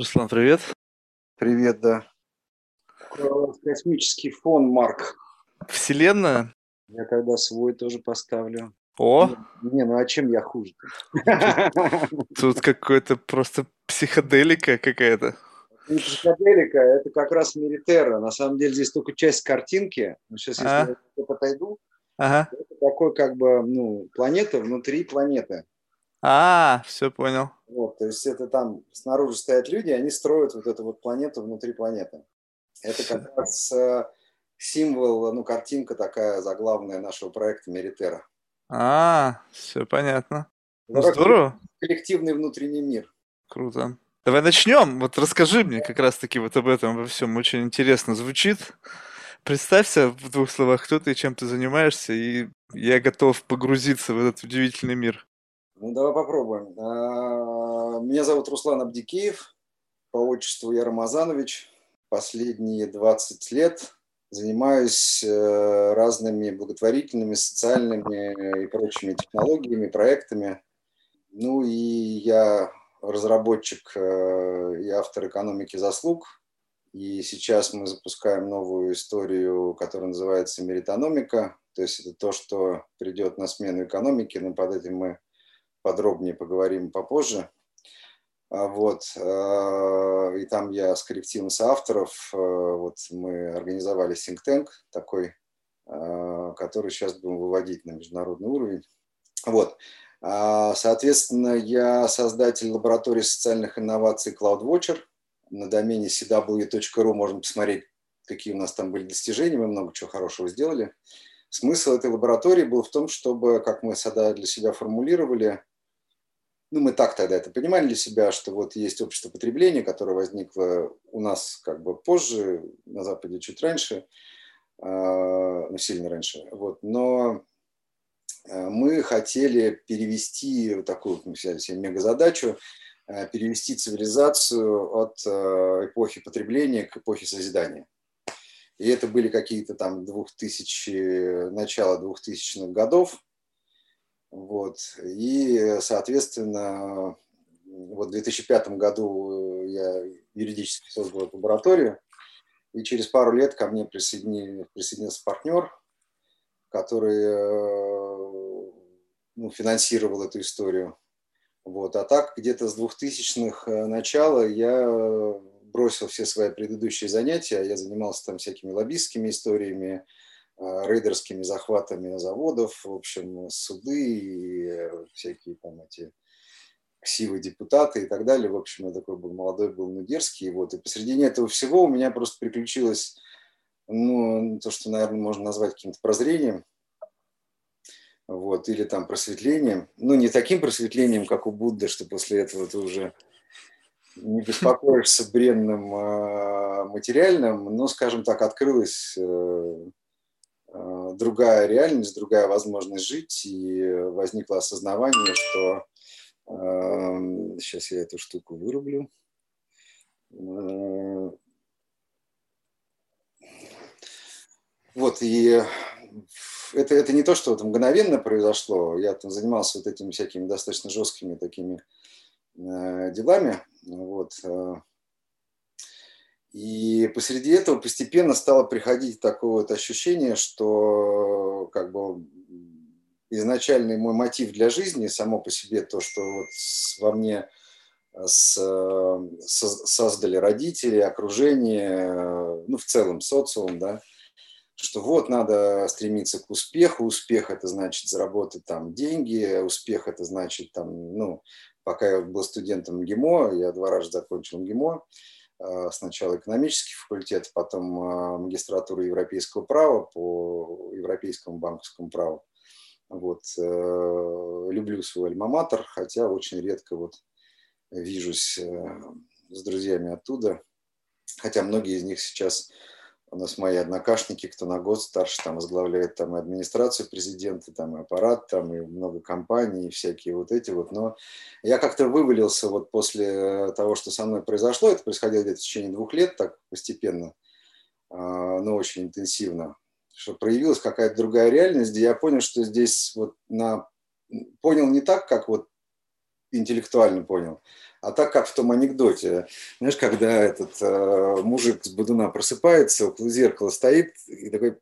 Руслан, привет. Привет, да. Космический фон, Марк. Вселенная? Я тогда свой тоже поставлю. О! Не, не ну а чем я хуже? Тут какой-то просто психоделика какая-то. Не психоделика, это как раз Меритера. На самом деле здесь только часть картинки. Но сейчас, если а? я подойду, ага. это такой как бы, ну, планета внутри планеты. А, все понял. Вот, то есть это там снаружи стоят люди, они строят вот эту вот планету внутри планеты. Это как раз э, символ, ну, картинка такая заглавная нашего проекта Меритера. А, все понятно. Ну, здорово. Коллективный внутренний мир. Круто. Давай начнем. Вот расскажи мне как раз-таки вот об этом во всем. Очень интересно звучит. Представься в двух словах, кто ты, чем ты занимаешься, и я готов погрузиться в этот удивительный мир. Ну, давай попробуем. А, меня зовут Руслан Абдикеев, по отчеству я Рамазанович. Последние 20 лет занимаюсь э, разными благотворительными, социальными и прочими технологиями, проектами. Ну и я разработчик э, и автор экономики заслуг. И сейчас мы запускаем новую историю, которая называется меритономика. То есть это то, что придет на смену экономике, но под этим мы подробнее поговорим попозже. А, вот. А, и там я с коллективом соавторов, а, вот мы организовали think tank такой, который сейчас будем выводить на международный уровень. Вот. Соответственно, я создатель лаборатории социальных инноваций CloudWatcher. На домене cw.ru можно посмотреть, какие у нас там были достижения, мы много чего хорошего сделали. Смысл этой лаборатории был в том, чтобы, как мы всегда для себя формулировали, ну, мы так тогда это понимали для себя, что вот есть общество потребления, которое возникло у нас как бы позже, на Западе чуть раньше, а, ну, сильно раньше, вот, но а, мы хотели перевести вот такую, мы взяли себе мегазадачу, а, перевести цивилизацию от эпохи потребления к эпохе созидания. И это были какие-то там 2000, начало 2000-х годов, вот. И, соответственно, вот в 2005 году я юридически создал эту лабораторию, и через пару лет ко мне присоедини, присоединился партнер, который э, ну, финансировал эту историю. Вот. А так где-то с 2000-х э, начала я бросил все свои предыдущие занятия. Я занимался там всякими лоббистскими историями, Э, рейдерскими захватами заводов, в общем, суды и э, всякие там эти ксивы депутаты и так далее. В общем, я такой был молодой, был ну, дерзкий. Вот. И посредине этого всего у меня просто приключилось, ну, то, что, наверное, можно назвать каким-то прозрением, вот, или там просветлением. Ну, не таким просветлением, как у Будды, что после этого ты уже не беспокоишься бренным э, материальным, но, скажем так, открылось Э, другая реальность, другая возможность жить, и возникло осознавание, что сейчас эм, я эту штуку вырублю. Э, вот, и это, это не то, что вот мгновенно произошло. Я там занимался вот этими всякими достаточно жесткими такими э, делами. Вот. И посреди этого постепенно стало приходить такое вот ощущение, что как бы изначальный мой мотив для жизни, само по себе то, что вот во мне э, с, со, создали родители, окружение, ну, в целом социум, да, что вот надо стремиться к успеху, успех это значит заработать там деньги, успех это значит там, ну, пока я был студентом ГИМО, я два раза закончил ГИМО, Э, сначала экономический факультет, потом э, магистратуру европейского права по европейскому банковскому праву. Вот. Э, люблю свой альма-матер, хотя очень редко вот вижусь с друзьями оттуда. Хотя многие из них сейчас у нас мои однокашники, кто на год старше, там возглавляет там и администрацию президента, там и аппарат, там и много компаний, и всякие вот эти вот. Но я как-то вывалился вот после того, что со мной произошло, это происходило где-то в течение двух лет, так постепенно, а, но очень интенсивно, что проявилась какая-то другая реальность, где я понял, что здесь вот на... Понял не так, как вот интеллектуально понял. А так как в том анекдоте, знаешь, когда этот э, мужик с Будуна просыпается, около зеркала стоит и такой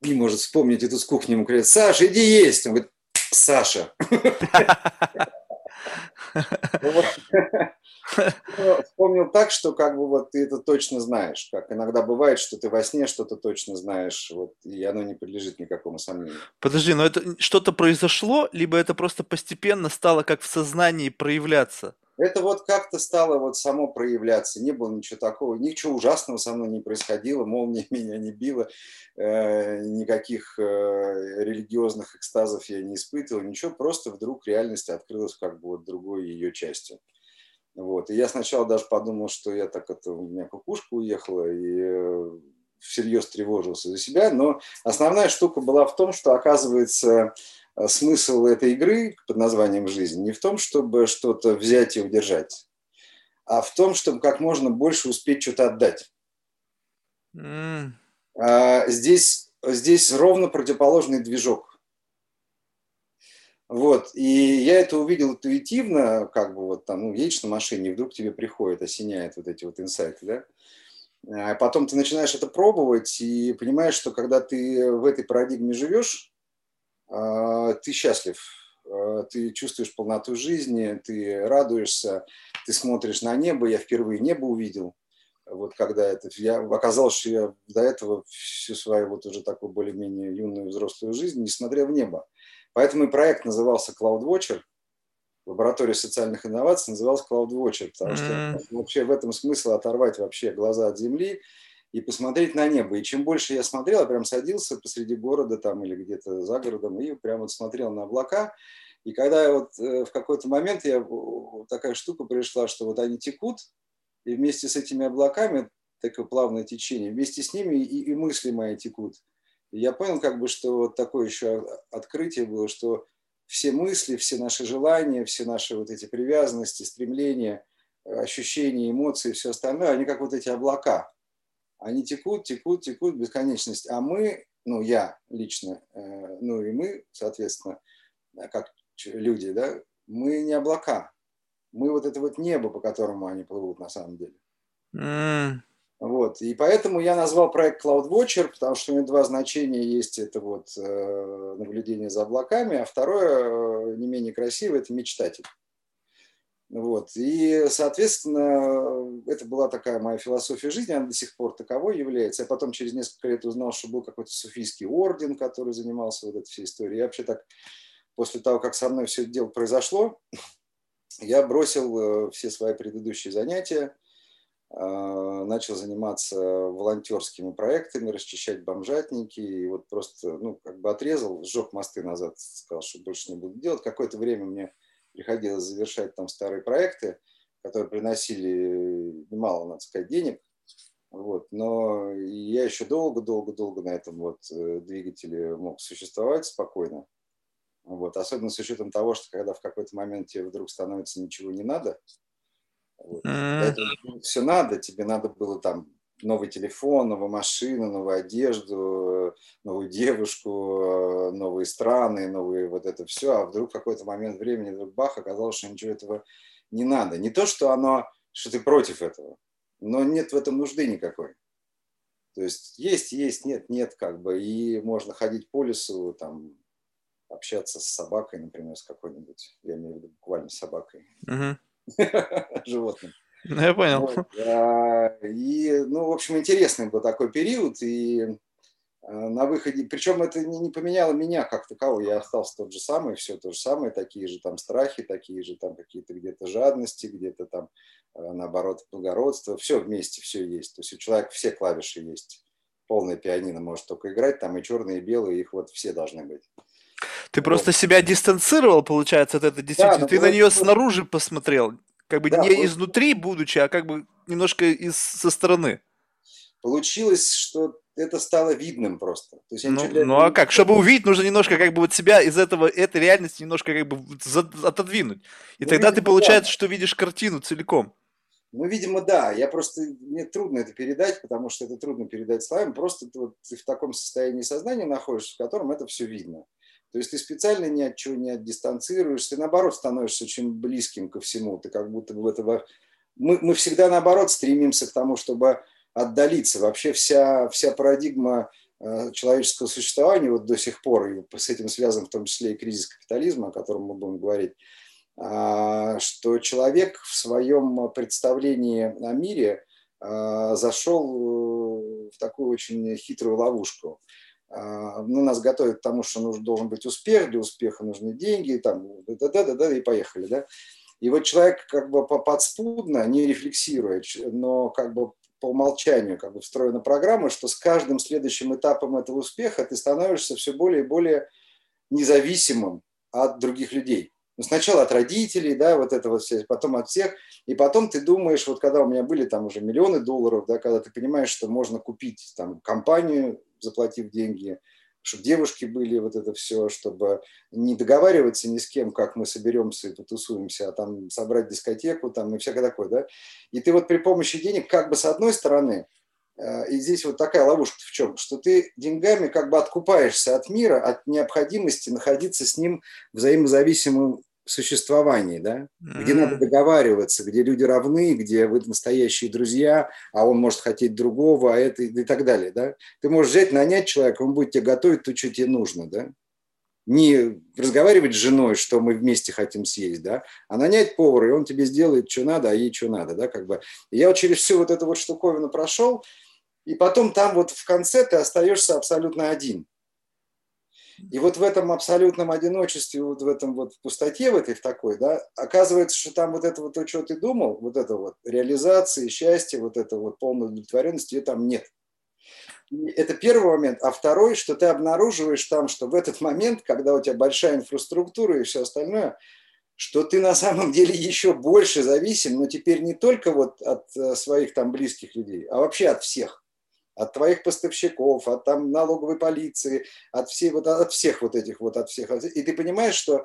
не может вспомнить эту с кухни, ему говорят, Саша, иди есть. Он говорит, Саша. Ну, вспомнил так, что как бы вот ты это точно знаешь. Как иногда бывает, что ты во сне что-то точно знаешь, вот, и оно не подлежит никакому сомнению. Подожди, но это что-то произошло, либо это просто постепенно стало как в сознании проявляться? Это вот как-то стало вот само проявляться. Не было ничего такого, ничего ужасного со мной не происходило, молния меня не била, э, никаких э, религиозных экстазов я не испытывал, ничего, просто вдруг реальность открылась как бы вот другой ее частью. Вот. И я сначала даже подумал, что я так это, у меня кукушка уехала, и э, всерьез тревожился за себя, но основная штука была в том, что, оказывается, смысл этой игры под названием «Жизнь» не в том, чтобы что-то взять и удержать, а в том, чтобы как можно больше успеть что-то отдать. Mm. А, здесь, здесь ровно противоположный движок. Вот, и я это увидел интуитивно, как бы вот там, ну, едешь на машине, и вдруг тебе приходит, осеняет вот эти вот инсайты, да, а потом ты начинаешь это пробовать и понимаешь, что когда ты в этой парадигме живешь, ты счастлив, а, ты чувствуешь полноту жизни, ты радуешься, ты смотришь на небо. Я впервые небо увидел, вот когда это, я, оказалось, что я до этого всю свою вот уже такую более-менее юную взрослую жизнь не смотрел в небо. Поэтому и проект назывался Cloud Watcher, лаборатория социальных инноваций назывался Cloud Watcher, потому что вообще в этом смысл оторвать вообще глаза от земли и посмотреть на небо. И чем больше я смотрел, я прям садился посреди города там или где-то за городом и прям вот смотрел на облака. И когда вот э, в какой-то момент я, такая штука пришла, что вот они текут, и вместе с этими облаками такое плавное течение, вместе с ними и, и мысли мои текут. И я понял, как бы, что вот такое еще открытие было, что все мысли, все наши желания, все наши вот эти привязанности, стремления, ощущения, эмоции, все остальное, они как вот эти облака. Они текут, текут, текут бесконечность. А мы, ну я лично, э, ну и мы, соответственно, как люди, да, мы не облака. Мы вот это вот небо, по которому они плывут на самом деле. Mm. Вот. И поэтому я назвал проект Cloud Watcher, потому что у него два значения есть. Это вот э, наблюдение за облаками, а второе, э, не менее красивое, это мечтатель. Вот. И, соответственно, это была такая моя философия жизни, она до сих пор таковой является. Я потом через несколько лет узнал, что был какой-то суфийский орден, который занимался вот этой всей историей. Я вообще так, после того, как со мной все это дело произошло, я бросил э, все свои предыдущие занятия, а, начал заниматься волонтерскими проектами, расчищать бомжатники, и вот просто, ну, как бы отрезал, сжег мосты назад, сказал, что больше не буду делать. Какое-то время мне приходилось завершать там старые проекты, которые приносили немало, надо сказать, денег, вот, но я еще долго-долго-долго на этом вот э, двигателе мог существовать спокойно. Вот, особенно с учетом того, что когда в какой-то момент тебе вдруг становится ничего не надо, вот. Mm. все надо, тебе надо было там новый телефон, новую машину, новую одежду, новую девушку, новые страны, новые вот это все, а вдруг в какой-то момент времени вдруг бах, оказалось, что ничего этого не надо. Не то, что оно, что ты против этого, но нет в этом нужды никакой. То есть есть, есть, нет, нет, как бы, и можно ходить по лесу, там, общаться с собакой, например, с какой-нибудь, я имею в виду буквально с собакой. Uh-huh. животным. Ну, я понял. Вот. А, и, ну, в общем, интересный был такой период, и а, на выходе, причем это не, не поменяло меня как такового, я остался тот же самый, все то же самое, такие же там страхи, такие же там какие-то где-то жадности, где-то там а, наоборот благородство, все вместе, все есть, то есть у человека все клавиши есть, полное пианино может только играть, там и черные, и белые, их вот все должны быть. Ты вот. просто себя дистанцировал, получается, от этой действительности. Да, Ты на нее снаружи посмотрел. Как бы да, не вот... изнутри будучи, а как бы немножко из, со стороны. Получилось, что это стало видным просто. То есть ну, для... ну а как? Чтобы увидеть, нужно немножко как бы вот себя из этого, этой реальности немножко как бы отодвинуть. И ну, тогда видимо, ты получается, да. что видишь картину целиком. Ну, видимо, да. Я просто, мне трудно это передать, потому что это трудно передать словами. Просто ты, вот, ты в таком состоянии сознания находишься, в котором это все видно. То есть ты специально ни от чего не дистанцируешься, наоборот становишься очень близким ко всему. Ты как будто бы этого... Мы, мы всегда наоборот стремимся к тому, чтобы отдалиться. Вообще вся, вся парадигма э, человеческого существования вот до сих пор, и с этим связан в том числе и кризис капитализма, о котором мы будем говорить, а, что человек в своем представлении о мире а, зашел в такую очень хитрую ловушку. А, ну, нас готовят к тому, что нужен, должен быть успех, для успеха нужны деньги, там, да-да-да, и поехали, да. И вот человек как бы подспудно, не рефлексирует, но как бы по умолчанию как бы встроена программа, что с каждым следующим этапом этого успеха ты становишься все более и более независимым от других людей. Ну, сначала от родителей, да, вот это вот все, потом от всех, и потом ты думаешь, вот когда у меня были там уже миллионы долларов, да, когда ты понимаешь, что можно купить там компанию, заплатив деньги, чтобы девушки были, вот это все, чтобы не договариваться ни с кем, как мы соберемся и потусуемся, а там собрать дискотеку там и всякое такое, да. И ты вот при помощи денег как бы с одной стороны, э, и здесь вот такая ловушка в чем, что ты деньгами как бы откупаешься от мира, от необходимости находиться с ним взаимозависимым существовании, да, mm-hmm. где надо договариваться, где люди равны, где вы настоящие друзья, а он может хотеть другого, а это и так далее, да. Ты можешь взять, нанять человека, он будет тебе готовить то, что тебе нужно, да. Не разговаривать с женой, что мы вместе хотим съесть, да, а нанять повара, и он тебе сделает, что надо, а ей что надо, да, как бы. И я вот через всю вот эту вот штуковину прошел, и потом там вот в конце ты остаешься абсолютно один – и вот в этом абсолютном одиночестве, вот в этом вот пустоте, в этой в такой, да, оказывается, что там вот это вот то, что ты думал, вот это вот реализации, счастья, вот это вот полной удовлетворенности, ее там нет. И это первый момент. А второй, что ты обнаруживаешь там, что в этот момент, когда у тебя большая инфраструктура и все остальное, что ты на самом деле еще больше зависим, но теперь не только вот от э, своих там близких людей, а вообще от всех от твоих поставщиков, от там налоговой полиции, от, всей, вот, от всех вот этих вот, от всех. И ты понимаешь, что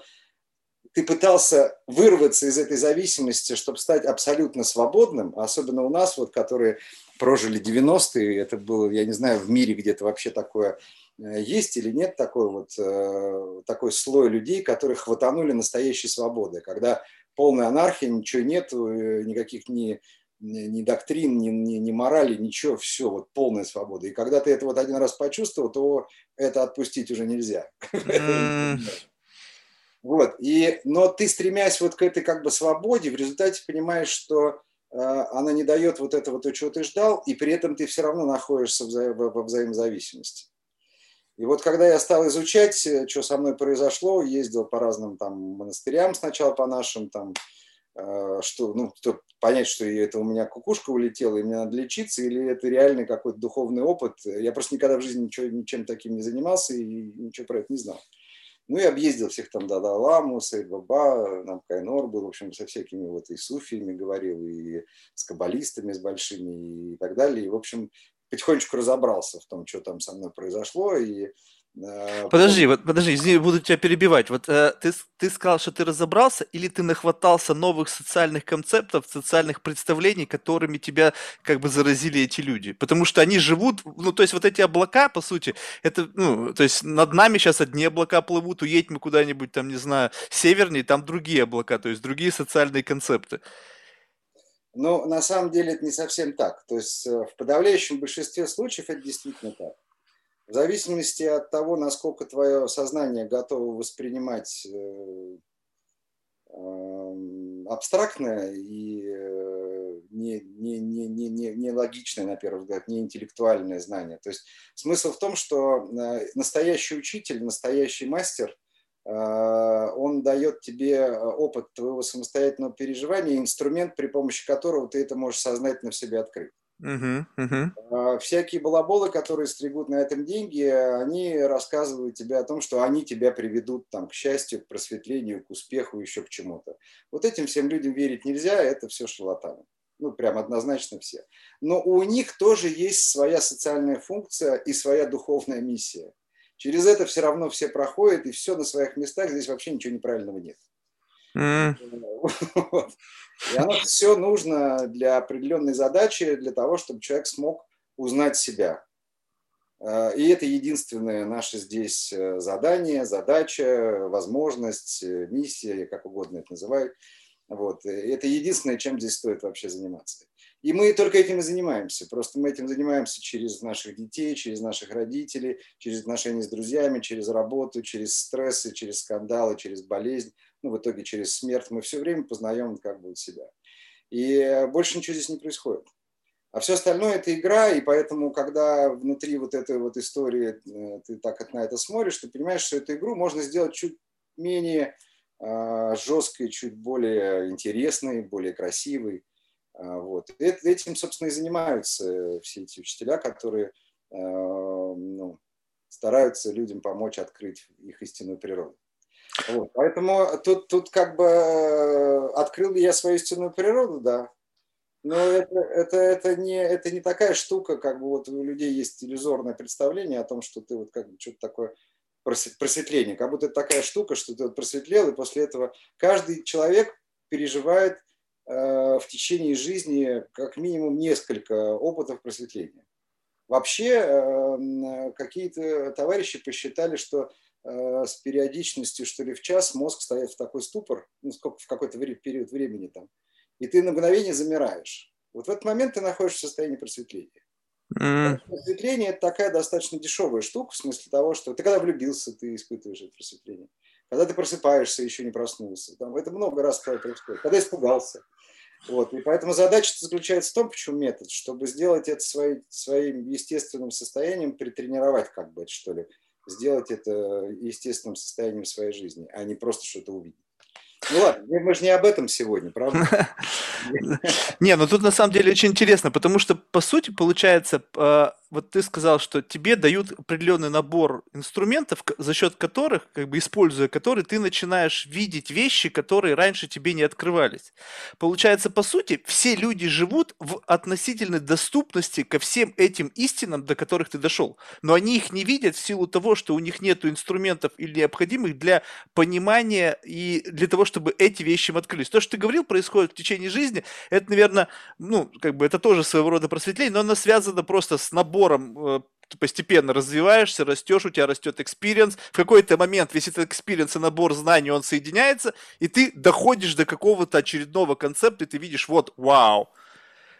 ты пытался вырваться из этой зависимости, чтобы стать абсолютно свободным, особенно у нас, вот, которые прожили 90-е, это было, я не знаю, в мире где-то вообще такое э, есть или нет такой вот э, такой слой людей, которые хватанули настоящей свободы, когда полная анархия, ничего нет, э, никаких ни ни доктрин, ни, ни, ни морали, ничего, все, вот полная свобода. И когда ты это вот один раз почувствовал, то это отпустить уже нельзя. Вот, и, но ты, стремясь вот к этой как бы свободе, в результате понимаешь, что э, она не дает вот этого, то, чего ты ждал, и при этом ты все равно находишься вза- во взаимозависимости. И вот когда я стал изучать, э, что со мной произошло, ездил по разным там монастырям сначала по нашим, там, Э, что, ну, понять, что это у меня кукушка улетела, и мне надо лечиться, или это реальный какой-то духовный опыт. Я просто никогда в жизни ничего, ничем таким не занимался и ничего про это не знал. Ну, я объездил всех там Дада-Ламу, Сейд Баба, нам Кайнор был, в общем, со всякими вот и суфиями говорил, и с каббалистами, с большими, и так далее. И, в общем, потихонечку разобрался в том, что там со мной произошло, и Э, подожди, вот подожди, извини, буду тебя перебивать. Вот э, ты, ты сказал, что ты разобрался, или ты нахватался новых социальных концептов, социальных представлений, которыми тебя как бы заразили эти люди? Потому что они живут, ну, то есть вот эти облака, по сути, это, ну, то есть над нами сейчас одни облака плывут, уедь мы куда-нибудь там, не знаю, севернее, там другие облака, то есть другие социальные концепты. Ну, на самом деле это не совсем так. То есть э, в подавляющем большинстве случаев это действительно так. В зависимости от того, насколько твое сознание готово воспринимать э, эм, абстрактное и э, не, не, не, не, не, не логичное, на первый взгляд, не интеллектуальное знание. То есть смысл в том, что э, настоящий учитель, настоящий мастер, он дает тебе опыт твоего самостоятельного переживания, инструмент, при помощи которого ты это можешь сознательно в себе открыть. Uh-huh, uh-huh. Всякие балаболы, которые стригут на этом деньги, они рассказывают тебе о том, что они тебя приведут там, к счастью, к просветлению, к успеху, еще к чему-то. Вот этим всем людям верить нельзя, это все шарлатаны. Ну, прям однозначно все. Но у них тоже есть своя социальная функция и своя духовная миссия. Через это все равно все проходят, и все на своих местах, здесь вообще ничего неправильного нет. И оно все нужно для определенной задачи, для того, чтобы человек смог узнать себя. Э, и это единственное наше здесь э, задание, задача, возможность, миссия, как угодно это называют. Вот. Это единственное, чем здесь стоит вообще заниматься. И мы только этим и занимаемся. Просто мы этим занимаемся через наших детей, через наших родителей, через отношения с друзьями, через работу, через стрессы, через скандалы, через болезнь, ну, в итоге через смерть. Мы все время познаем как бы себя. И больше ничего здесь не происходит. А все остальное это игра, и поэтому, когда внутри вот этой вот истории э, ты так на это смотришь, ты понимаешь, что эту игру можно сделать чуть менее э, жесткой, чуть более интересной, более красивой. А, вот. И этим, собственно, и занимаются все эти учителя, которые э, ну, стараются людям помочь открыть их истинную природу. Вот. Поэтому тут, тут как бы открыл ли я свою истинную природу, да, но это, это, это, не, это не такая штука, как бы вот у людей есть иллюзорное представление о том, что ты вот как бы что-то такое просветление, как будто это такая штука, что ты вот просветлел, и после этого каждый человек переживает э, в течение жизни как минимум несколько опытов просветления. Вообще э, какие-то товарищи посчитали, что э, с периодичностью, что ли, в час мозг стоит в такой ступор, ну, сколько, в какой-то период времени там, и ты на мгновение замираешь. Вот в этот момент ты находишься в состоянии просветления. Mm. Просветление – это такая достаточно дешевая штука, в смысле того, что ты когда влюбился, ты испытываешь это просветление. Когда ты просыпаешься, еще не проснулся. Там, это много раз происходит. Когда испугался. Вот. И поэтому задача заключается в том, почему метод, чтобы сделать это своим, своим естественным состоянием, притренировать как бы это, что ли, сделать это естественным состоянием своей жизни, а не просто что-то увидеть. Ну ладно, мы же не об этом сегодня, правда? Не, ну тут на самом деле очень интересно, потому что, по сути, получается, а, вот ты сказал, что тебе дают определенный набор инструментов, за счет которых, как бы используя которые, ты начинаешь видеть вещи, которые раньше тебе не открывались. Получается, по сути, все люди живут в относительной доступности ко всем этим истинам, до которых ты дошел. Но они их не видят в силу того, что у них нет инструментов или необходимых для понимания и для того, чтобы эти вещи им открылись. То, что ты говорил, происходит в течение жизни, это, наверное, ну, как бы это тоже своего рода просветление, но оно связано просто с набором набором э, постепенно развиваешься, растешь, у тебя растет experience. В какой-то момент весь этот experience и набор знаний, он соединяется, и ты доходишь до какого-то очередного концепта, и ты видишь, вот, вау.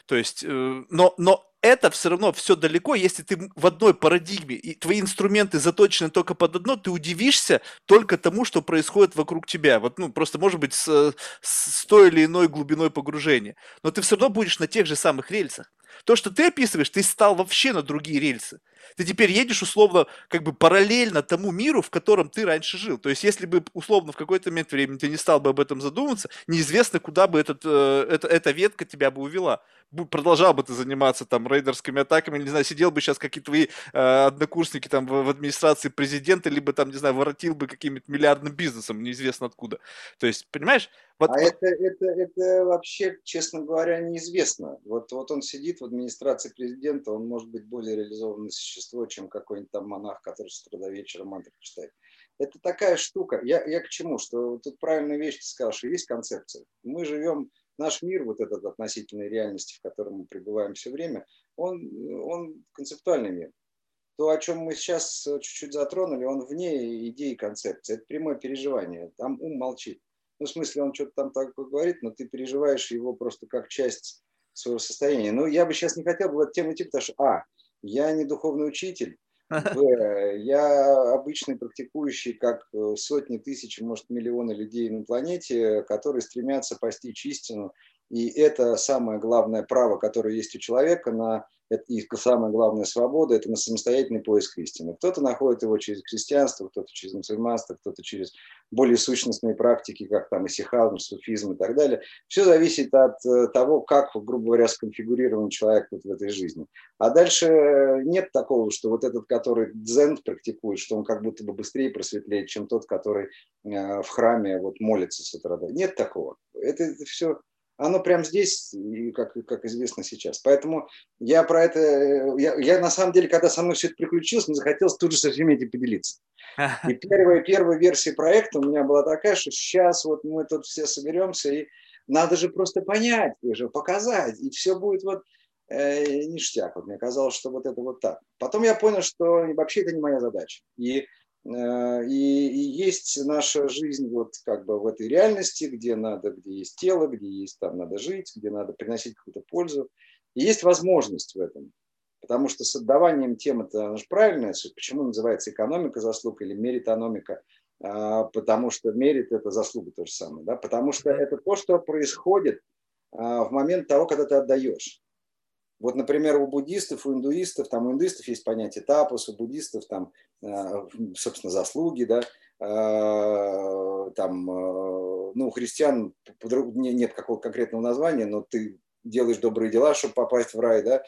То есть, э, но, но это все равно все далеко, если ты в одной парадигме, и твои инструменты заточены только под одно, ты удивишься только тому, что происходит вокруг тебя. Вот, ну, просто, может быть, с, с той или иной глубиной погружения. Но ты все равно будешь на тех же самых рельсах. То, что ты описываешь, ты стал вообще на другие рельсы. Ты теперь едешь условно как бы параллельно тому миру, в котором ты раньше жил. То есть, если бы условно в какой-то момент времени ты не стал бы об этом задумываться, неизвестно, куда бы этот, э, эта, эта ветка тебя бы увела. Продолжал бы ты заниматься там рейдерскими атаками, не знаю, сидел бы сейчас какие-то твои э, однокурсники там в, в администрации президента, либо там, не знаю, воротил бы каким-нибудь миллиардным бизнесом, неизвестно откуда. То есть, понимаешь, вот, а это, это, это вообще, честно говоря, неизвестно. Вот, вот он сидит в администрации президента, он может быть более реализованное существо, чем какой-нибудь там монах, который с утра до вечера мантры читает. Это такая штука. Я, я к чему? Что тут правильная вещь ты сказал, что есть концепция. Мы живем, наш мир, вот этот относительной реальности, в котором мы пребываем все время, он, он концептуальный мир. То, о чем мы сейчас чуть-чуть затронули, он вне идеи концепции. Это прямое переживание. Там ум молчит. Ну, в смысле, он что-то там такое говорит, но ты переживаешь его просто как часть своего состояния. Ну, я бы сейчас не хотел бы в эту тему идти, потому что, а, я не духовный учитель, б, я обычный практикующий, как э, сотни тысяч, может, миллионы людей на планете, которые стремятся постичь истину. И это самое главное право, которое есть у человека на их самая главная свобода, это на самостоятельный поиск истины. Кто-то находит его через христианство, кто-то через мусульманство, кто-то через более сущностные практики, как там исихазм, суфизм и так далее. Все зависит от э, того, как, грубо говоря, сконфигурирован человек вот в этой жизни. А дальше нет такого, что вот этот, который дзен практикует, что он как будто бы быстрее просветлеет, чем тот, который э, в храме вот молится с утра. Нет такого. Это, это все оно прямо здесь, и как, как известно сейчас. Поэтому я про это, я, я на самом деле, когда со мной все это приключилось, мне захотелось тут же со всеми этим поделиться. И первая, первая версия проекта у меня была такая, что сейчас вот мы тут все соберемся, и надо же просто понять, уже показать, и все будет вот э, ништяк. Вот мне казалось, что вот это вот так. Потом я понял, что вообще это не моя задача. И Э, и, и есть наша жизнь вот как бы в этой реальности, где надо, где есть тело, где есть там надо жить, где надо приносить какую-то пользу. И есть возможность в этом. Потому что с отдаванием тем это же правильно, почему называется экономика заслуг или меритономика, а, потому что мерит это заслуга то же самое, да? потому что это то, что происходит а, в момент того, когда ты отдаешь. Вот, например, у буддистов, у индуистов, там у индуистов есть понятие тапус, у буддистов там, э, собственно, заслуги, да, э, там, э, ну, у христиан нет какого-то конкретного названия, но ты делаешь добрые дела, чтобы попасть в рай, да,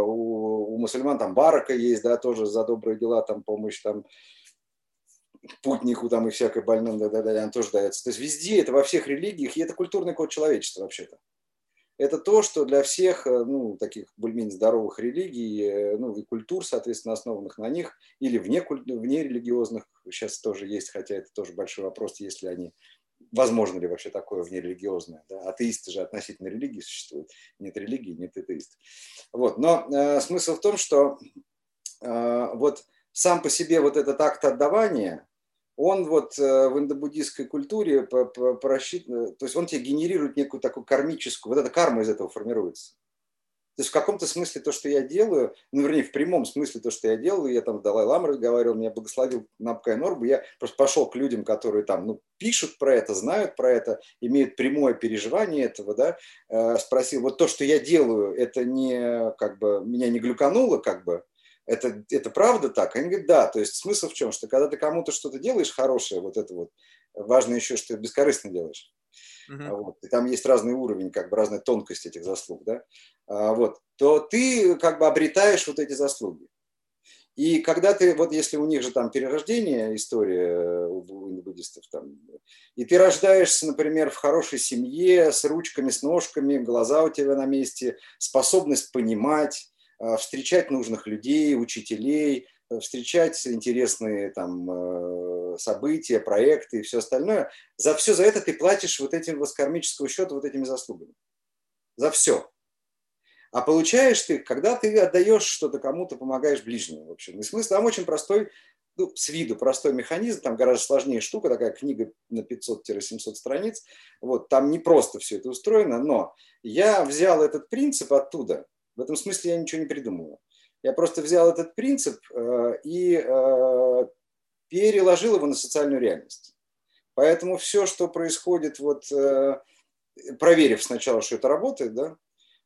у, у мусульман там барака есть, да, тоже за добрые дела, там, помощь там путнику там и всякой больным, да, да, да, он тоже дается. То есть везде, это во всех религиях, и это культурный код человечества вообще-то это то, что для всех э, ну, таких более-менее здоровых религий э, ну, и культур, соответственно, основанных на них, или вне, вне религиозных, сейчас тоже есть, хотя это тоже большой вопрос, если они возможно ли вообще такое внерелигиозное. Да? Атеисты же относительно религии существуют. Нет религии, нет атеистов. Вот. Но э, смысл в том, что э, вот сам по себе вот этот акт отдавания, он вот э, в индобуддийской культуре просчитан, то есть он тебе генерирует некую такую кармическую, вот эта карма из этого формируется. То есть в каком-то смысле то, что я делаю, ну, вернее, в прямом смысле то, что я делаю, я там Далай Лама разговаривал, меня благословил Напкай Норбу, я просто пошел к людям, которые там, ну, пишут про это, знают про это, имеют прямое переживание этого, да, э, спросил, вот то, что я делаю, это не, как бы, меня не глюкануло, как бы, это, это правда так? Они говорят, да. То есть смысл в чем? Что когда ты кому-то что-то делаешь хорошее, вот это вот, важно еще, что ты бескорыстно делаешь. Uh-huh. Вот, и там есть разный уровень, как бы разная тонкость этих заслуг, да, а, вот, то ты как бы обретаешь вот эти заслуги. И когда ты, вот если у них же там перерождение, история у буддистов, там, и ты рождаешься, например, в хорошей семье, с ручками, с ножками, глаза у тебя на месте, способность понимать, Э, встречать нужных людей, учителей, э, встречать интересные там э, события, проекты и все остальное. За все за это ты платишь вот этим воскармического счета, вот этими заслугами. За все. А получаешь ты, когда ты отдаешь что-то кому-то, помогаешь ближнему. В общем. И смысл там очень простой, ну, с виду простой механизм, там гораздо сложнее штука, такая книга на 500-700 страниц. Вот, там не просто все это устроено, но я взял этот принцип оттуда, в этом смысле я ничего не придумываю. Я просто взял этот принцип э, и э, переложил его на социальную реальность. Поэтому все, что происходит, вот, э, проверив сначала, что это работает, да,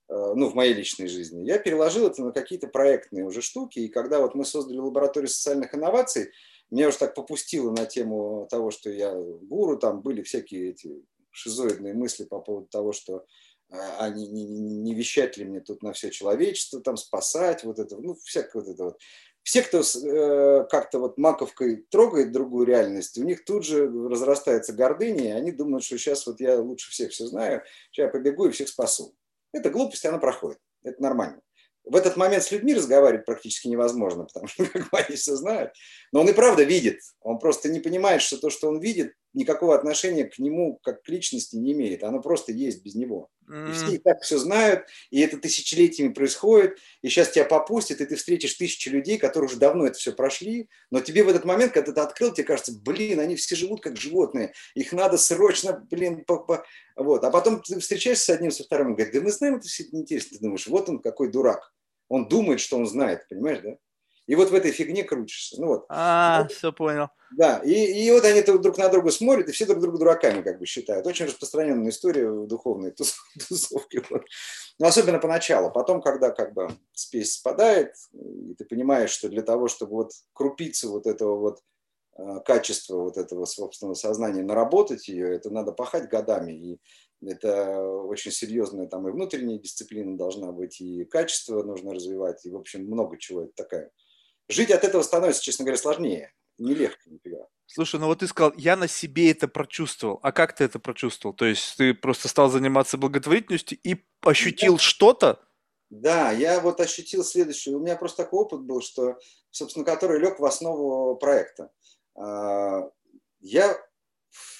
ну, в моей личной жизни, я переложил это на какие-то проектные уже штуки. И когда вот мы создали лабораторию социальных инноваций, меня уже так попустило на тему того, что я гуру, там были всякие эти шизоидные мысли по поводу того, что а, а не, не, не вещать ли мне тут на все человечество, там спасать, вот это, ну, всякое вот это вот. Все, кто э, как-то вот маковкой трогает другую реальность, у них тут же разрастается гордыня, и они думают, что сейчас вот я лучше всех все знаю, сейчас я побегу и всех спасу. Это глупость, она проходит, это нормально в этот момент с людьми разговаривать практически невозможно, потому что как они все знают. Но он и правда видит. Он просто не понимает, что то, что он видит, никакого отношения к нему как к личности не имеет. Оно просто есть без него. И все и так все знают, и это тысячелетиями происходит, и сейчас тебя попустят, и ты встретишь тысячи людей, которые уже давно это все прошли, но тебе в этот момент, когда ты открыл, тебе кажется, блин, они все живут как животные, их надо срочно, блин, по -по... вот. А потом ты встречаешься с одним, со вторым, и говорит, да мы знаем, это все неинтересно. Ты думаешь, вот он какой дурак. Он думает, что он знает, понимаешь, да? И вот в этой фигне крутишься. Ну вот. А, вот. все понял. Да, и, и вот они друг на друга смотрят, и все друг друга дураками как бы считают. Очень распространенная история в духовной тусовке. Вот. Но особенно поначалу. Потом, когда как бы спесь спадает, и ты понимаешь, что для того, чтобы вот крупиться вот этого вот э, качества вот этого собственного сознания, наработать ее, это надо пахать годами. И это очень серьезная там и внутренняя дисциплина должна быть, и качество нужно развивать, и, в общем, много чего это такая. Жить от этого становится, честно говоря, сложнее. Не легче нифига. Слушай, ну вот ты сказал, я на себе это прочувствовал. А как ты это прочувствовал? То есть ты просто стал заниматься благотворительностью и ощутил да. что-то? Да, я вот ощутил следующее. У меня просто такой опыт был, что, собственно, который лег в основу проекта. А, я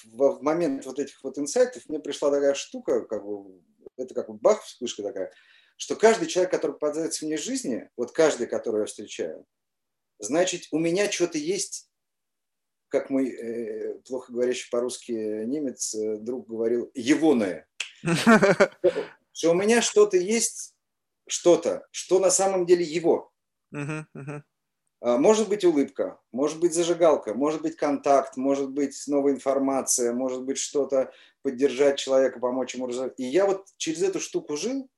в момент вот этих вот инсайтов мне пришла такая штука, как бы, это как бы бах, вспышка такая, что каждый человек, который попадается мне в жизни, вот каждый, которого я встречаю, значит, у меня что-то есть, как мой э, плохо говорящий по-русски немец э, друг говорил, егоное. Что у меня что-то есть, что-то, что на самом деле его. А, может быть улыбка, может быть зажигалка, может быть контакт, может быть новая информация, может быть что-то поддержать человека, помочь ему развивать. И я вот через эту штуку жил,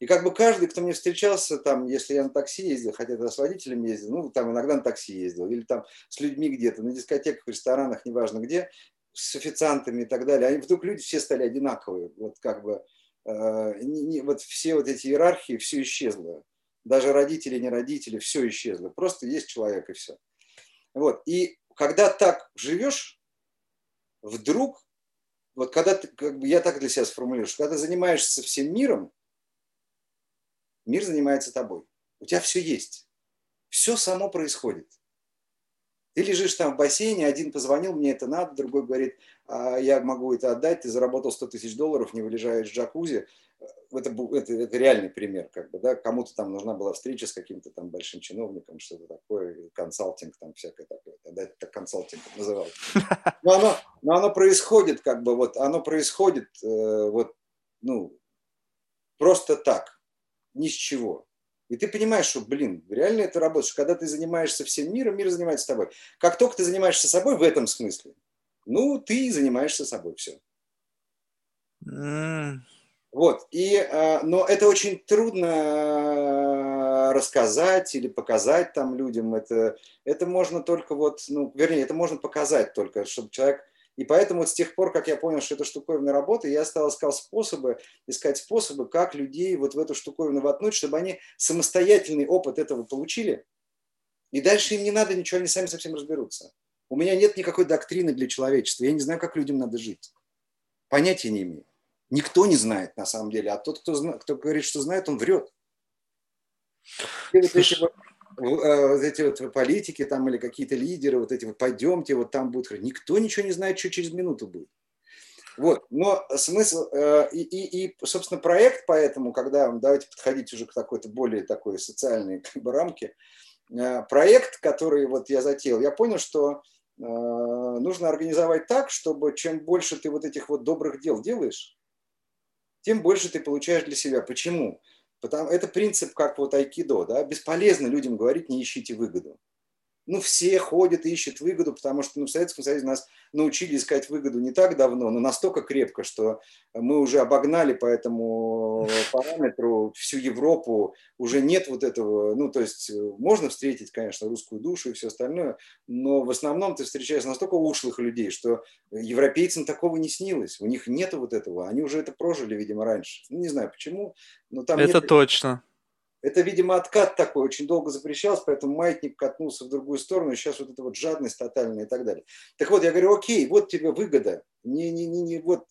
и как бы каждый, кто мне встречался, там, если я на такси ездил, хотя я с водителем ездил, ну, там иногда на такси ездил, или там с людьми где-то, на дискотеках, ресторанах, неважно где, с официантами и так далее, они вдруг люди все стали одинаковые, вот как бы, э, не, не, вот все вот эти иерархии, все исчезло даже родители, не родители, все исчезло. Просто есть человек и все. Вот. И когда так живешь, вдруг, вот когда ты, как бы я так для себя сформулирую, что когда ты занимаешься всем миром, мир занимается тобой. У тебя все есть. Все само происходит. Ты лежишь там в бассейне, один позвонил, мне это надо, другой говорит, а я могу это отдать, ты заработал 100 тысяч долларов, не вылежаешь в джакузи, это, это, это реальный пример, как бы, да, кому-то там нужна была встреча с каким-то там большим чиновником, что-то такое, консалтинг там всякое такое, тогда это консалтинг называлось. Но оно, но оно происходит, как бы, вот, оно происходит, э, вот, ну, просто так, ни с чего. И ты понимаешь, что, блин, реально это работает, что когда ты занимаешься всем миром, мир занимается тобой. Как только ты занимаешься собой в этом смысле, ну, ты занимаешься собой, все. Mm. Вот, и, э, но это очень трудно э, рассказать или показать там людям. Это, это можно только вот, ну, вернее, это можно показать только, чтобы человек... И поэтому вот с тех пор, как я понял, что это штуковина работы, я стал искать способы, искать способы, как людей вот в эту штуковину воткнуть, чтобы они самостоятельный опыт этого получили. И дальше им не надо ничего, они сами совсем разберутся. У меня нет никакой доктрины для человечества. Я не знаю, как людям надо жить. Понятия не имею. Никто не знает на самом деле, а тот, кто, зна- кто говорит, что знает, он врет. И вот эти вот, вот эти вот политики там или какие-то лидеры, вот эти вот пойдемте, вот там будет. Никто ничего не знает, что через минуту будет. Вот, но смысл э, и, и, и, собственно, проект поэтому, когда давайте подходить уже к такой-то более такой социальной как бы, рамке, э, проект, который вот я затеял, я понял, что нужно организовать так, чтобы чем больше ты вот этих вот добрых дел делаешь, тем больше ты получаешь для себя. Почему? Потому, это принцип, как вот айкидо. Да? Бесполезно людям говорить, не ищите выгоду ну, все ходят и ищут выгоду, потому что ну, в Советском Союзе нас научили искать выгоду не так давно, но настолько крепко, что мы уже обогнали по этому параметру всю Европу, уже нет вот этого, ну, то есть можно встретить, конечно, русскую душу и все остальное, но в основном ты встречаешь настолько ушлых людей, что европейцам такого не снилось, у них нет вот этого, они уже это прожили, видимо, раньше. Ну, не знаю почему, но там Это нет... точно. Это, видимо, откат такой, очень долго запрещался, поэтому маятник катнулся в другую сторону, и сейчас вот эта вот жадность тотальная и так далее. Так вот, я говорю, окей, вот тебе выгода, не, не, не, не, вот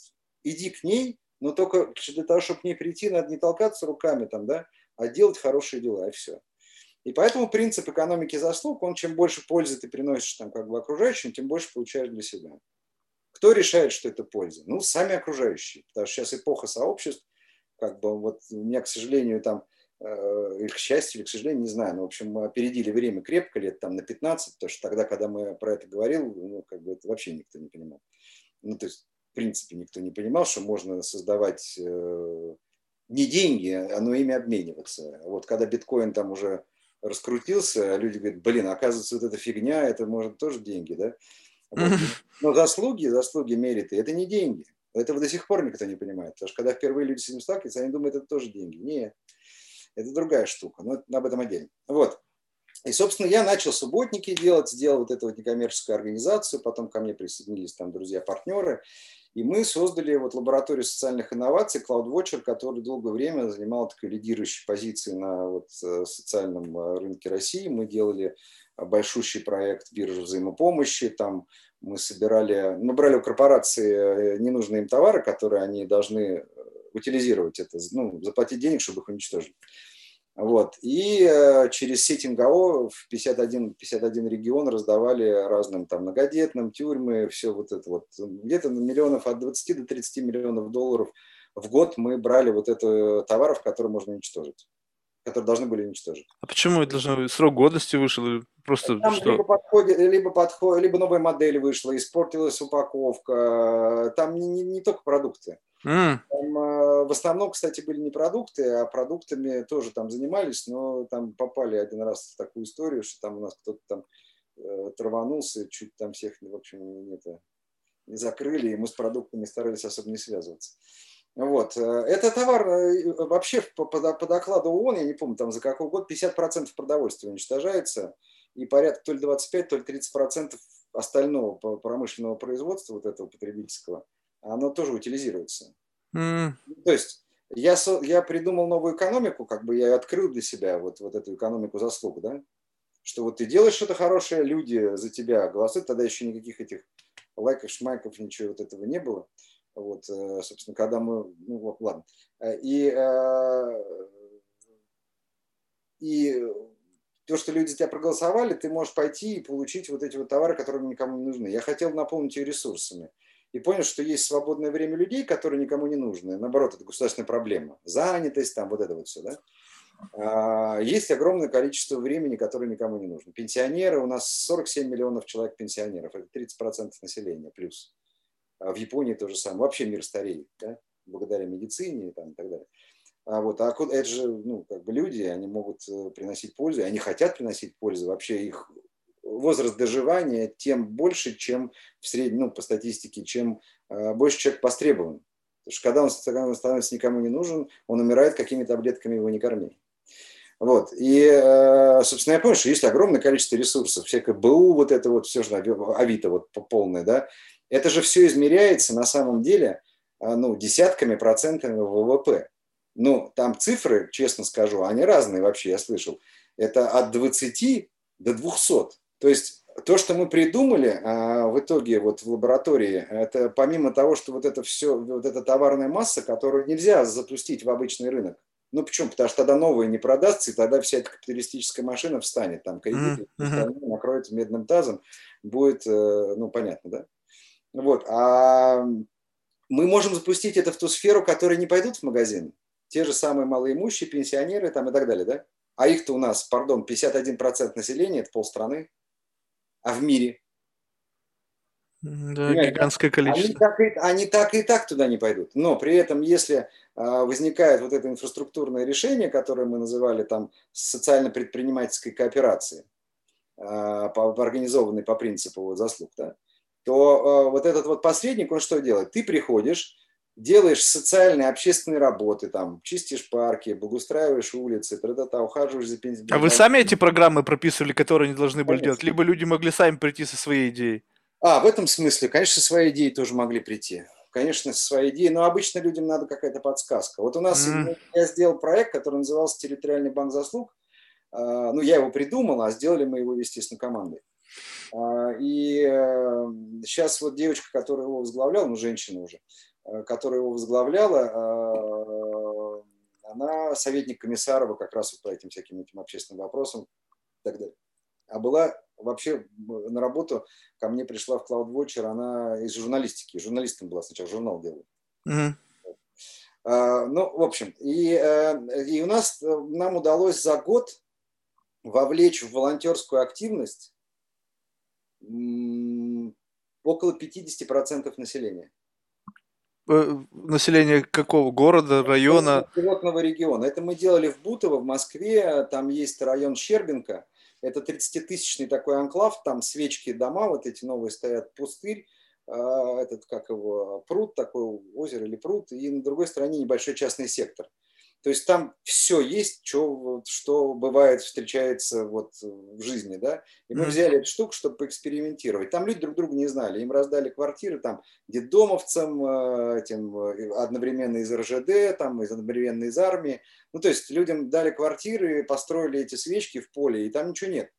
иди к ней, но только для того, чтобы к ней прийти, надо не толкаться руками там, да, а делать хорошие дела, и все. И поэтому принцип экономики заслуг, он чем больше пользы ты приносишь там как бы окружающим, тем больше получаешь для себя. Кто решает, что это польза? Ну, сами окружающие, потому что сейчас эпоха сообществ, как бы вот у меня, к сожалению, там или к счастью, или к сожалению, не знаю, но, в общем, мы опередили время крепко, лет там на 15, потому что тогда, когда мы про это говорил, ну, как бы это вообще никто не понимал. Ну, то есть, в принципе, никто не понимал, что можно создавать э, не деньги, а но ими обмениваться. Вот когда биткоин там уже раскрутился, люди говорят, блин, оказывается, вот эта фигня, это может тоже деньги, да? Вот. Но заслуги, заслуги мериты, это не деньги. Этого до сих пор никто не понимает. Потому что когда впервые люди с этим сталкиваются, они думают, это тоже деньги. Нет это другая штука, но об этом отдельно. Вот. И, собственно, я начал субботники делать, сделал вот эту вот некоммерческую организацию, потом ко мне присоединились там друзья-партнеры, и мы создали вот лабораторию социальных инноваций CloudWatcher, который долгое время занимал такой лидирующей позиции на вот э, социальном э, рынке России. Мы делали большущий проект биржи взаимопомощи, там мы собирали, мы брали у корпорации э, ненужные им товары, которые они должны утилизировать это, ну, заплатить денег, чтобы их уничтожить. Вот. И э, через сеть МГО в 51, 51 регион раздавали разным там многодетным, тюрьмы, все вот это вот. Где-то на миллионов от 20 до 30 миллионов долларов в год мы брали вот это товаров, которые можно уничтожить которые должны были уничтожить. А почему это должно срок годности вышел просто Там что? либо подходит, либо подходит, либо новая модель вышла, испортилась упаковка. Там не, не, не только продукты. М, Там, э, в основном, кстати, были не продукты, а продуктами тоже там занимались, но там попали один раз в такую историю, что там у нас кто-то там э, траванулся, чуть там всех, в общем, это, не закрыли, и мы с продуктами старались особо не связываться. Вот. э, Это товар э, вообще по, по, по докладу ООН, я не помню, там за какой год, 50% продовольствия уничтожается, и порядка то ли 25, то ли 30% остального промышленного производства, вот этого потребительского, оно тоже утилизируется. м, То есть я, я придумал новую экономику, как бы я открыл для себя вот, вот эту экономику заслуг, да, что вот ты делаешь что-то хорошее, люди за тебя голосуют, тогда еще никаких этих лайков, шмайков, ничего вот этого не было. Вот, э, собственно, когда мы, ну вот, ладно. Э, И, э, и то, что люди за тебя проголосовали, ты можешь пойти и получить вот эти вот товары, которые никому не нужны. Я хотел наполнить ее ресурсами. И понял, что есть свободное время людей, которые никому не нужны. Наоборот, это государственная проблема. Занятость, там вот это вот все, да. А, Есть огромное количество времени, которое никому не нужно. Пенсионеры, у нас 47 миллионов человек пенсионеров, это 30% населения плюс. А В Японии то же самое. Вообще мир стареет, да? благодаря медицине и, там, и так далее. А вот, а это же, ну, как бы люди, они могут э, приносить пользу, они хотят приносить пользу. Вообще их возраст доживания тем больше, чем в среднем, ну, по статистике, чем э, больше человек востребован. Потому что когда он, становится никому не нужен, он умирает какими таблетками его не корми. Вот. И, э, собственно, я понял, что есть огромное количество ресурсов, всякое БУ, вот это вот все же, Ави- Авито вот по- полное, да, это же все измеряется на самом деле а, ну, десятками процентами ВВП. Ну, там цифры, честно скажу, они разные вообще, я слышал. Это от 20 до 200. То есть то, что мы придумали а, в итоге вот в лаборатории, это помимо того, что вот это все, вот эта товарная масса, которую нельзя запустить в обычный рынок. Ну почему? Потому что тогда новое не продастся, и тогда вся эта капиталистическая машина встанет, там кредиты остальное накроется медным тазом, будет, э, ну понятно, да? Вот. А мы можем запустить это в ту сферу, которые не пойдут в магазин. Те же самые малоимущие, пенсионеры там и так далее, да? А их-то у нас, пардон, 51% населения, это полстраны. А в мире? Да, Понимаешь, гигантское Они количество. так, и, они так и так туда не пойдут. Но при этом, если а, возникает вот это инфраструктурное решение, которое мы называли там социально-предпринимательской кооперацией, а, по, организованной по принципу вот заслуг, да, то а, вот этот вот посредник, он что делает? Ты приходишь, делаешь социальные, общественные работы, там, чистишь парки, благоустраиваешь улицы, тра-та-та, ухаживаешь за пенсионерами. А вы сами эти программы прописывали, которые они должны были Конечно. делать? Либо люди могли сами прийти со своей идеей? А, в этом смысле, конечно, со своей идеей тоже могли прийти. Конечно, со своей идеей, но обычно людям надо какая-то подсказка. Вот у нас Мгм. я сделал проект, который назывался «Территориальный банк заслуг». А, Ну, я его придумал, а сделали мы его, естественно, командой. А, И сейчас вот девочка, которая его возглавляла, ну, женщина уже, э, которая его возглавляла, а, она советник Комиссарова как раз вот по этим всяким этим общественным вопросам и так далее. А была вообще на работу ко мне пришла в CloudWatcher, она из журналистики, журналистом была сначала, журнал делала. А, Ну, в общем, и, э, и у нас, э, нам удалось за год вовлечь в волонтерскую активность около 50% населения. Э, Население какого города, района? Пилотного региона. Это мы делали в Бутово, в Москве. Там есть район Щербинка. Это 30-тысячный такой анклав. Там свечки дома, вот эти новые стоят, пустырь. а, Этот, как его, пруд такой, озеро или пруд. И на другой стороне небольшой частный сектор. То есть там все есть, что, что бывает, встречается вот в жизни, да. И мы взяли эту штуку, чтобы поэкспериментировать. Там люди друг друга не знали. Им раздали квартиры там детдомовцам, э, этим, э, одновременно из РЖД, там, из- одновременно из армии. Ну, то есть людям дали квартиры, построили эти свечки в поле, и там ничего нет.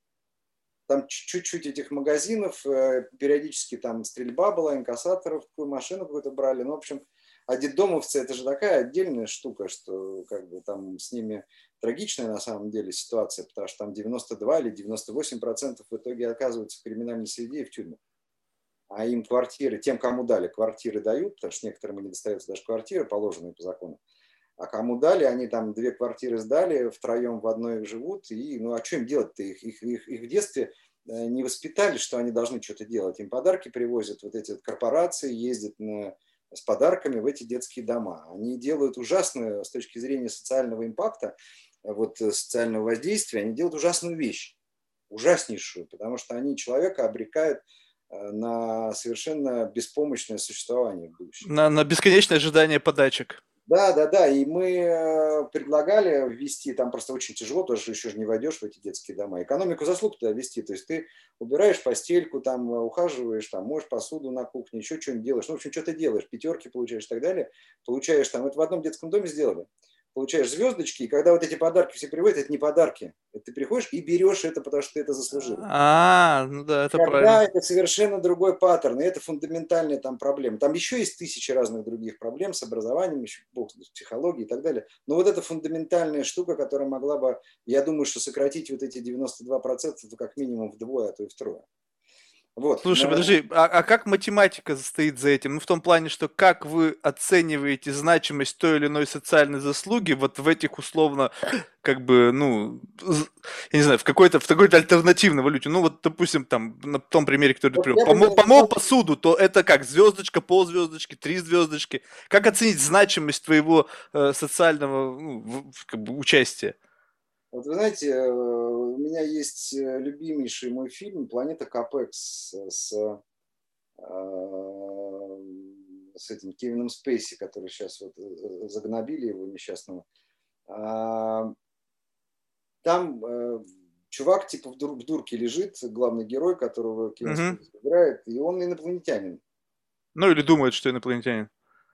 Там чуть-чуть этих магазинов, э, периодически там стрельба была, инкассаторов, машину какую-то брали. Ну, в общем, а детдомовцы это же такая отдельная штука, что как бы там с ними трагичная на самом деле ситуация, потому что там 92 или 98 процентов в итоге оказываются в криминальной среде и в тюрьмах. а им квартиры, тем, кому дали, квартиры дают, потому что некоторым не достается даже квартиры, положенные по закону. А кому дали, они там две квартиры сдали, втроем в одной живут, и ну а что им делать-то? Их, их, их, их в детстве э, не воспитали, что они должны что-то делать. Им подарки привозят, вот эти вот корпорации ездят на, с подарками в эти детские дома. Они делают ужасную с точки зрения социального импакта, вот э, социального воздействия, они делают ужасную вещь, ужаснейшую, потому что они человека обрекают э, на совершенно беспомощное существование в будущем. На, на бесконечное ожидание подачек. Да, да, да. И мы э, предлагали ввести, там просто очень тяжело, тоже еще же не войдешь в эти детские дома. Экономику заслуг туда ввести. То есть ты убираешь постельку, там ухаживаешь, там моешь посуду на кухне, еще что-нибудь делаешь. Ну, в общем, что ты делаешь, пятерки получаешь и так далее. Получаешь там, это в одном детском доме сделали получаешь звездочки, и когда вот эти подарки все приводят, это не подарки. Это ты приходишь и берешь это, потому что ты это заслужил. А, ну да, это когда правильно. это совершенно другой паттерн, и это фундаментальная там проблема. Там еще есть тысячи разных других проблем с образованием, еще бог, с психологией и так далее. Но вот эта фундаментальная штука, которая могла бы, я думаю, что сократить вот эти 92% это как минимум вдвое, а то и втрое. Вот. Слушай, но... подожди, а, а как математика стоит за этим? Ну, в том плане, что как вы оцениваете значимость той или иной социальной заслуги вот в этих условно, как бы, ну, я не знаю, в какой-то, в какой-то альтернативной валюте. Ну, вот, допустим, там, на том примере, который ты привел, помыл, помыл посуду, то это как, звездочка, ползвездочки, три звездочки. Как оценить значимость твоего э, социального ну, как бы, участия? Вот вы знаете, э, у меня есть э, любимейший мой фильм «Планета Капекс» с, э, с этим Кевином Спейси, который сейчас вот загнобили его несчастного. А, там чувак типа в, дур, в дурке лежит, главный герой, которого Кевин угу. Спейси играет, и он инопланетянин. Ну или думает, что инопланетянин.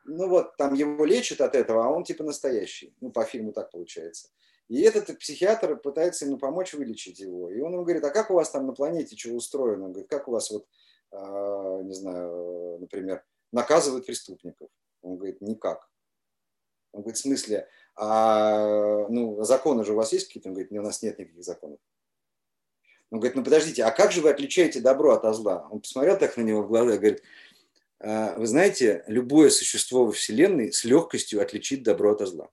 Ну вот, там его лечат от этого, а он типа настоящий. Ну, по фильму так получается. И этот психиатр пытается ему помочь вылечить его. И он ему говорит, а как у вас там на планете что устроено? Он говорит, как у вас вот, а, не знаю, например, наказывают преступников? Он говорит, никак. Он говорит, в смысле, а, ну, законы же у вас есть какие-то? Он говорит, у нас нет никаких законов. Он говорит, ну подождите, а как же вы отличаете добро от зла? Он посмотрел так на него в глаза и говорит, «А, вы знаете, любое существо во Вселенной с легкостью отличит добро от зла.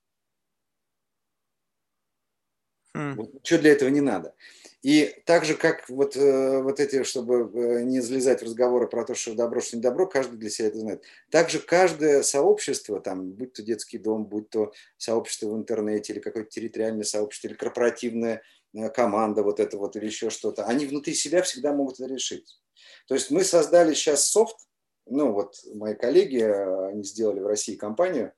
Mm. Вот, что для этого не надо. И так же, как вот, э, вот эти, чтобы э, не залезать в разговоры про то, что добро, что не добро, каждый для себя это знает. Также каждое сообщество, там, будь то детский дом, будь то сообщество в интернете, или какое-то территориальное сообщество, или корпоративная э, команда, вот это вот, или еще что-то, они внутри себя всегда могут это решить. То есть мы создали сейчас софт, ну вот мои коллеги, они сделали в России компанию,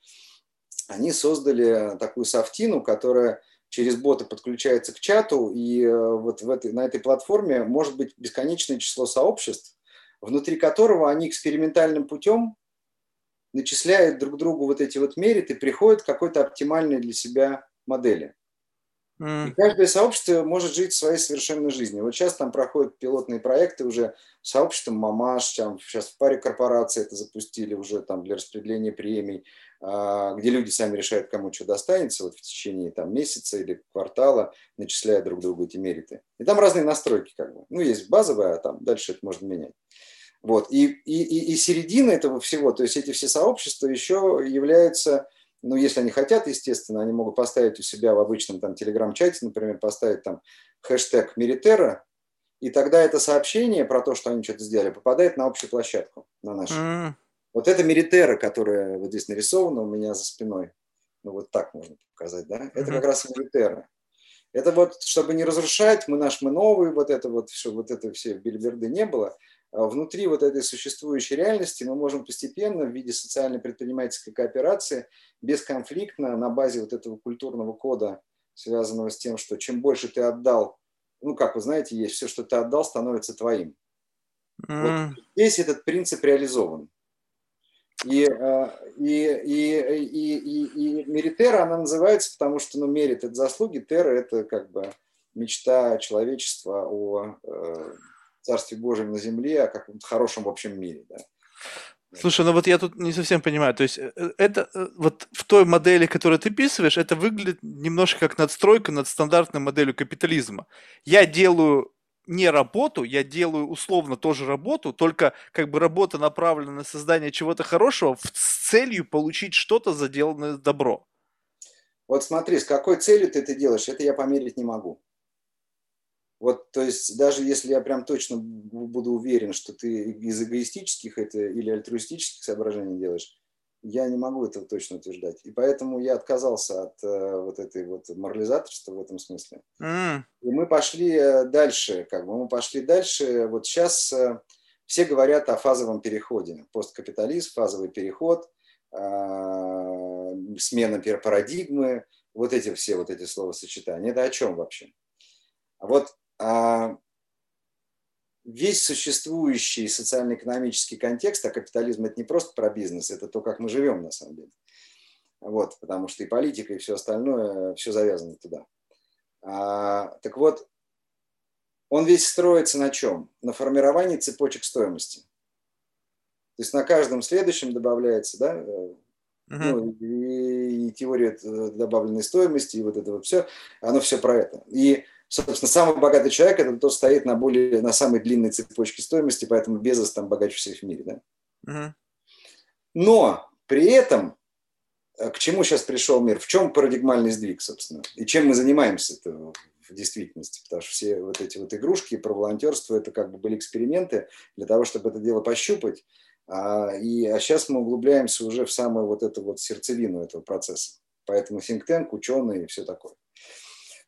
они создали такую софтину, которая через боты подключается к чату, и э, вот в этой, на этой платформе может быть бесконечное число сообществ, внутри которого они экспериментальным путем начисляют друг другу вот эти вот мерит и приходят к какой-то оптимальной для себя модели. Mm. И каждое сообщество может жить своей совершенной жизнью. Вот сейчас там проходят пилотные проекты уже сообществом Мамаш, там сейчас в паре корпораций это запустили уже там для распределения премий, где люди сами решают, кому что достанется вот в течение там месяца или квартала, начисляя друг другу эти мериты. И там разные настройки как бы. Ну, есть базовая, а там дальше это можно менять. Вот. И, и, и, и середина этого всего, то есть эти все сообщества еще являются ну, если они хотят, естественно, они могут поставить у себя в обычном там телеграм-чате, например, поставить там хэштег Меритера, и тогда это сообщение про то, что они что-то сделали, попадает на общую площадку, на нашу. Mm. Вот это Меритера, которая вот здесь нарисована у меня за спиной. Ну, вот так можно показать, да? Это mm-hmm. как раз Меритера. Это вот, чтобы не разрушать, мы наш, мы новый, вот это вот, все, вот это все бильберды не было. А внутри вот этой существующей реальности мы можем постепенно в виде социальной предпринимательской кооперации бесконфликтно на базе вот этого культурного кода, связанного с тем, что чем больше ты отдал, ну, как вы знаете, есть все, что ты отдал, становится твоим. Mm. Вот здесь этот принцип реализован. И, и, и, и, и, и Меритера, она называется, потому что ну, мерит это заслуги, Тера – это как бы мечта человечества о э, Царстве Божьем на земле, о каком-то хорошем в общем мире. Да. Слушай, ну вот я тут не совсем понимаю. То есть э, э, это э, вот в той модели, которую ты описываешь, это выглядит немножко как надстройка над стандартной моделью капитализма. Я делаю не работу, я делаю условно тоже работу, только как бы работа направлена на создание чего-то хорошего с целью получить что-то за сделанное добро. Вот смотри, с какой целью ты это делаешь, это я померить не могу. Вот, то есть, даже если я прям точно буду уверен, что ты из эгоистических это или альтруистических соображений делаешь, я не могу этого точно утверждать. И поэтому я отказался от э, вот этой вот морализаторства в этом смысле. Mm. И мы пошли э, дальше, как бы мы пошли дальше. Вот сейчас э, все говорят о фазовом переходе. Посткапитализм, фазовый переход, э, смена парадигмы, вот эти все вот эти словосочетания. Это о чем вообще? Вот э, весь существующий социально-экономический контекст, а капитализм это не просто про бизнес, это то, как мы живем на самом деле. Вот, потому что и политика, и все остальное, все завязано туда. А, так вот, он весь строится на чем? На формировании цепочек стоимости. То есть на каждом следующем добавляется, да, uh-huh. ну, и, и теория добавленной стоимости, и вот это вот все, оно все про это. И собственно, самый богатый человек – это тот стоит на, более, на самой длинной цепочке стоимости, поэтому Безос там богаче всех в мире. Да? Угу. Но при этом э, к чему сейчас пришел мир? В чем парадигмальный сдвиг, собственно? И чем мы занимаемся в действительности? Потому что все вот эти вот игрушки про волонтерство – это как бы были эксперименты для того, чтобы это дело пощупать. А, и, а сейчас мы углубляемся уже в самую вот эту вот сердцевину этого процесса. Поэтому think tank, ученые и все такое.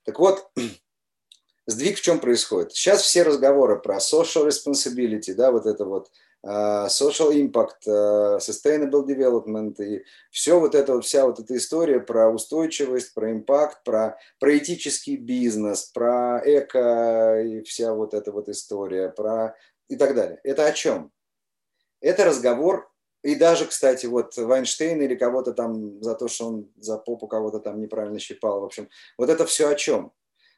Так вот, сдвиг в чем происходит? Сейчас все разговоры про social responsibility, да, вот это вот uh, social impact, uh, sustainable development и все вот это вот, вся вот эта история про устойчивость, про импакт, про, про этический бизнес, про эко и вся вот эта вот история, про и так далее. Это о чем? Это разговор и даже, кстати, вот Вайнштейн или кого-то там за то, что он за попу кого-то там неправильно щипал, в общем, вот это все о чем?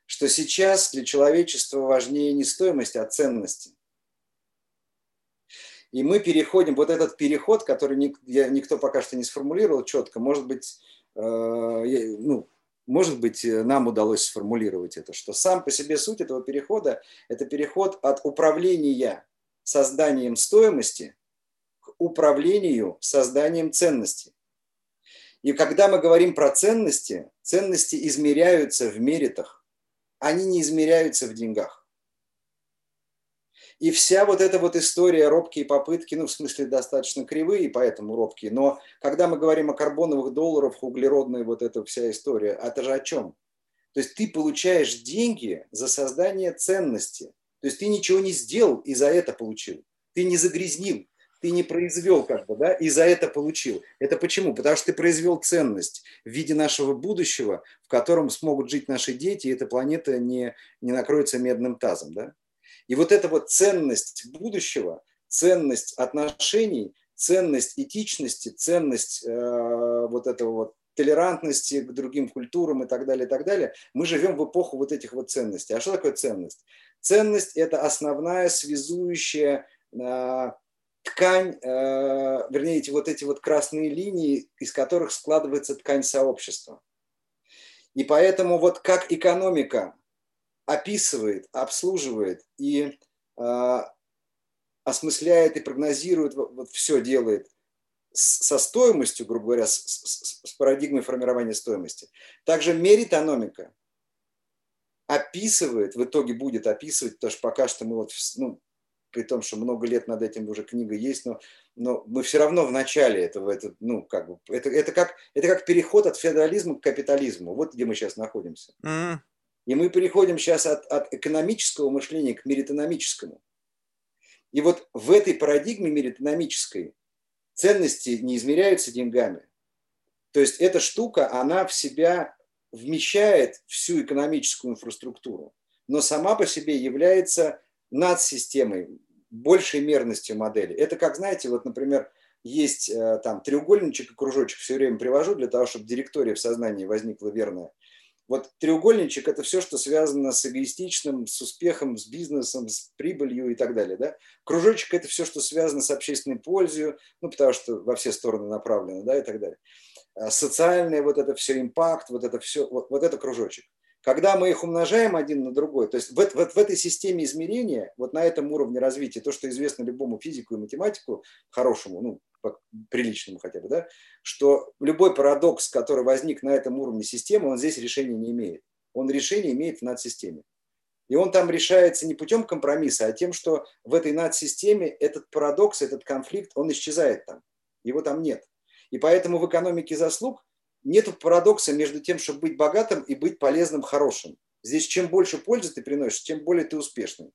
Что сейчас для человечества важнее не стоимость, а ценности. И мы переходим, вот этот переход, который никто пока что не сформулировал четко, может быть, э, ну, может быть, нам удалось сформулировать это, что сам по себе суть этого перехода – это переход от управления созданием стоимости к управлению созданием ценности. И когда мы говорим про ценности, ценности измеряются в меритах они не измеряются в деньгах. И вся вот эта вот история, робкие попытки, ну, в смысле, достаточно кривые, поэтому робкие, но когда мы говорим о карбоновых долларах, углеродная вот эта вся история, это же о чем? То есть ты получаешь деньги за создание ценности. То есть ты ничего не сделал и за это получил. Ты не загрязнил ты не произвел как бы, да, и за это получил. Это почему? Потому что ты произвел ценность в виде нашего будущего, в котором смогут жить наши дети, и эта планета не, не накроется медным тазом, да. И вот эта вот ценность будущего, ценность отношений, ценность этичности, ценность э, вот этого вот толерантности к другим культурам и так далее, и так далее. Мы живем в эпоху вот этих вот ценностей. А что такое ценность? Ценность – это основная связующая э, ткань, э, вернее, эти вот эти вот красные линии, из которых складывается ткань сообщества. И поэтому вот как экономика описывает, обслуживает и э, осмысляет и прогнозирует, вот все делает со стоимостью, грубо говоря, с, с, с парадигмой формирования стоимости. Также меритономика описывает, в итоге будет описывать, потому что пока что мы вот, ну, при том, что много лет над этим уже книга есть, но, но мы все равно в начале этого, это, ну, как бы, это, это, как, это как переход от феодализма к капитализму. Вот где мы сейчас находимся. Mm-hmm. И мы переходим сейчас от, от экономического мышления к меритономическому. И вот в этой парадигме меритономической ценности не измеряются деньгами. То есть эта штука, она в себя вмещает всю экономическую инфраструктуру, но сама по себе является над системой, большей мерностью модели. Это как, знаете, вот, например, есть э, там треугольничек и кружочек, все время привожу для того, чтобы директория в сознании возникла верная. Вот треугольничек – это все, что связано с эгоистичным, с успехом, с бизнесом, с прибылью и так далее. Да? Кружочек – это все, что связано с общественной пользой, ну, потому что во все стороны направлено да, и так далее. А социальное, вот это все, импакт, вот это все, вот, вот это кружочек. Когда мы их умножаем один на другой, то есть в, в, в этой системе измерения, вот на этом уровне развития, то, что известно любому физику и математику, хорошему, ну, приличному хотя бы, да, что любой парадокс, который возник на этом уровне системы, он здесь решения не имеет. Он решение имеет в надсистеме. И он там решается не путем компромисса, а тем, что в этой надсистеме этот парадокс, этот конфликт, он исчезает там. Его там нет. И поэтому в экономике заслуг нет парадокса между тем, чтобы быть богатым и быть полезным, хорошим. Здесь чем больше пользы ты приносишь, тем более ты успешный.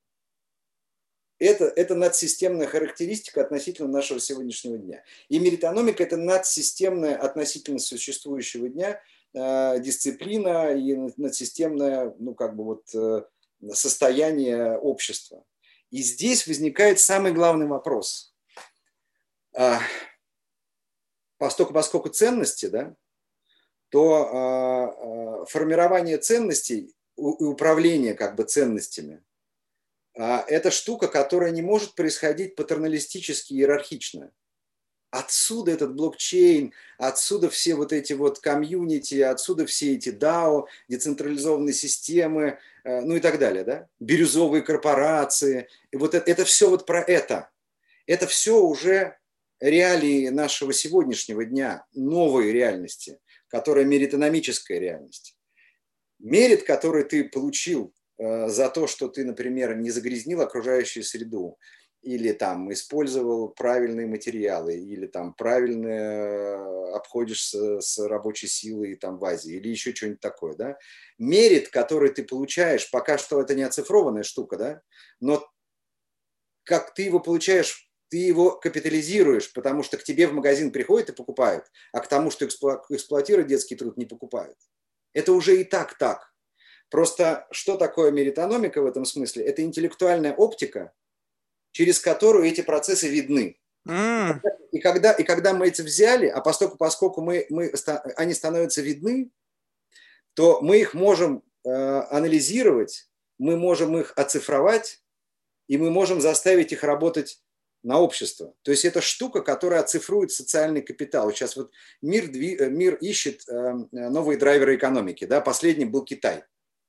Это, это надсистемная характеристика относительно нашего сегодняшнего дня. И меритономика – это надсистемная относительно существующего дня э, дисциплина и надсистемное ну, как бы вот, э, состояние общества. И здесь возникает самый главный вопрос. А, поскольку, поскольку ценности, да, то а, а, формирование ценностей и управление как бы ценностями а, – это штука, которая не может происходить патерналистически, иерархично. Отсюда этот блокчейн, отсюда все вот эти вот комьюнити, отсюда все эти DAO, децентрализованные системы, э, ну и так далее, да? Бирюзовые корпорации. И вот это, это все вот про это. Это все уже реалии нашего сегодняшнего дня, новые реальности которая меритономическая реальность. Мерит, который ты получил э, за то, что ты, например, не загрязнил окружающую среду, или там использовал правильные материалы, или там правильно э, обходишься с рабочей силой там в Азии, или еще что-нибудь такое, да. Мерит, который ты получаешь, пока что это не оцифрованная штука, да, но как ты его получаешь ты его капитализируешь, потому что к тебе в магазин приходят и покупают, а к тому, что эксплуатируют детский труд, не покупают. Это уже и так так. Просто что такое меритономика в этом смысле? Это интеллектуальная оптика, через которую эти процессы видны. Mm. И, когда, и когда мы эти взяли, а поскольку, поскольку мы, мы, они становятся видны, то мы их можем э, анализировать, мы можем их оцифровать, и мы можем заставить их работать на общество. То есть это штука, которая оцифрует социальный капитал. Сейчас вот мир, э, мир ищет эм, новые драйверы экономики. Да? Последним был Китай.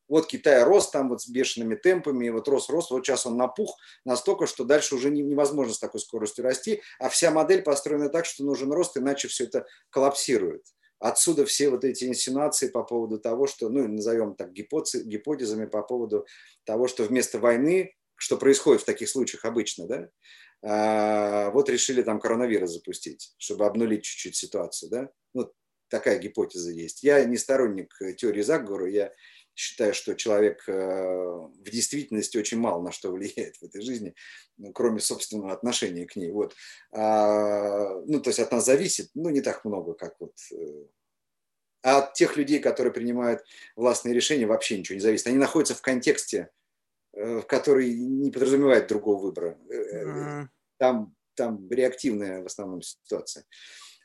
Вот Китай рос там вот с бешеными темпами, и вот рос, рос, вот сейчас он напух настолько, что дальше уже невозможно с такой скоростью расти, а вся модель построена так, что нужен рост, иначе все это коллапсирует. Отсюда все вот эти инсинуации по поводу того, что, ну, назовем так гипотезами по поводу того, что вместо войны, что происходит в таких случаях обычно, да, вот решили там коронавирус запустить, чтобы обнулить чуть-чуть ситуацию, да? Ну, такая гипотеза есть. Я не сторонник теории заговора, я считаю, что человек э, в действительности очень мало на что влияет в этой жизни, ну, кроме собственного отношения к ней. Вот. А, ну, то есть от нас зависит, ну, не так много, как вот э, а от тех людей, которые принимают властные решения, вообще ничего не зависит. Они находятся в контексте, э, который не подразумевает другого выбора. Mm там, там реактивная в основном ситуация.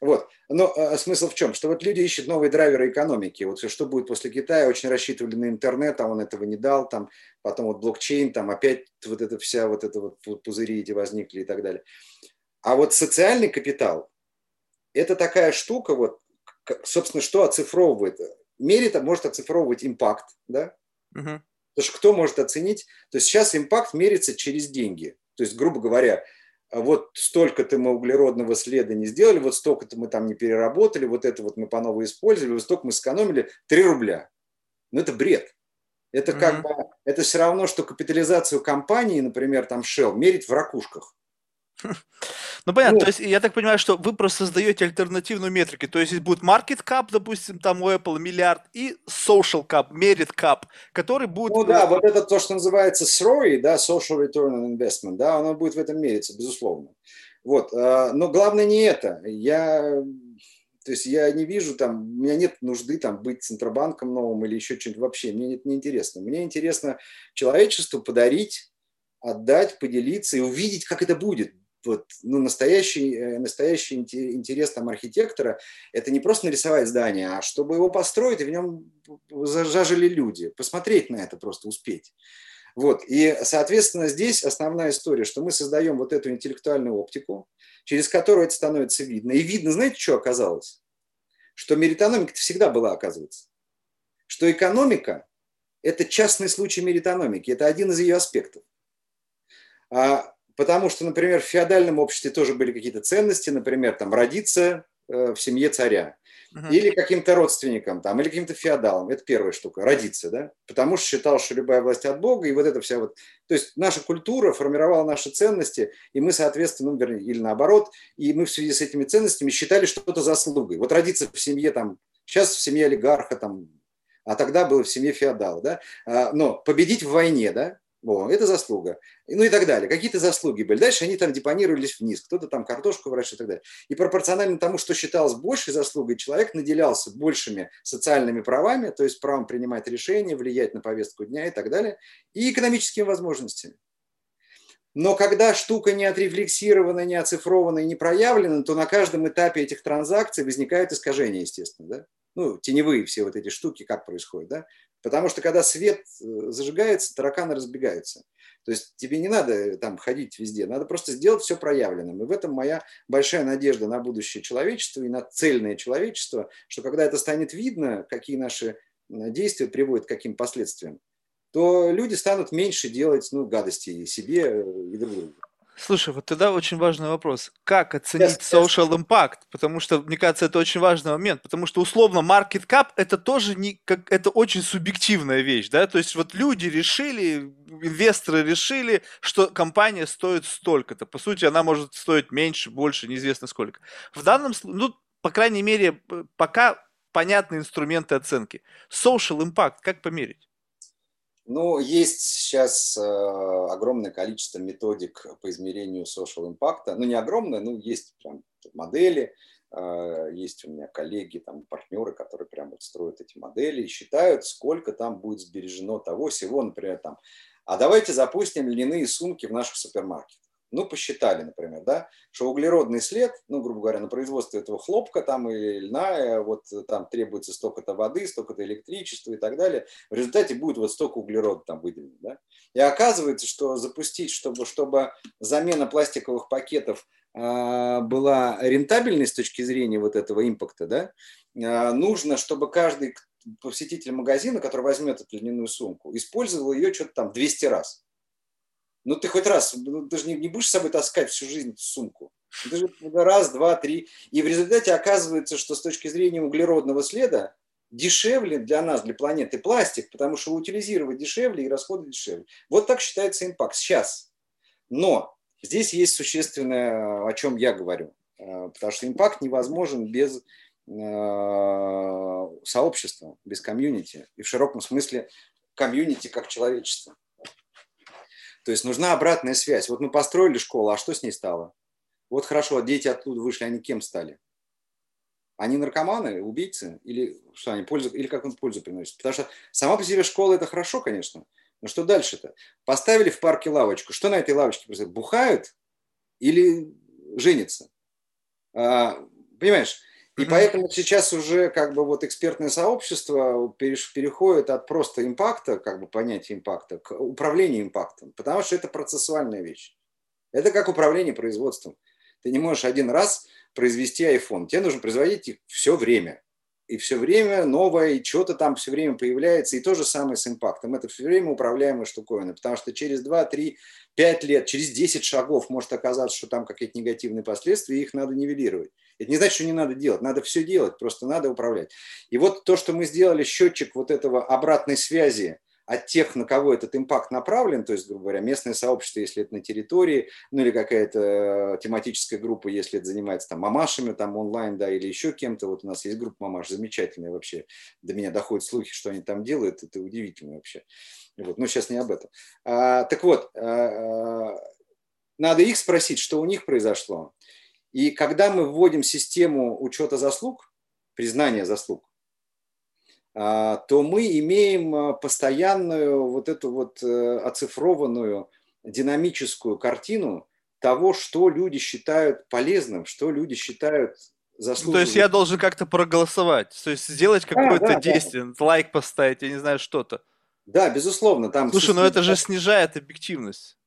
Вот. Но а, смысл в чем? Что вот люди ищут новые драйверы экономики. Вот что будет после Китая, очень рассчитывали на интернет, а он этого не дал. Там, потом вот блокчейн, там опять вот эта вся вот это вот пузыри эти возникли и так далее. А вот социальный капитал – это такая штука, вот, собственно, что оцифровывает? Мерит может оцифровывать импакт, да? Угу. Потому что кто может оценить? То есть сейчас импакт мерится через деньги. То есть, грубо говоря, вот столько-то мы углеродного следа не сделали, вот столько-то мы там не переработали, вот это вот мы по новой использовали, вот столько мы сэкономили 3 рубля. Ну, это бред. Это как mm-hmm. бы, это все равно, что капитализацию компании, например, там Shell, мерить в ракушках. Ну, понятно, ну, то есть я так понимаю, что вы просто создаете альтернативную метрику. То есть будет market cap, допустим, там у Apple миллиард, и social cap, merit cap, который будет... Ну да, вот это то, что называется SROI, да, social return on investment, да, оно будет в этом мериться, безусловно. Вот, а, но главное не это. Я то есть я не вижу там, у меня нет нужды там быть центробанком новым или еще что-нибудь вообще. Мне это не интересно. Мне интересно человечеству подарить, отдать, поделиться и увидеть, как это будет вот, ну, настоящий, э, настоящий интерес там, архитектора – это не просто нарисовать здание, а чтобы его построить, и в нем зажили люди. Посмотреть на это просто успеть. Вот. И, соответственно, здесь основная история, что мы создаем вот эту интеллектуальную оптику, через которую это становится видно. И видно, знаете, что оказалось? Что меритономика всегда была, оказывается. Что экономика это частный случай меритономики, это один из ее аспектов. А, потому что, например, в феодальном обществе тоже были какие-то ценности, например, там родиться э, в семье царя uh или каким-то родственникам там, или каким-то феодалам. Это первая штука, родиться, да, потому что считал, что любая власть от Бога, и вот это вся вот, то есть наша культура формировала наши ценности, и мы, соответственно, ну, вернее, или наоборот, и мы в связи с этими ценностями считали что-то заслугой. Вот родиться в семье там, сейчас в семье олигарха там, а тогда было в семье феодала, да, а, но победить в войне, да, о, это заслуга. Ну и так далее. Какие-то заслуги были. Дальше они там депонировались вниз. Кто-то там картошку выращивал и так далее. И пропорционально тому, что считалось большей заслугой, человек наделялся большими социальными правами, то есть правом принимать решения, влиять на повестку дня и так далее, и экономическими возможностями. Но когда штука не отрефлексирована, не оцифрована и не проявлена, то на каждом этапе этих транзакций возникают искажения, естественно. Да? Ну, теневые все вот эти штуки, как происходит. Да? Потому что когда свет э, зажигается, тараканы разбегаются. То есть тебе не надо э, там ходить везде, надо просто сделать все проявленным. И в этом моя большая надежда на будущее человечества и на цельное человечество, что когда это станет видно, какие наши действия приводят к каким последствиям, то люди станут меньше делать ну, гадости себе э, и друг другу. Слушай, вот тогда очень важный вопрос. Как оценить yes, social yes. impact? Потому что, мне кажется, это очень важный момент. Потому что, условно, market cap – это тоже не, как, это очень субъективная вещь. Да? То есть вот люди решили, инвесторы решили, что компания стоит столько-то. По сути, она может стоить меньше, больше, неизвестно сколько. В данном случае, ну, по крайней мере, пока понятны инструменты оценки. Social impact как померить? Ну, есть сейчас э, огромное количество методик по измерению social impact. Ну, не огромное, но есть прям модели. Э, есть у меня коллеги, там, партнеры, которые прямо вот строят эти модели и считают, сколько там будет сбережено того всего, например, там. А давайте запустим льняные сумки в наших супермаркетах ну, посчитали, например, да, что углеродный след, ну, грубо говоря, на производство этого хлопка там или льна, э, вот там требуется столько-то воды, столько-то электричества и так далее, в результате будет вот столько углерода там выделено, да. И оказывается, что запустить, чтобы, чтобы замена пластиковых пакетов э, была рентабельной с точки зрения вот этого импакта, да, э, нужно, чтобы каждый посетитель магазина, который возьмет эту льняную сумку, использовал ее что-то там 200 раз. Ну, ты хоть раз, ну, ты же не, не будешь с собой таскать всю жизнь сумку. Ты же раз, два, три. И в результате оказывается, что с точки зрения углеродного следа дешевле для нас, для планеты пластик, потому что утилизировать дешевле и расходы дешевле. Вот так считается импакт сейчас. Но здесь есть существенное, о чем я говорю. Э, потому что импакт невозможен без э, сообщества, без комьюнити. И в широком смысле комьюнити как человечество. То есть нужна обратная связь. Вот мы построили школу, а что с ней стало? Вот хорошо, дети оттуда вышли, они кем стали? Они наркоманы, убийцы? Или что они пользу, или как он пользу приносит? Потому что сама по себе школа это хорошо, конечно. Но что дальше-то? Поставили в парке лавочку. Что на этой лавочке происходит? Бухают или женятся? А, понимаешь? И поэтому сейчас уже как бы вот экспертное сообщество переходит от просто импакта, как бы понятия импакта, к управлению импактом, потому что это процессуальная вещь. Это как управление производством. Ты не можешь один раз произвести iPhone, тебе нужно производить их все время и все время новое, и что-то там все время появляется, и то же самое с импактом. Это все время управляемая штуковина, потому что через 2, 3, 5 лет, через 10 шагов может оказаться, что там какие-то негативные последствия, и их надо нивелировать. Это не значит, что не надо делать, надо все делать, просто надо управлять. И вот то, что мы сделали, счетчик вот этого обратной связи от тех, на кого этот импакт направлен, то есть, грубо говоря, местное сообщество, если это на территории, ну или какая-то э, тематическая группа, если это занимается там мамашами, там онлайн, да, или еще кем-то. Вот у нас есть группа мамаш замечательная вообще. До меня доходят слухи, что они там делают, это удивительно вообще. Вот. Но сейчас не об этом. А, так вот, а, надо их спросить, что у них произошло. И когда мы вводим систему учета заслуг, признания заслуг, то мы имеем а, постоянную вот эту вот э, оцифрованную динамическую картину того, что люди считают полезным, что люди считают заслуженным. То есть я должен как-то проголосовать, то есть сделать какое-то да, да, действие, да. лайк поставить, я не знаю, что-то. Да, безусловно. Там Слушай, но это же снижает объективность.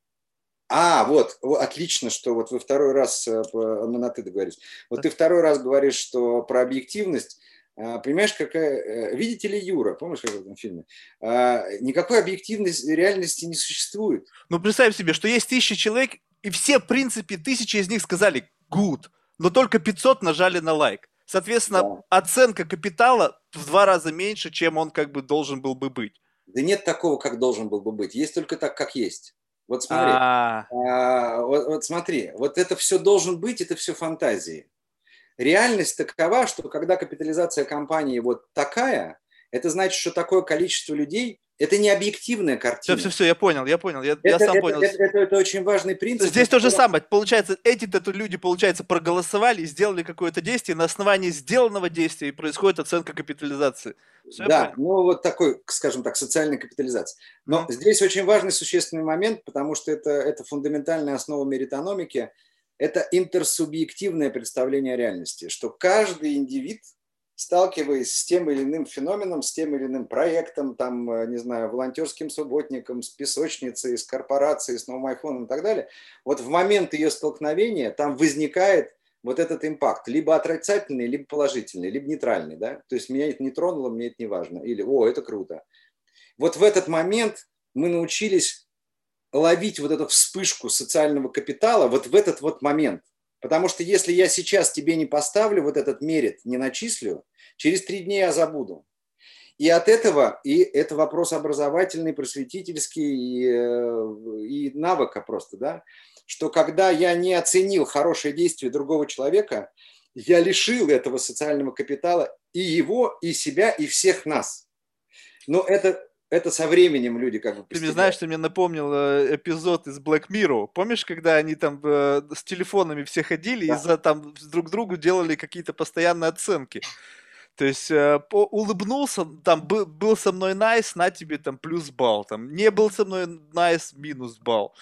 А, вот, отлично, что вот вы второй раз, э, мы на ты договорились. Вот ты второй раз говоришь, что про объективность, А, понимаешь, какая... Э, видите ли Юра, помнишь, как в этом фильме? А, никакой объективной реальности не существует. Ну, представь себе, что есть тысяча человек, и все, в принципе, тысячи из них сказали «good», но только 500 нажали на лайк. Соответственно, да. оценка капитала в два раза меньше, чем он как бы должен был бы быть. Да нет такого, как должен был бы быть. Есть только так, как есть. Вот смотри, а... А, вот, вот смотри, вот это все должен быть, это все фантазии. Реальность такова, что когда капитализация компании вот такая, это значит, что такое количество людей это не объективная картина. Все, все, все, я понял, я понял, я, это, я сам это, понял. Это, это, это очень важный принцип. Здесь то же самое. Получается, эти-то люди, получается, проголосовали и сделали какое-то действие, на основании сделанного действия и происходит оценка капитализации. Все да, ну вот такой, скажем так, социальной капитализации. Но mm. здесь очень важный существенный момент, потому что это, это фундаментальная основа меритономики – это интерсубъективное представление о реальности, что каждый индивид, сталкиваясь с тем или иным феноменом, с тем или иным проектом, там, э, не знаю, волонтерским субботником, с песочницей, с корпорацией, с новым айфоном и так далее, вот в момент ее столкновения там возникает вот этот импакт, либо отрицательный, либо положительный, либо нейтральный, да, то есть меня это не тронуло, мне это не важно, или, о, это круто. Вот в этот момент мы научились ловить вот эту вспышку социального капитала вот в этот вот момент. Потому что если я сейчас тебе не поставлю вот этот мерит, не начислю, через три дня я забуду. И от этого, и это вопрос образовательный, просветительский и, э, и навыка просто, да, что когда я не оценил хорошее действие другого человека, я лишил этого социального капитала и его, и себя, и всех нас. Но это это со временем люди как бы Ты мне знаешь, ты мне напомнил э, эпизод из Black Mirror. Помнишь, когда они там э, с телефонами все ходили да. и за там друг другу делали какие-то постоянные оценки? То есть э, по, улыбнулся, там был, был со мной nice, на тебе там плюс балл, там не был со мной nice, минус балл.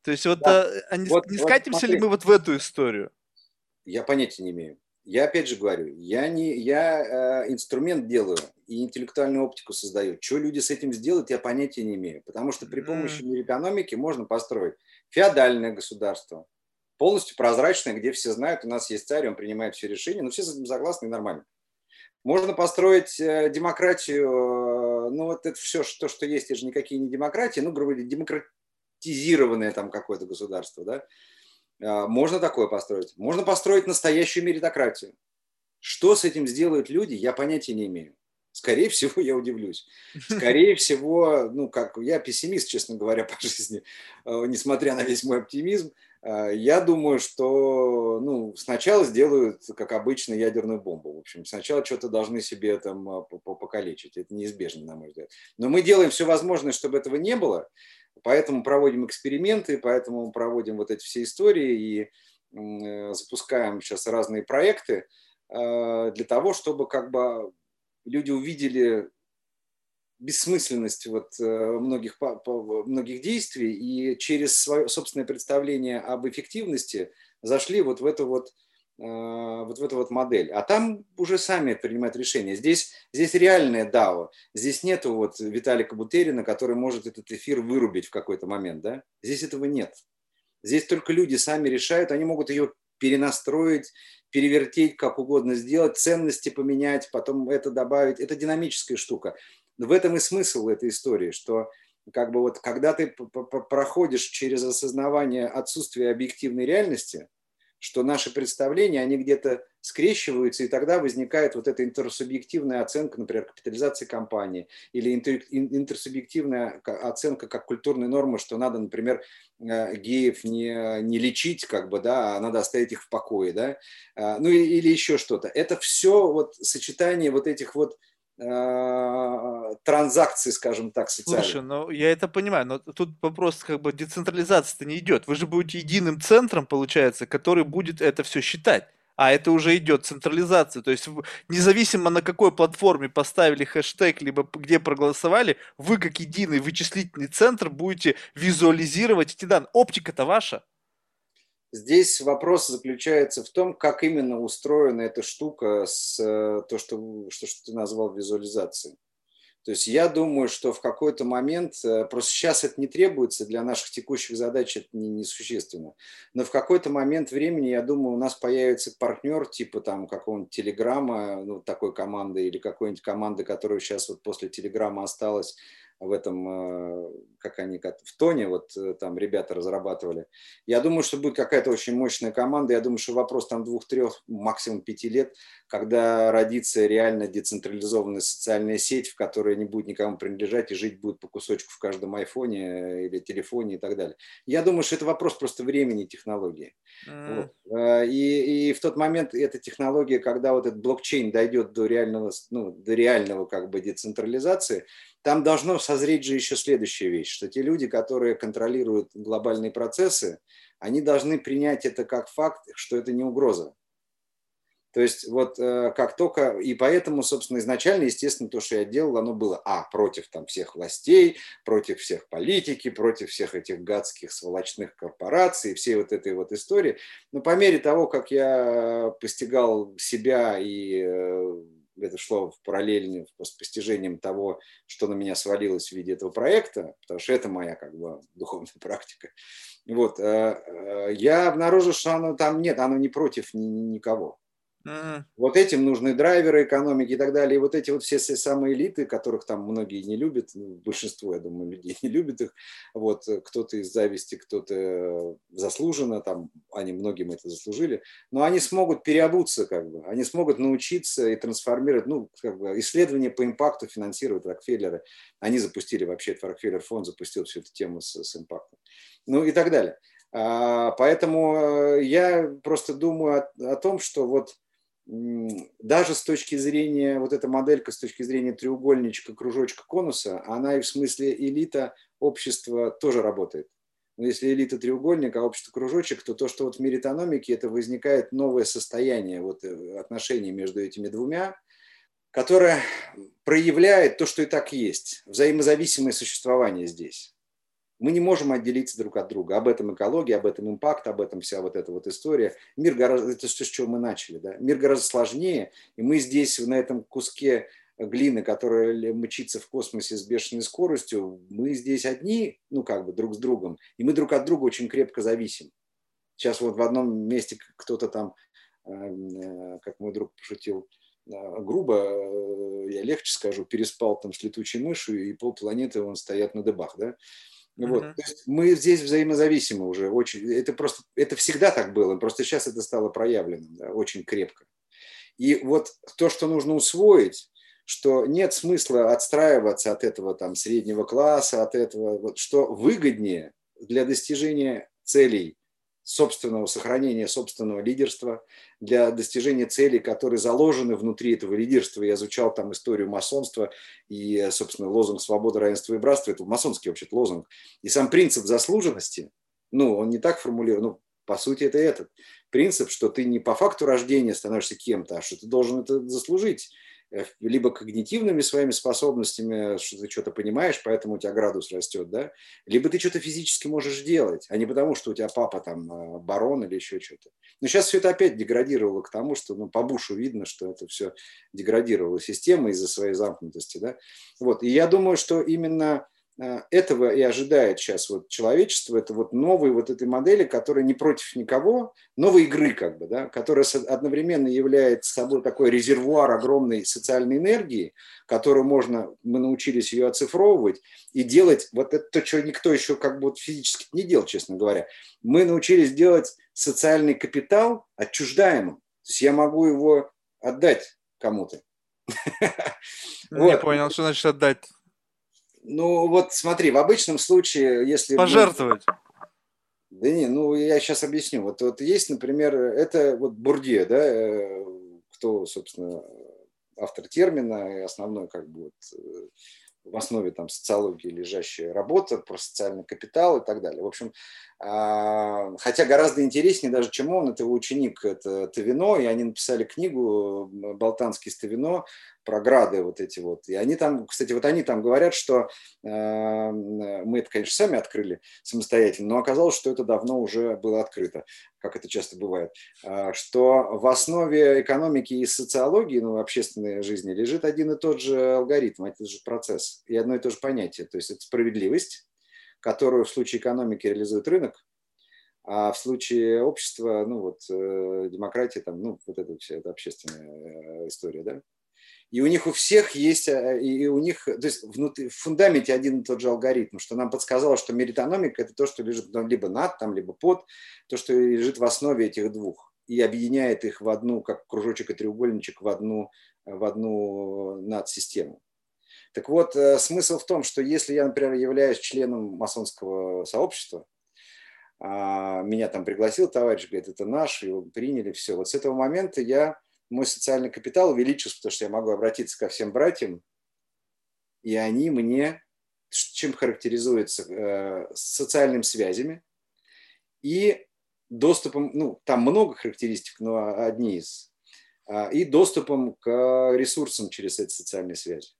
То есть вот, да. э, а не, вот, не скатимся вот, ли мы вот в эту историю? Я понятия не имею. Я опять же говорю, я, не, я э, инструмент делаю и интеллектуальную оптику создаю. Что люди с этим сделают, я понятия не имею. Потому что при помощи mm. экономики можно построить феодальное государство, полностью прозрачное, где все знают, у нас есть царь, он принимает все решения, но все с этим согласны и нормально. Можно построить э, демократию, э, ну вот это все, что, что есть, это же никакие не демократии, ну, грубо говоря, демократизированное там какое-то государство, да, можно такое построить. Можно построить настоящую меритократию. Что с этим сделают люди, я понятия не имею. Скорее всего, я удивлюсь. Скорее всего, ну, как я пессимист, честно говоря, по жизни, а, несмотря на весь мой оптимизм, а, я думаю, что ну, сначала сделают, как обычно, ядерную бомбу. В общем, сначала что-то должны себе там покалечить. Это неизбежно, на мой взгляд. Но мы делаем все возможное, чтобы этого не было. Поэтому проводим эксперименты, поэтому проводим вот эти все истории и э, запускаем сейчас разные проекты э, для того, чтобы как бы люди увидели бессмысленность вот э, многих, многих действий и через свое собственное представление об эффективности зашли вот в эту вот вот в эту вот модель. А там уже сами принимают решения. Здесь, здесь реальная DAO. Здесь нету вот Виталика Бутерина, который может этот эфир вырубить в какой-то момент. Да? Здесь этого нет. Здесь только люди сами решают, они могут ее перенастроить, перевертеть, как угодно сделать, ценности поменять, потом это добавить. Это динамическая штука. В этом и смысл этой истории, что как бы вот когда ты проходишь через осознавание отсутствия объективной реальности – что наши представления, они где-то скрещиваются, и тогда возникает вот эта интерсубъективная оценка, например, капитализации компании, или интерсубъективная оценка как культурной нормы, что надо, например, э, геев не, не лечить, как бы, да, а надо оставить их в покое, да, а, ну или еще что-то. Это все вот сочетание вот этих вот транзакции, скажем так, социальные. Слушай, ну я это понимаю, но тут вопрос как бы децентрализации-то не идет. Вы же будете единым центром, получается, который будет это все считать. А это уже идет централизация. То есть независимо на какой платформе поставили хэштег, либо где проголосовали, вы как единый вычислительный центр будете визуализировать эти данные. Оптика-то ваша. Здесь вопрос заключается в том, как именно устроена эта штука с э, то, что, что, что ты назвал визуализацией. То есть я думаю, что в какой-то момент, э, просто сейчас это не требуется, для наших текущих задач это не, не но в какой-то момент времени, я думаю, у нас появится партнер типа там какого-нибудь Телеграма, ну, такой команды, или какой-нибудь команды, которая сейчас вот после Телеграма осталась, в этом, э, как они, в Тоне, вот э, там ребята разрабатывали. Я думаю, что будет какая-то очень мощная команда. Я думаю, что вопрос там двух-трех, максимум пяти лет, когда родится реально децентрализованная социальная сеть, в которой не будет никому принадлежать и жить будет по кусочку в каждом айфоне э, или телефоне и так далее. Я думаю, что это вопрос просто времени и технологии. Mm. Вот. И, и в тот момент эта технология, когда вот этот блокчейн дойдет до реального, ну, до реального как бы децентрализации, там должно созреть же еще следующая вещь, что те люди, которые контролируют глобальные процессы, они должны принять это как факт, что это не угроза. То есть вот э, как только, и поэтому, собственно, изначально, естественно, то, что я делал, оно было, а, против там всех властей, против всех политики, против всех этих гадских сволочных корпораций, всей вот этой вот истории. Но по мере того, как я постигал себя и э, это шло в параллельно с постижением того, что на меня свалилось в виде этого проекта, потому что это моя как бы духовная практика. Вот, э, э, я обнаружил, что оно там нет, оно не против никого. Mm-hmm. Вот этим нужны драйверы экономики и так далее. И вот эти вот все, все самые элиты, которых там многие не любят, ну, большинство, я думаю, людей не любят их. Вот кто-то из зависти, кто-то заслуженно, там они многим это заслужили. Но они смогут переобуться, как бы, они смогут научиться и трансформировать, ну, как бы исследования по импакту финансируют Рокфеллеры. Они запустили вообще, этот Рокфеллер фонд запустил всю эту тему с, с импактом. Ну и так далее. А, поэтому э, я просто думаю о, о том, что вот даже с точки зрения, вот эта моделька с точки зрения треугольничка, кружочка, конуса, она и в смысле элита общества тоже работает. Но если элита треугольник, а общество кружочек, то то, что вот в мире экономики, это возникает новое состояние вот, э, отношений между этими двумя, которое проявляет то, что и так есть, взаимозависимое существование здесь мы не можем отделиться друг от друга. Об этом экология, об этом импакт, об этом вся вот эта вот история. Мир гораздо, это то, с чего мы начали, да? Мир гораздо сложнее, и мы здесь, на этом куске глины, которая мчится в космосе с бешеной скоростью, мы здесь одни, ну как бы друг с другом, и мы друг от друга очень крепко зависим. Сейчас вот в одном месте кто-то там, э, как мой друг пошутил, э, грубо, э, я легче скажу, переспал там с летучей мышью, и полпланеты он стоят на дыбах, да? Вот. Mm-hmm. То есть мы здесь взаимозависимы уже очень. Это просто это всегда так было, просто сейчас это стало проявленным, да, очень крепко. И вот то, что нужно усвоить, что нет смысла отстраиваться от этого там среднего класса, от этого, вот, что выгоднее для достижения целей собственного сохранения собственного лидерства, для достижения целей, которые заложены внутри этого лидерства. Я изучал там историю масонства и, собственно, лозунг «Свобода, равенство и братство» – это масонский вообще лозунг. И сам принцип заслуженности, ну, он не так формулирует, ну, по сути, это этот принцип, что ты не по факту рождения становишься кем-то, а что ты должен это заслужить. Э, либо когнитивными своими способностями, что ты что-то понимаешь, поэтому у тебя градус растет, да, либо ты что-то физически можешь делать, а не потому, что у тебя папа там э, барон или еще что-то. Но сейчас все это опять деградировало к тому, что ну, по Бушу видно, что это все деградировало система из-за своей замкнутости, да. Вот, и я думаю, что именно Э, этого и ожидает сейчас вот человечество, это вот новой вот этой модели, которая не против никого, новой игры как бы, да, которая одновременно является собой такой резервуар огромной социальной энергии, которую можно, мы научились ее оцифровывать и делать вот это то, что никто еще как бы вот физически не делал, честно говоря. Мы научились делать социальный капитал отчуждаемым. То есть я могу его отдать кому-то. Не понял, что значит отдать? Ну, вот смотри, в обычном случае, если... Пожертвовать. Да не, ну я сейчас объясню. Вот, вот есть, например, это вот Бурдье, да, э, кто, собственно, автор термина и основной как бы вот э, в основе там социологии лежащая работа про социальный капитал и так далее. В общем, хотя гораздо интереснее даже, чем он, это его ученик, это Тавино, и они написали книгу «Болтанский Ставино», програды вот эти вот. И они там, кстати, вот они там говорят, что э, мы это, конечно, сами открыли самостоятельно, но оказалось, что это давно уже было открыто, как это часто бывает, э, что в основе экономики и социологии, ну, общественной жизни лежит один и тот же алгоритм, один и тот же процесс и одно и то же понятие. То есть это справедливость, которую в случае экономики реализует рынок, а в случае общества, ну вот, э, демократии, там, ну, вот это вся эта общественная э, история, да. И у них у всех есть, э, и у них, то есть внутри, в фундаменте один и тот же алгоритм, что нам подсказало, что меритономика – это то, что лежит ну, либо над, там, либо под, то, что лежит в основе этих двух и объединяет их в одну, как кружочек и треугольничек, в одну, в одну надсистему. Так вот, смысл в том, что если я, например, являюсь членом масонского сообщества, а, меня там пригласил товарищ, говорит, это наш, его приняли, все. Вот с этого момента я, мой социальный капитал увеличился, потому что я могу обратиться ко всем братьям, и они мне, чем характеризуются, э, социальными связями и доступом, ну, там много характеристик, но одни из, а, и доступом к ресурсам через эти социальные связи.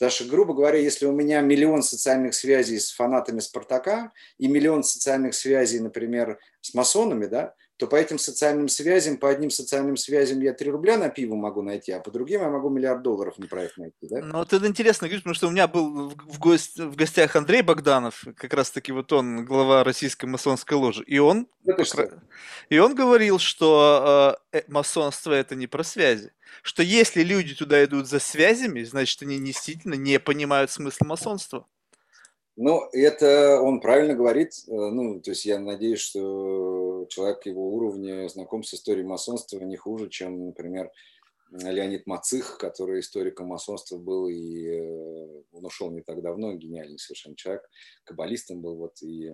Потому что, грубо говоря, если у меня миллион социальных связей с фанатами Спартака и миллион социальных связей, например, с масонами, да, то по этим социальным связям, по одним социальным связям я 3 рубля на пиво могу найти, а по другим я могу миллиард долларов на проект найти. Да? Ну, вот это интересно говоришь, потому что у меня был в, гость, в гостях Андрей Богданов, как раз-таки вот он, глава российской масонской ложи, и он, это и он говорил, что э, э, масонство это не про связи, что если люди туда идут за связями, значит, они действительно не понимают смысл масонства. Ну, это он правильно говорит. Э, ну, то есть я надеюсь, что человек его уровня знаком с историей масонства не хуже, чем, например, Леонид Мацих, который историком масонства был, и э, он ушел не так давно, гениальный совершенно человек, каббалистом был. Вот, и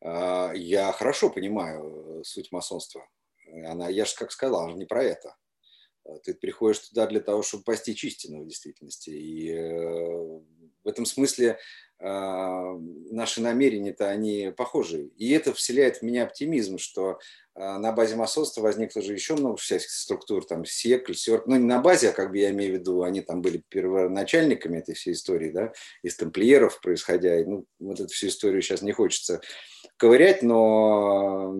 а, я хорошо понимаю суть масонства. Она, я же как сказал, она же не про это. Ты приходишь туда для того, чтобы постичь истину в действительности. И э, в этом смысле а, наши намерения-то они похожи. И это вселяет в меня оптимизм, что а, на базе масонства возникло же еще много всяких структур, там СЕК, СЕРК, ну не на базе, а как бы я имею в виду, они там были первоначальниками этой всей истории, да, из тамплиеров происходя, ну вот эту всю историю сейчас не хочется ковырять, но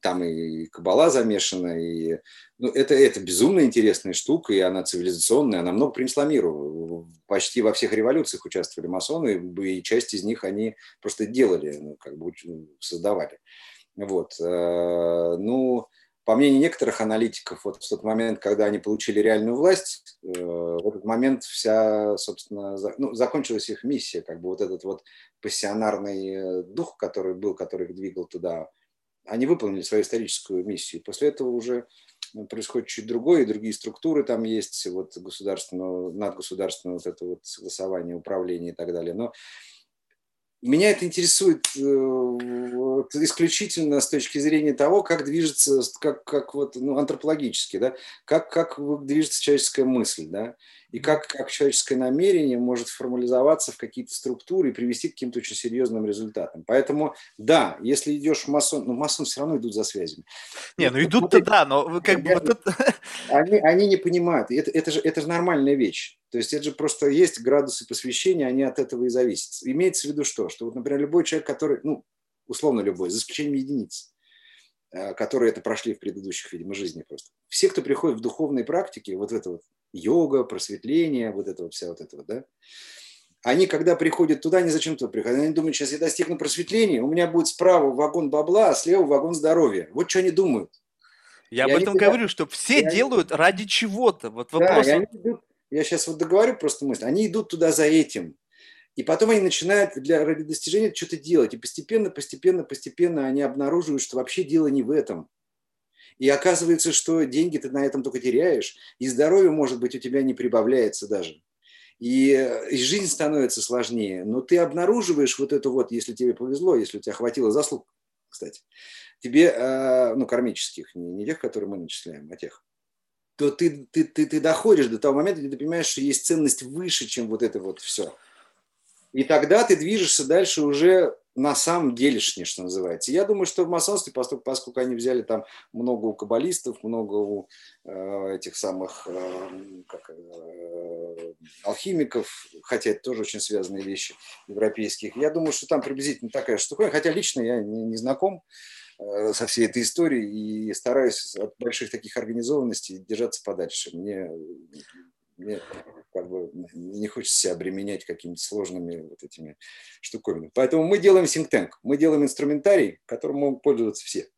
там и кабала замешана, и ну, это, это безумно интересная штука, и она цивилизационная, она много принесла миру. Почти во всех революциях участвовали масоны, и часть из них они просто делали, ну, как бы создавали. Вот. Э, ну, по мнению некоторых аналитиков, вот в тот момент, когда они получили реальную власть, э, в этот момент вся, собственно, ну, закончилась их миссия, как бы вот этот вот пассионарный э, дух, который был, который их двигал туда, они выполнили свою историческую миссию. После этого уже происходит чуть другое, и другие структуры там есть, вот государственного, надгосударственное вот это вот согласование, управление и так далее. Но меня это интересует э, исключительно с точки зрения того, как движется, как, как вот, ну, антропологически, да, как, как движется человеческая мысль, да, и как, как человеческое намерение может формализоваться в какие-то структуры и привести к каким-то очень серьезным результатам. Поэтому, да, если идешь в масон, ну, масон все равно идут за связями. Не, ну идут-то да, но как бы... Вот это... они, они не понимают, это, это, же, это же нормальная вещь. То есть это же просто есть градусы посвящения, они от этого и зависят. Имеется в виду что? Что вот, например, любой человек, который, ну, условно любой, за исключением единиц, э, которые это прошли в предыдущих, видимо, жизни просто. Все, кто приходит в духовные практики, вот это вот йога, просветление, вот это вот вся вот это вот, да, они, когда приходят туда, не зачем туда приходят. Они думают, сейчас я достигну просветления, у меня будет справа вагон бабла, а слева вагон здоровья. Вот что они думают. Я и об этом туда... говорю, что все делают они... ради чего-то. Вот вопрос. Да, идут... Я сейчас вот договорю просто мысль. Они идут туда за этим. И потом они начинают для, ради достижения что-то делать. И постепенно, постепенно, постепенно они обнаруживают, что вообще дело не в этом. И оказывается, что деньги ты на этом только теряешь, и здоровье, может быть, у тебя не прибавляется даже. И, э, и жизнь становится сложнее. Но ты обнаруживаешь вот это вот, если тебе повезло, если у тебя хватило заслуг, кстати, тебе, э, ну, кармических, не, тех, которые мы начисляем, а тех, то ты, ты, ты, ты доходишь до того момента, где ты понимаешь, что есть ценность выше, чем вот это вот все. И тогда ты движешься дальше уже на самом деле, что называется. Я думаю, что в масонстве, поскольку, они взяли там много у каббалистов, много у э, этих самых э, как, э, алхимиков, хотя это тоже очень связанные вещи европейских, я думаю, что там приблизительно такая штука, хотя лично я не, не знаком э, со всей этой историей и стараюсь от больших таких организованностей держаться подальше. Мне мне как бы не хочется себя обременять какими-то сложными вот этими штуковинами. Поэтому мы делаем think tank, мы делаем инструментарий, которым могут пользоваться все.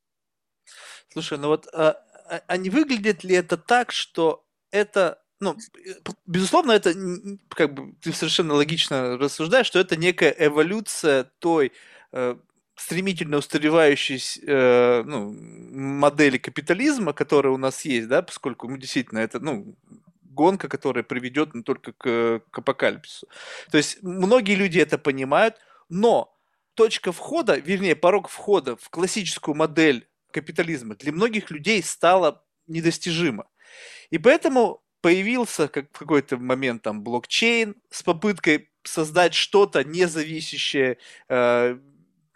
Слушай, ну вот, а, а, а не выглядит ли это так, что это ну, безусловно, это как бы ты совершенно логично рассуждаешь, что это некая эволюция той э, стремительно устаревающей э, ну, модели капитализма, которая у нас есть, да, поскольку мы действительно это, ну, гонка, которая приведет ну, только к, к апокалипсису. То есть многие люди это понимают, но точка входа, вернее, порог входа в классическую модель капитализма для многих людей стала недостижима. И поэтому появился как в какой-то момент там блокчейн с попыткой создать что-то независящее, э,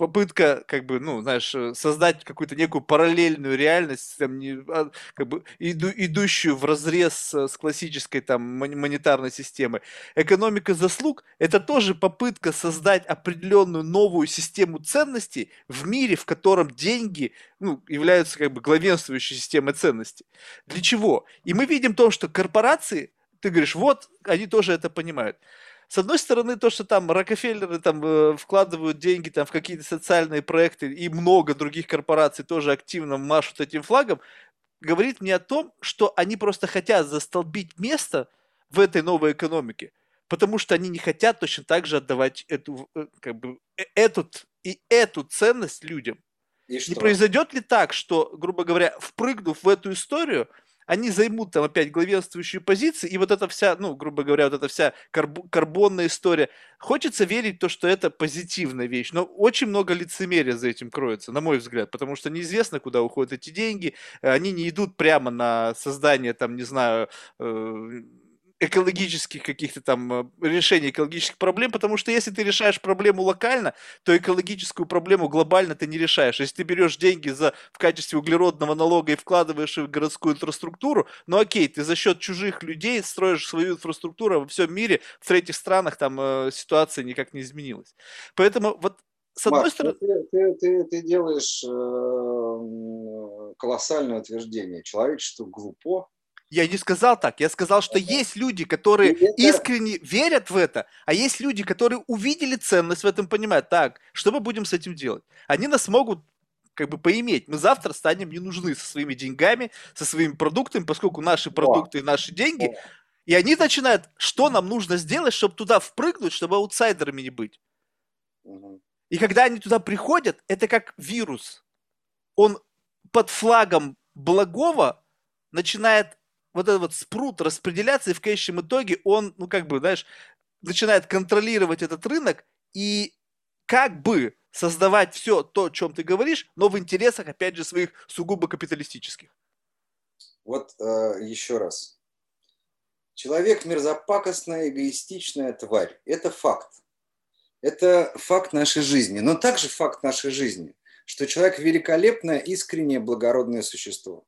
попытка, как бы, ну, знаешь, э, создать какую-то некую параллельную реальность, там, не, а, как бы, иду, идущую в разрез с, с классической там монетарной системой. Экономика заслуг – это тоже попытка создать определенную новую систему ценностей в мире, в котором деньги ну, являются как бы главенствующей системой ценностей. Для чего? И мы видим то, что корпорации, ты говоришь, вот, они тоже это понимают с одной стороны, то, что там Рокфеллеры там э, вкладывают деньги там в какие-то социальные проекты и много других корпораций тоже активно машут этим флагом, говорит мне о том, что они просто хотят застолбить место в этой новой экономике, потому что они не хотят точно так же отдавать эту, э, как бы, э, эту, и эту ценность людям. И не произойдет ли так, что, грубо говоря, впрыгнув в эту историю, они займут там опять главенствующие позиции, и вот эта вся, ну, грубо говоря, вот эта вся карб- карбонная история. Хочется верить то, что это позитивная вещь, но очень много лицемерия за этим кроется, на мой взгляд, потому что неизвестно, куда уходят эти деньги, они не идут прямо на создание, там, не знаю, э- экологических каких-то там э, решений экологических проблем, потому что если ты решаешь проблему локально, то экологическую проблему глобально ты не решаешь. Если ты берешь деньги за, в качестве углеродного налога и вкладываешь их в городскую инфраструктуру, ну окей, ты за счет чужих людей строишь свою инфраструктуру, а во всем мире, в третьих странах там э, ситуация никак не изменилась. Поэтому вот с одной Макс, стороны... Ты, ты, ты, ты делаешь э, колоссальное утверждение. Человечество глупо, я не сказал так. Я сказал, что есть люди, которые искренне верят в это, а есть люди, которые увидели ценность в этом, понимают, так, что мы будем с этим делать? Они нас могут как бы поиметь. Мы завтра станем не нужны со своими деньгами, со своими продуктами, поскольку наши продукты и наши деньги. И они начинают, что нам нужно сделать, чтобы туда впрыгнуть, чтобы аутсайдерами не быть. И когда они туда приходят, это как вирус. Он под флагом благого начинает вот этот вот спрут распределяться, и в конечном итоге он, ну, как бы, знаешь, начинает контролировать этот рынок и как бы создавать все то, о чем ты говоришь, но в интересах, опять же, своих сугубо капиталистических. Вот э, еще раз. Человек мерзопакостная, эгоистичная тварь. Это факт. Это факт нашей жизни. Но также факт нашей жизни, что человек великолепное, искреннее, благородное существо.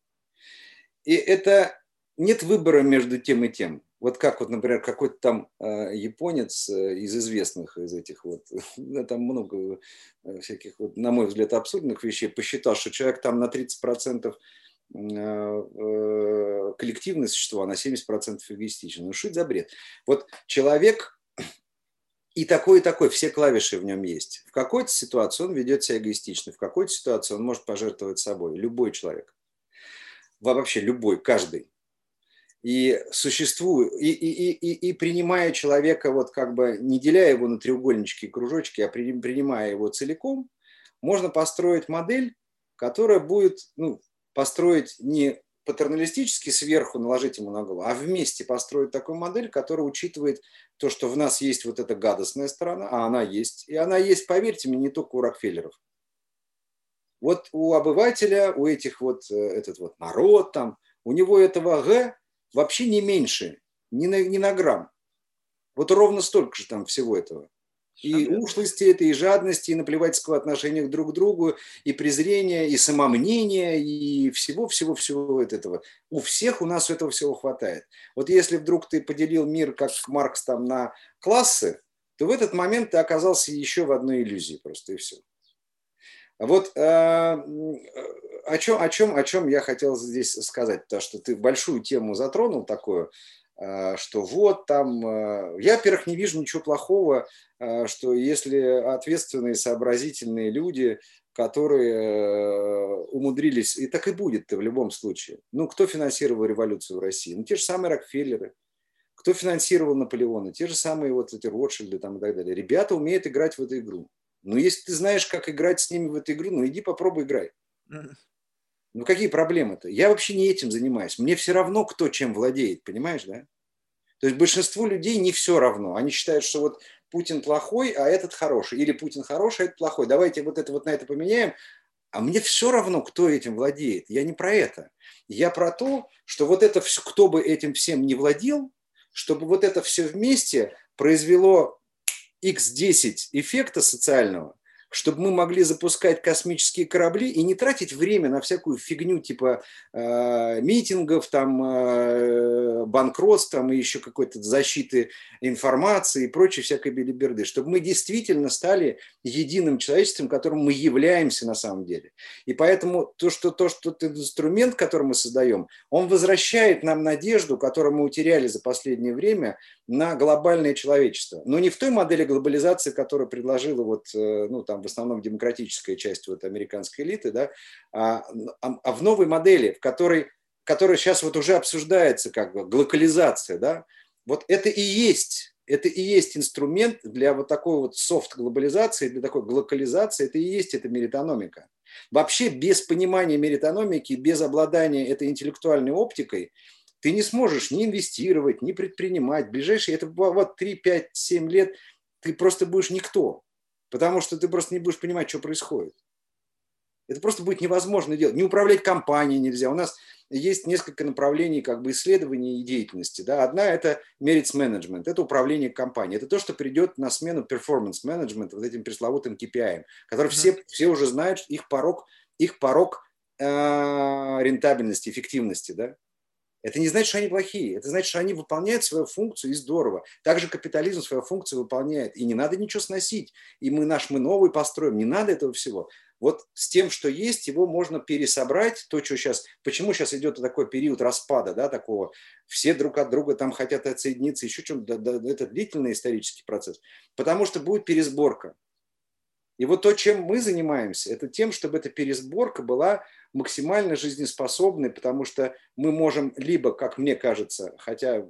И это нет выбора между тем и тем. Вот как вот, например, какой-то там э, японец э, из известных, из этих вот, там много э, всяких, вот, на мой взгляд, абсурдных вещей, посчитал, что человек там на 30% э, коллективное существо, а на 70% эгоистичен. Ну что это за бред? Вот человек и такой, и такой, все клавиши в нем есть. В какой-то ситуации он ведет себя эгоистично, в какой-то ситуации он может пожертвовать собой. Любой человек. Вообще любой, каждый и существую, и, и, и, и принимая человека, вот как бы не деляя его на треугольнички и кружочки, а принимая его целиком, можно построить модель, которая будет ну, построить не патерналистически сверху наложить ему на голову, а вместе построить такую модель, которая учитывает то, что в нас есть вот эта гадостная сторона, а она есть. И она есть, поверьте мне, не только у Рокфеллеров. Вот у обывателя, у этих вот, э, этот вот народ там, у него этого Г вообще не меньше, ни на, ни на грамм. Вот ровно столько же там всего этого. И ушлости это, и жадности, и наплевательского отношения друг к другу, и презрения, и самомнения, и всего-всего-всего этого. У всех у нас этого всего хватает. Вот если вдруг ты поделил мир, как Маркс, там, на классы, то в этот момент ты оказался еще в одной иллюзии просто, и все. Вот э, о, чем, о, чем, о чем я хотел здесь сказать, потому что ты большую тему затронул такую, э, что вот там... Э, я, во-первых, не вижу ничего плохого, что если ответственные, сообразительные люди, которые умудрились, и так и будет-то в любом случае. Ну, кто финансировал революцию в России? Ну, те же самые Рокфеллеры. Кто финансировал Наполеона? Те же самые вот эти Ротшильды там и так далее. Ребята умеют играть в эту игру. Ну, если ты знаешь, как играть с ними в эту игру, ну иди попробуй играй. Ну какие проблемы-то? Я вообще не этим занимаюсь. Мне все равно, кто чем владеет, понимаешь, да? То есть большинству людей не все равно. Они считают, что вот Путин плохой, а этот хороший. Или Путин хороший, а этот плохой. Давайте вот это вот на это поменяем. А мне все равно, кто этим владеет. Я не про это. Я про то, что вот это все, кто бы этим всем не владел, чтобы вот это все вместе произвело X10 эффекта социального, чтобы мы могли запускать космические корабли и не тратить время на всякую фигню типа э, митингов, там, э, банкротств там, и еще какой-то защиты информации и прочей всякой белиберды, чтобы мы действительно стали единым человечеством, которым мы являемся на самом деле. И поэтому то, что, то, что этот инструмент, который мы создаем, он возвращает нам надежду, которую мы утеряли за последнее время, на глобальное человечество. Но не в той модели глобализации, которую предложила вот, э, ну, там, в основном демократическая часть вот американской элиты, да, а, а, а в новой модели, в которой, которая сейчас вот уже обсуждается как бы глокализация, да, вот это и есть это и есть инструмент для вот такой вот софт-глобализации, для такой глокализации, это и есть эта меритономика. Вообще без понимания меритономики, без обладания этой интеллектуальной оптикой, ты не сможешь ни инвестировать, ни предпринимать. Ближайшие, это вот 3, 5, 7 лет, ты просто будешь никто потому что ты просто не будешь понимать, что происходит. Это просто будет невозможно делать. Не управлять компанией нельзя. У нас есть несколько направлений как бы исследований и деятельности. Да. Одна – это merits management, это управление компанией. Это то, что придет на смену performance management, вот этим пресловутым KPI, который mm-hmm. все, все уже знают, их порог, их порог э, рентабельности, эффективности. Да. Это не значит, что они плохие. Это значит, что они выполняют свою функцию, и здорово. Также капитализм свою функцию выполняет. И не надо ничего сносить. И мы наш, мы новый построим. Не надо этого всего. Вот с тем, что есть, его можно пересобрать. То, что сейчас... Почему сейчас идет такой период распада, да, такого? Все друг от друга там хотят отсоединиться, еще чем-то. Да, да, это длительный исторический процесс. Потому что будет пересборка. И вот то, чем мы занимаемся, это тем, чтобы эта пересборка была максимально жизнеспособной, потому что мы можем либо, как мне кажется, хотя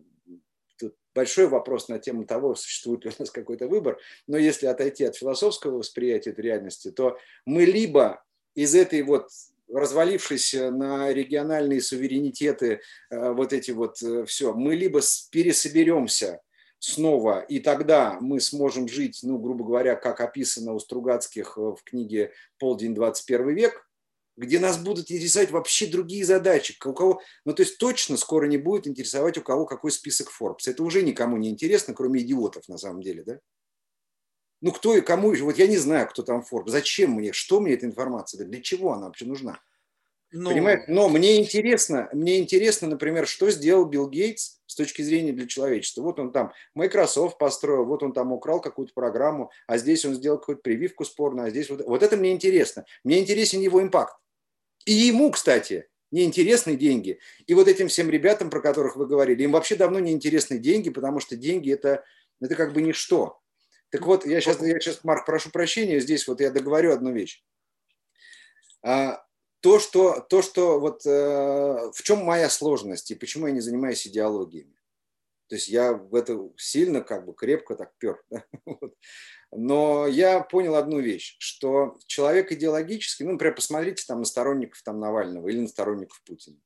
тут большой вопрос на тему того, существует ли у нас какой-то выбор, но если отойти от философского восприятия этой реальности, то мы либо из этой вот развалившейся на региональные суверенитеты, э, вот эти вот э, все, мы либо пересоберемся снова, и тогда мы сможем жить, ну, грубо говоря, как описано у Стругацких э, в книге «Полдень 21 век», где нас будут интересовать вообще другие задачи. У кого, ну, то есть точно скоро не будет интересовать, у кого какой список Forbes. Это уже никому не интересно, кроме идиотов на самом деле, да? Ну, кто и кому, вот я не знаю, кто там Forbes. Зачем мне, что мне эта информация, для чего она вообще нужна? Ну... Понимаете? Но мне интересно, мне интересно, например, что сделал Билл Гейтс с точки зрения для человечества. Вот он там Microsoft построил, вот он там украл какую-то программу, а здесь он сделал какую-то прививку спорную, а здесь вот... Вот это мне интересно. Мне интересен его импакт. И ему, кстати, неинтересны деньги. И вот этим всем ребятам, про которых вы говорили, им вообще давно не интересны деньги, потому что деньги это, это как бы ничто. Так вот, я сейчас, я сейчас, Марк, прошу прощения, здесь вот я договорю одну вещь. А, то, что, то, что вот э, в чем моя сложность и почему я не занимаюсь идеологиями. То есть я в это сильно, как бы крепко так пер. Да? Вот. Но я понял одну вещь, что человек идеологический, ну, например, посмотрите там на сторонников там, Навального или на сторонников Путина.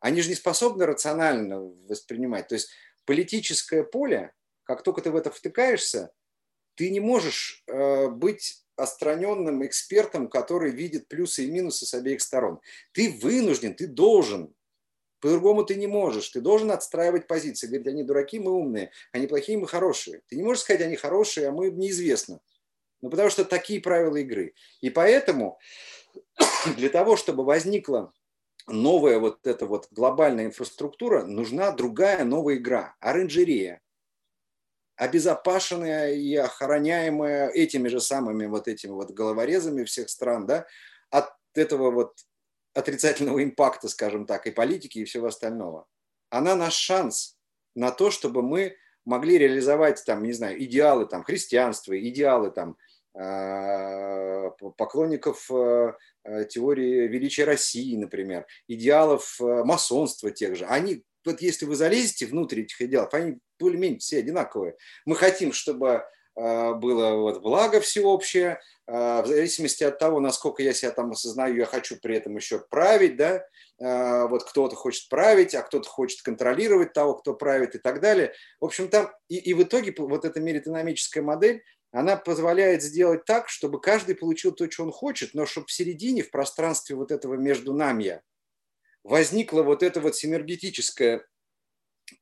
Они же не способны рационально воспринимать. То есть политическое поле, как только ты в это втыкаешься, ты не можешь э, быть остраненным экспертом, который видит плюсы и минусы с обеих сторон. Ты вынужден, ты должен По-другому ты не можешь. Ты должен отстраивать позиции. Говорить, они дураки, мы умные. Они плохие, мы хорошие. Ты не можешь сказать, они хорошие, а мы неизвестно. Ну, потому что такие правила игры. И поэтому для того, чтобы возникла новая вот эта вот глобальная инфраструктура, нужна другая новая игра, оранжерея, обезопасенная и охраняемая этими же самыми вот этими вот головорезами всех стран, да, от этого вот отрицательного импакта, скажем так, и политики, и всего остального. Она наш шанс на то, чтобы мы могли реализовать там, не знаю, идеалы там христианства, идеалы там а, поклонников э, э, теории величия России, например, идеалов э, масонства тех же. Они, вот если вы залезете внутрь этих идеалов, они более-менее все одинаковые. Мы хотим, чтобы было вот благо всеобщее, в зависимости от того, насколько я себя там осознаю, я хочу при этом еще править, да, вот кто-то хочет править, а кто-то хочет контролировать того, кто правит и так далее. В общем, там и, и в итоге вот эта меридинамическая модель, она позволяет сделать так, чтобы каждый получил то, что он хочет, но чтобы в середине, в пространстве вот этого между нами возникло вот это вот синергетическое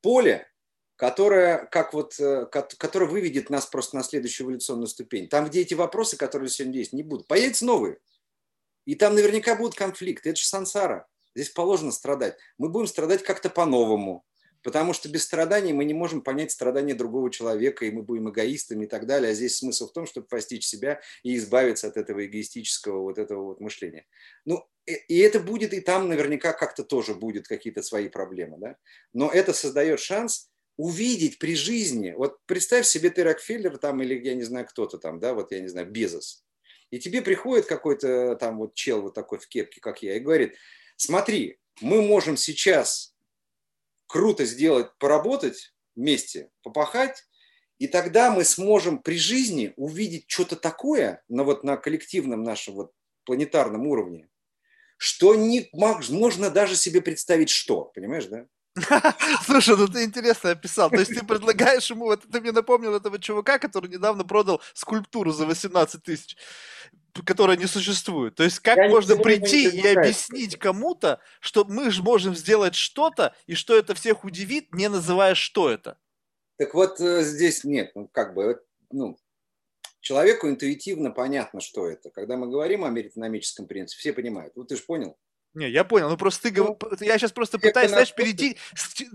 поле, которое, как вот, э, которое выведет нас просто на следующую эволюционную ступень. Там, где эти вопросы, которые сегодня есть, не будут, появятся новые. И там наверняка будут конфликты. Это же сансара. Здесь положено страдать. Мы будем страдать как-то по-новому. Потому что без страданий мы не можем понять страдания другого человека, и мы будем эгоистами и так далее. А здесь смысл в том, чтобы постичь себя и избавиться от этого эгоистического вот этого вот мышления. Ну, и это будет, и там наверняка как-то тоже будет какие-то свои проблемы. Да? Но это создает шанс увидеть при жизни. Вот представь себе ты Рокфеллер там, или я не знаю, кто-то там, да, вот я не знаю, Безос. И тебе приходит какой-то там вот чел вот такой в кепке, как я, и говорит, смотри, мы можем сейчас круто сделать, поработать вместе, попахать, и тогда мы сможем при жизни увидеть что-то такое на, вот, на коллективном нашем вот, планетарном уровне, что не можно даже себе представить, что, понимаешь, да? Слушай, ну ты интересно описал. То есть ты предлагаешь ему, вот ты мне напомнил этого чувака, который недавно продал скульптуру за 18 тысяч, которая не существует. То есть как Я можно прийти и объяснить кому-то, что мы же можем сделать что-то, и что это всех удивит, не называя, что это? Так вот э, здесь нет, ну как бы, ну, человеку интуитивно понятно, что это. Когда мы говорим о меритономическом принципе, все понимают. Ну ты же понял, не, я понял. Ну просто ты ну, я сейчас просто пытаюсь, знаешь, перейти,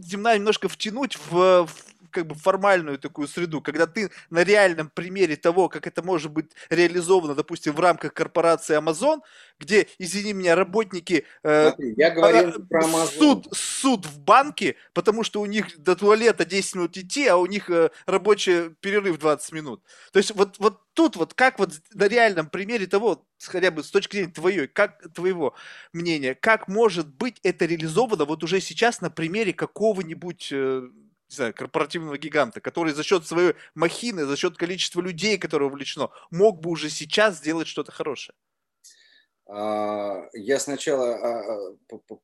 темна немножко втянуть в, в как бы формальную такую среду, когда ты на реальном примере того, как это может быть реализовано, допустим, в рамках корпорации Amazon, где, извини меня, работники э, Смотри, я говорил э, про Amazon. суд, суд в банке, потому что у них до туалета 10 минут идти, а у них э, рабочий перерыв 20 минут. То есть вот, вот тут вот как вот на реальном примере того, хотя бы с точки зрения твоей, как твоего мнения, как может быть это реализовано вот уже сейчас на примере какого-нибудь э, не знаю, корпоративного гиганта, который за счет своей махины, за счет количества людей, которые вовлечено, мог бы уже сейчас сделать что-то хорошее? А, я сначала а, а,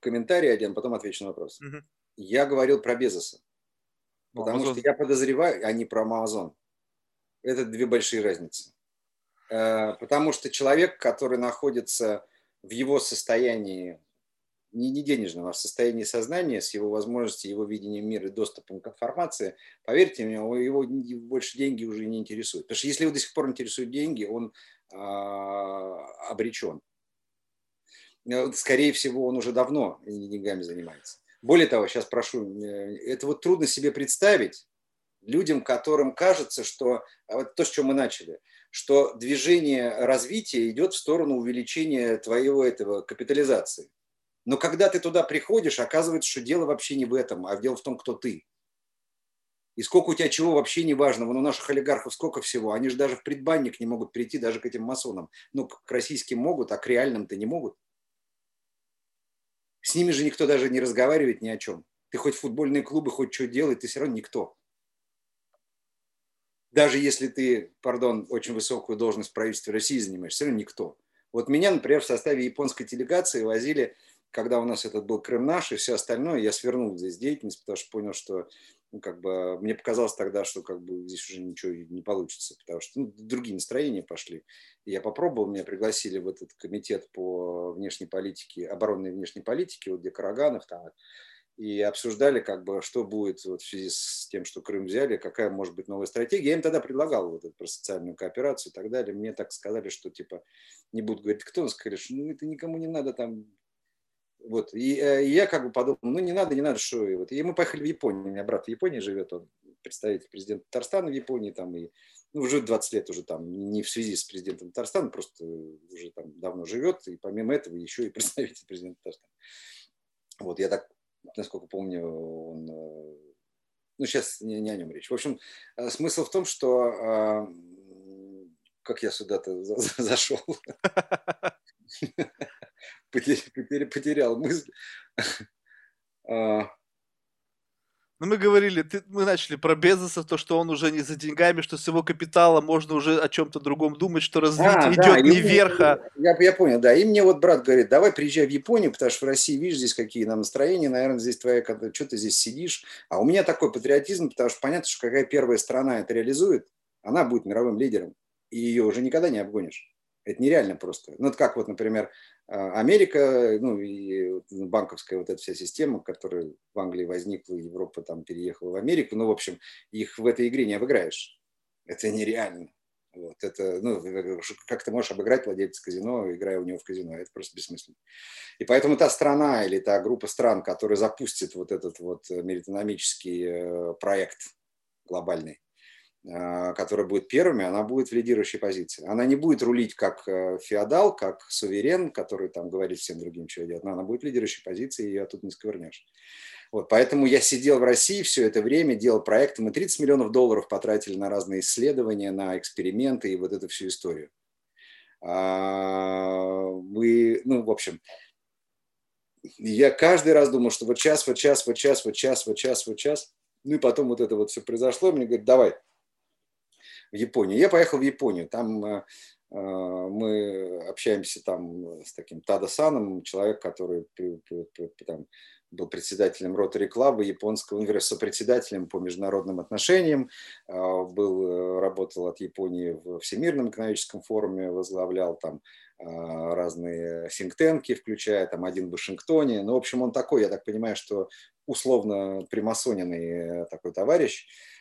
комментарий один, потом отвечу на вопрос. Угу. Я говорил про Безоса. Ну, потому Amazon. что я подозреваю, а не про Amazon. Это две большие разницы. Потому что человек, который находится в его состоянии не, не денежном, а в состоянии сознания, с его возможностью, его видением мира и доступом к информации, поверьте мне, его больше деньги уже не интересуют. Потому что если его до сих пор интересуют деньги, он а, обречен. Э, скорее всего, он уже давно деньгами занимается. Более того, сейчас прошу, э, это вот трудно себе представить людям, которым кажется, что а вот то, с чем мы начали, что движение развития идет в сторону увеличения твоего этого капитализации. Но когда ты туда приходишь, оказывается, что дело вообще не в этом, а дело в том, кто ты. И сколько у тебя чего вообще не важно. Вон наших олигархов сколько всего. Они же даже в предбанник не могут прийти, даже к этим масонам. Ну, к российским могут, а к реальным-то не могут. С ними же никто даже не разговаривает ни о чем. Ты хоть футбольные клубы, хоть что делай, ты все равно никто. Даже если ты, пардон, очень высокую должность в правительстве России занимаешь, все равно никто. Вот меня, например, в составе японской делегации возили когда у нас этот был Крым наш и все остальное, я свернул здесь деятельность, потому что понял, что ну, как бы, мне показалось тогда, что как бы здесь уже ничего не получится, потому что ну, другие настроения пошли. И я попробовал, меня пригласили в этот комитет по внешней политике, оборонной внешней политике, вот где Караганов там, и обсуждали, как бы, что будет вот в связи с тем, что Крым взяли, какая может быть новая стратегия. Я им тогда предлагал вот эту про социальную кооперацию и так далее. Мне так сказали, что типа не буду говорить, кто, сказали, что ну это никому не надо там. Вот. И, э, и я как бы подумал, ну не надо, не надо, что. И, вот. и мы поехали в Японию. У меня брат в Японии живет, он представитель президента Татарстана в Японии, там, и ну, уже 20 лет уже там, не в связи с президентом Татарстана, просто уже там давно живет, и помимо этого еще и представитель президента Татарстана. Вот, я так насколько помню, он... Э, ну, сейчас не, не о нем речь. В общем, э, смысл в том, что... Как я сюда-то зашел? Потерял мысль. А, ну, мы говорили, ты, мы начали про Безоса, то, что он уже не за деньгами, что с его капитала можно уже о чем-то другом думать, что развитие а, идет да, не вверх, а... Я, я понял, да. И мне вот брат говорит, давай приезжай в Японию, потому что в России, видишь, здесь какие нам настроения, наверное, здесь твоя, что ты здесь сидишь. А у меня такой патриотизм, потому что понятно, что какая первая страна это реализует, она будет мировым лидером, и ее уже никогда не обгонишь. Это нереально просто. Ну, это как вот, например, а, Америка, ну и банковская вот эта вся система, которая в Англии возникла, Европа там переехала в Америку, ну, в общем, их в этой игре не обыграешь. Это нереально. Вот, это, ну, как ты можешь обыграть владельца казино, играя у него в казино? Это просто бессмысленно. И поэтому та страна или та группа стран, которая запустит вот этот вот меритономический э, проект глобальный, которая будет первыми, она будет в лидирующей позиции. Она не будет рулить как э, феодал, как суверен, который там говорит всем другим, что делать, но она будет в лидирующей позиции, ее тут не сковырнешь. Вот, поэтому я сидел в России все это время, делал проекты. Мы 30 миллионов долларов потратили на разные исследования, на эксперименты и вот эту всю историю. А, мы, ну, в общем, я каждый раз думал, что вот сейчас, вот сейчас, вот сейчас, вот сейчас, вот сейчас, вот сейчас. Ну и потом вот это вот все произошло, мне говорят, давай, в Японию. Я поехал в Японию. Там э, э, мы общаемся там с таким Тада Саном, человек, который там, был председателем Ротари Клаба японского университета, председателем по международным отношениям, э, был, работал от Японии в Всемирном экономическом форуме, возглавлял там разные синктенки, включая там один в Вашингтоне. Ну, в общем, он такой, я так понимаю, что условно примасоненный такой товарищ, Э,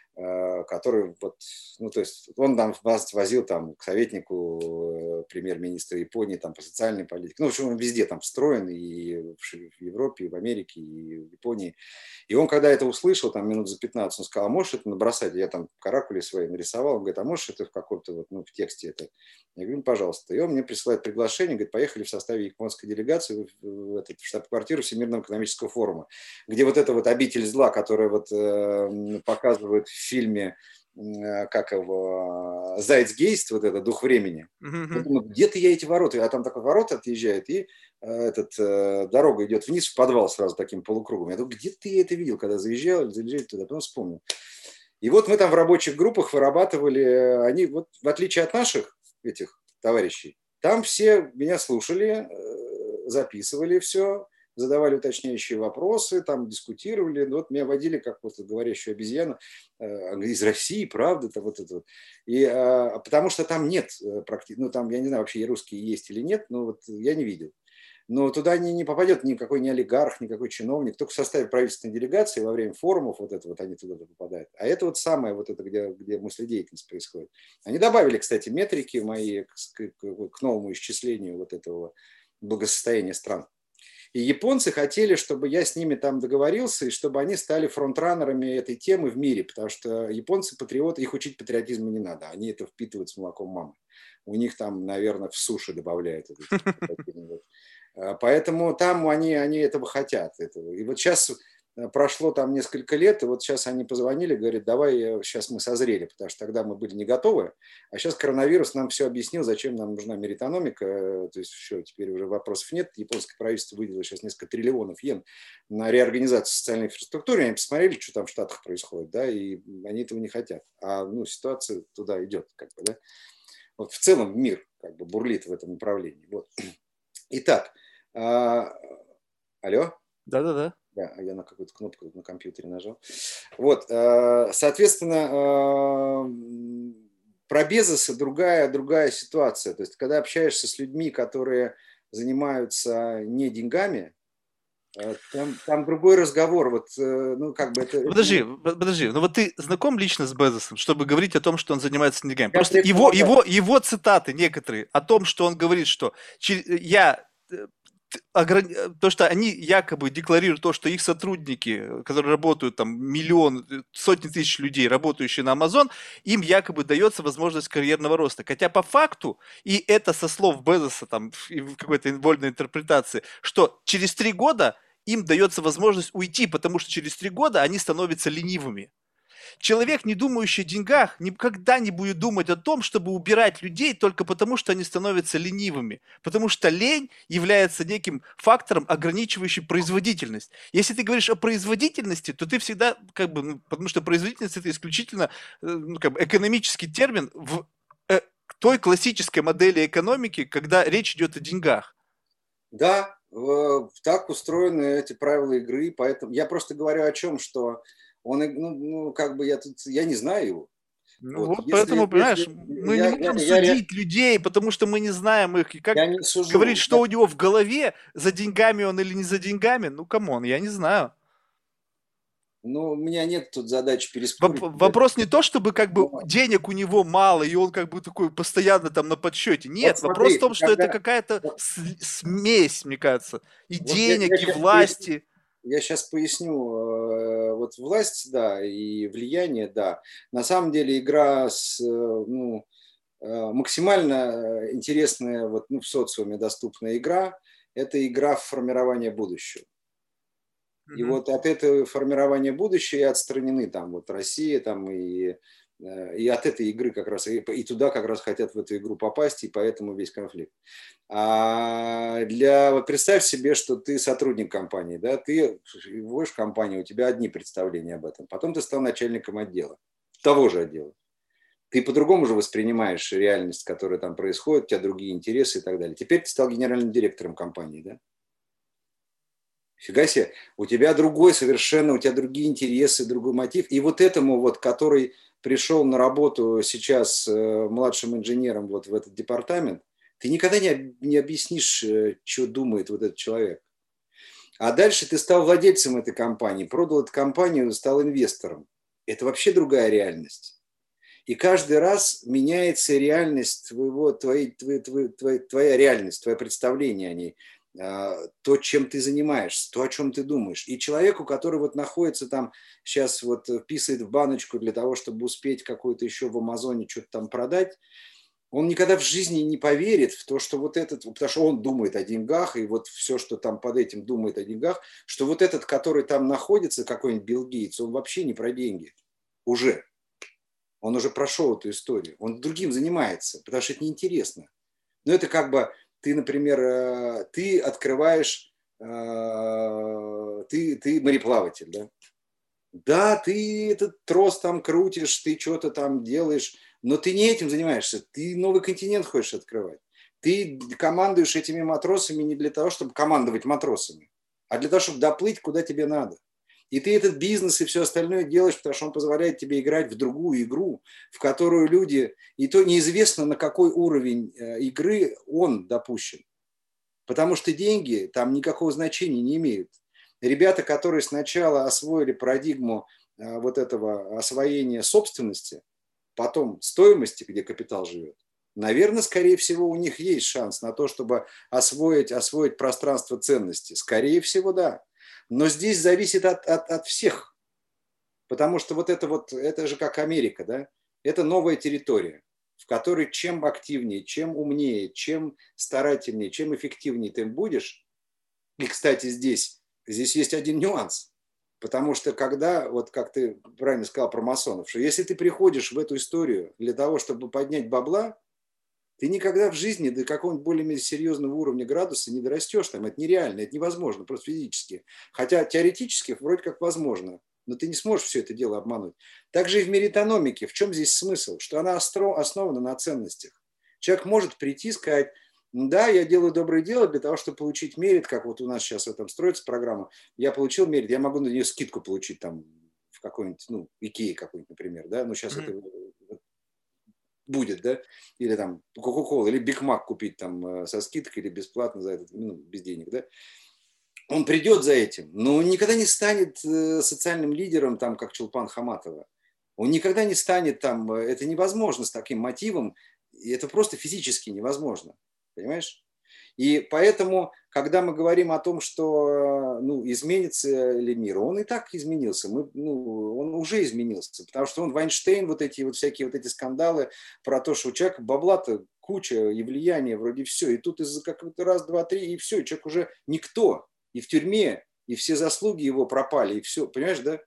который вот, ну, то есть он там вас возил там к советнику э, премьер-министра Японии там по социальной политике. Ну, в общем, он везде там встроен и в Европе, и в Америке, и в Японии. И он, когда это услышал, там минут за 15, он сказал, а можешь это набросать? Я там каракули свои нарисовал. Он говорит, а можешь это в каком-то вот, ну, в тексте это? Я говорю, ну, пожалуйста. И он мне присылает приглашение, говорит, поехали в составе японской делегации в, в, в, в штаб-квартиру Всемирного экономического форума, где вот эта вот обитель зла, которая вот э, показывает фильме э, как его, Зайцгейст, вот это «Дух времени». Mm-hmm. думаю, где-то я эти ворота, а там такой ворот отъезжает, и э, этот, э, дорога идет вниз в подвал сразу таким полукругом. Я думаю, где ты это видел, когда заезжал, заезжал туда, потом вспомнил. И вот мы там в рабочих группах вырабатывали, они вот в отличие от наших этих товарищей, там все меня слушали, записывали все, задавали уточняющие вопросы, там дискутировали. Вот меня водили как вот говорящую обезьяну э, из России, правда, это вот это вот. И, а, потому что там нет э, практически, ну там, я не знаю, вообще русские есть или нет, но вот я не видел. Но туда не, не попадет никакой не олигарх, никакой чиновник, только в составе правительственной делегации во время форумов вот это вот они туда попадают. А это вот самое вот это, где, где мыследеятельность происходит. Они добавили, кстати, метрики мои к, к, к новому исчислению вот этого благосостояния стран. И японцы хотели, чтобы я с ними там договорился, и чтобы они стали фронтранерами этой темы в мире, потому что японцы патриоты, их учить патриотизму не надо, они это впитывают с молоком мамы. У них там, наверное, в суши добавляют. А, поэтому там они, они этого хотят. И вот сейчас прошло там несколько лет, и вот сейчас они позвонили, говорят, давай, сейчас мы созрели, потому что тогда мы были не готовы, а сейчас коронавирус нам все объяснил, зачем нам нужна меритономика, э, то есть все, теперь уже вопросов нет, японское правительство выделило сейчас несколько триллионов йен на реорганизацию социальной инфраструктуры, они посмотрели, что там в Штатах происходит, да, и они этого не хотят, а ну, ситуация туда идет, как бы, да. Вот в целом мир как бы бурлит в этом направлении. Вот. Итак, а... алло? Да-да-да. Да, я на какую-то кнопку на компьютере нажал. Вот, э, соответственно, э, про Безоса другая, другая ситуация. То есть, когда общаешься с людьми, которые занимаются не деньгами, э, там, там другой разговор. Вот, ну, как бы это, подожди, подожди. Ну вот ты знаком лично с Безосом, чтобы говорить о том, что он занимается деньгами? Просто его, его, его цитаты некоторые о том, что он говорит, что я то, что они якобы декларируют то, что их сотрудники, которые работают там миллион, сотни тысяч людей, работающие на Amazon, им якобы дается возможность карьерного роста. Хотя по факту, и это со слов Безоса, там, в какой-то вольной интерпретации, что через три года им дается возможность уйти, потому что через три года они становятся ленивыми. Человек, не думающий о деньгах, никогда не будет думать о том, чтобы убирать людей только потому, что они становятся ленивыми. Потому что лень является неким фактором, ограничивающим производительность. Если ты говоришь о производительности, то ты всегда, как бы, ну, потому что производительность это исключительно э, ну, как бы экономический термин в э, той классической модели экономики, когда речь идет о деньгах. Да, так устроены эти правила игры, поэтому я просто говорю о чем, что он, ну, ну, как бы я тут, я не знаю его. Ну, вот, вот если, поэтому, понимаешь, мы я, не можем я, судить я, людей, потому что мы не знаем их. И как не сужу, говорить, что я... у него в голове, за деньгами он или не за деньгами, ну, come on, я не знаю. Ну, у меня нет тут задачи переспорить. Вопрос не то, чтобы как бы Но... денег у него мало, и он как бы такой постоянно там на подсчете. Нет, вот смотри, вопрос в том, что когда... это какая-то смесь, мне кажется, и вот денег, я, я и власти. Я сейчас поясню. Э, вот власть, да, и влияние, да. На самом деле игра с, э, ну, э, максимально интересная вот, ну, в социуме доступная игра – это игра в формирование будущего. И вот от этого формирования будущего и отстранены там вот Россия там и и от этой игры как раз, и туда как раз хотят в эту игру попасть, и поэтому весь конфликт. А для, вот представь себе, что ты сотрудник компании, да, ты вводишь компанию, у тебя одни представления об этом, потом ты стал начальником отдела, того же отдела. Ты по-другому же воспринимаешь реальность, которая там происходит, у тебя другие интересы и так далее. Теперь ты стал генеральным директором компании, да? Фига себе, у тебя другой совершенно, у тебя другие интересы, другой мотив. И вот этому вот, который пришел на работу сейчас э, младшим инженером вот в этот департамент, ты никогда не, не объяснишь, э, что думает вот этот человек. А дальше ты стал владельцем этой компании, продал эту компанию, стал инвестором. Это вообще другая реальность. И каждый раз меняется реальность твоего, твоей, твоей, твоей, твоя реальность, твое представление о ней. А, то, чем ты занимаешься, то, о чем ты думаешь. И человеку, который вот находится там, сейчас вот писает в баночку для того, чтобы успеть какой-то еще в Амазоне что-то там продать, он никогда в жизни не поверит в то, что вот этот, потому что он думает о деньгах, и вот все, что там под этим думает о деньгах, что вот этот, который там находится, какой-нибудь Билл Гейтс, он вообще не про деньги. Уже. Он уже прошел эту историю. Он другим занимается, потому что это неинтересно. Но это как бы ты, например, э, ты открываешь, э, ты, ты мореплаватель, да? Да, ты этот трос там крутишь, ты что-то там делаешь, но ты не этим занимаешься, ты новый континент хочешь открывать. Ты командуешь этими матросами не для того, чтобы командовать матросами, а для того, чтобы доплыть, куда тебе надо. И ты этот бизнес и все остальное делаешь, потому что он позволяет тебе играть в другую игру, в которую люди, и то неизвестно, на какой уровень э, игры он допущен. Потому что деньги там никакого значения не имеют. Ребята, которые сначала освоили парадигму э, вот этого освоения собственности, потом стоимости, где капитал живет, наверное, скорее всего, у них есть шанс на то, чтобы освоить, освоить пространство ценности. Скорее всего, да. Но здесь зависит от, от, от всех. Потому что вот это вот, это же как Америка, да? Это новая территория, в которой чем активнее, чем умнее, чем старательнее, чем эффективнее ты будешь. И, кстати, здесь, здесь есть один нюанс. Потому что когда, вот как ты правильно сказал про масонов, что если ты приходишь в эту историю для того, чтобы поднять бабла, ты никогда в жизни до какого-нибудь более-менее серьезного уровня градуса не дорастешь там. Это нереально, это невозможно, просто физически. Хотя теоретически вроде как возможно, но ты не сможешь все это дело обмануть. Также и в меритономике. В чем здесь смысл? Что она основана на ценностях. Человек может прийти и сказать, Да, я делаю доброе дело для того, чтобы получить мерит, как вот у нас сейчас в этом строится программа. Я получил мерит, я могу на нее скидку получить там в какой-нибудь, ну, Икеи какой-нибудь, например, да, но сейчас mm-hmm. это будет, да, или там Кока-Кола, или Биг Мак купить там э, со скидкой или бесплатно за этот, ну, без денег, да. Он придет за этим, но он никогда не станет э, социальным лидером, там, как Чулпан Хаматова. Он никогда не станет там, э, это невозможно с таким мотивом, и это просто физически невозможно, понимаешь? И поэтому, когда мы говорим о том, что ну, изменится ли мир, он и так изменился, мы, ну, он уже изменился, потому что он Вайнштейн, вот эти вот всякие вот эти скандалы про то, что у человека бабла-то куча и влияние вроде все, и тут из-за какого-то раз, два, три, и все, человек уже никто, и в тюрьме, и все заслуги его пропали, и все, понимаешь, да?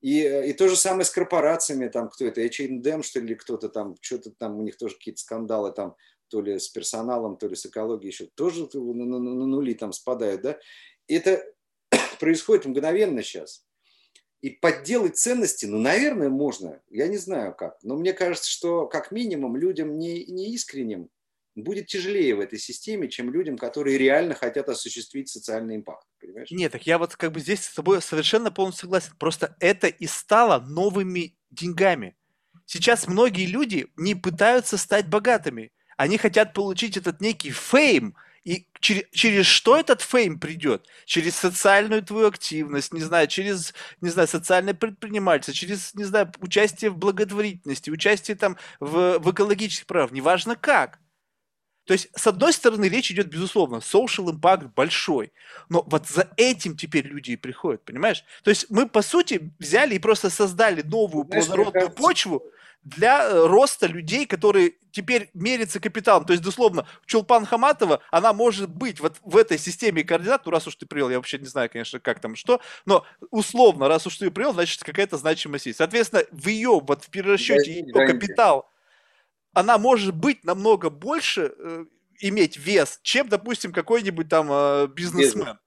И, и то же самое с корпорациями, там кто это, H&M, что ли, кто-то там, что-то там, у них тоже какие-то скандалы там, то ли с персоналом, то ли с экологией еще, тоже на, на, на нули там спадают, да? Это происходит мгновенно сейчас. И подделать ценности, ну, наверное, можно, я не знаю как, но мне кажется, что как минимум людям не, не искренним будет тяжелее в этой системе, чем людям, которые реально хотят осуществить социальный импакт. Понимаешь? Нет, так я вот как бы здесь с тобой совершенно полностью согласен. Просто это и стало новыми деньгами. Сейчас многие люди не пытаются стать богатыми. Они хотят получить этот некий фейм. И через, через что этот фейм придет? Через социальную твою активность, не знаю, через, не знаю, социальное предпринимательство, через, не знаю, участие в благотворительности, участие там в, в экологических правах, неважно как. То есть, с одной стороны, речь идет, безусловно, social impact большой, но вот за этим теперь люди и приходят, понимаешь? То есть, мы, по сути, взяли и просто создали новую Знаешь, плодородную почву для э, роста людей, которые теперь мерятся капиталом. То есть, дословно, Чулпан Хаматова, она может быть вот в этой системе координат, ну, раз уж ты привел, я вообще не знаю, конечно, как там что, но условно, раз уж ты ее привел, значит, какая-то значимость есть. Соответственно, в ее, вот в перерасчете, ее капитал – она может быть намного больше э, иметь вес, чем, допустим, какой-нибудь там э, бизнесмен.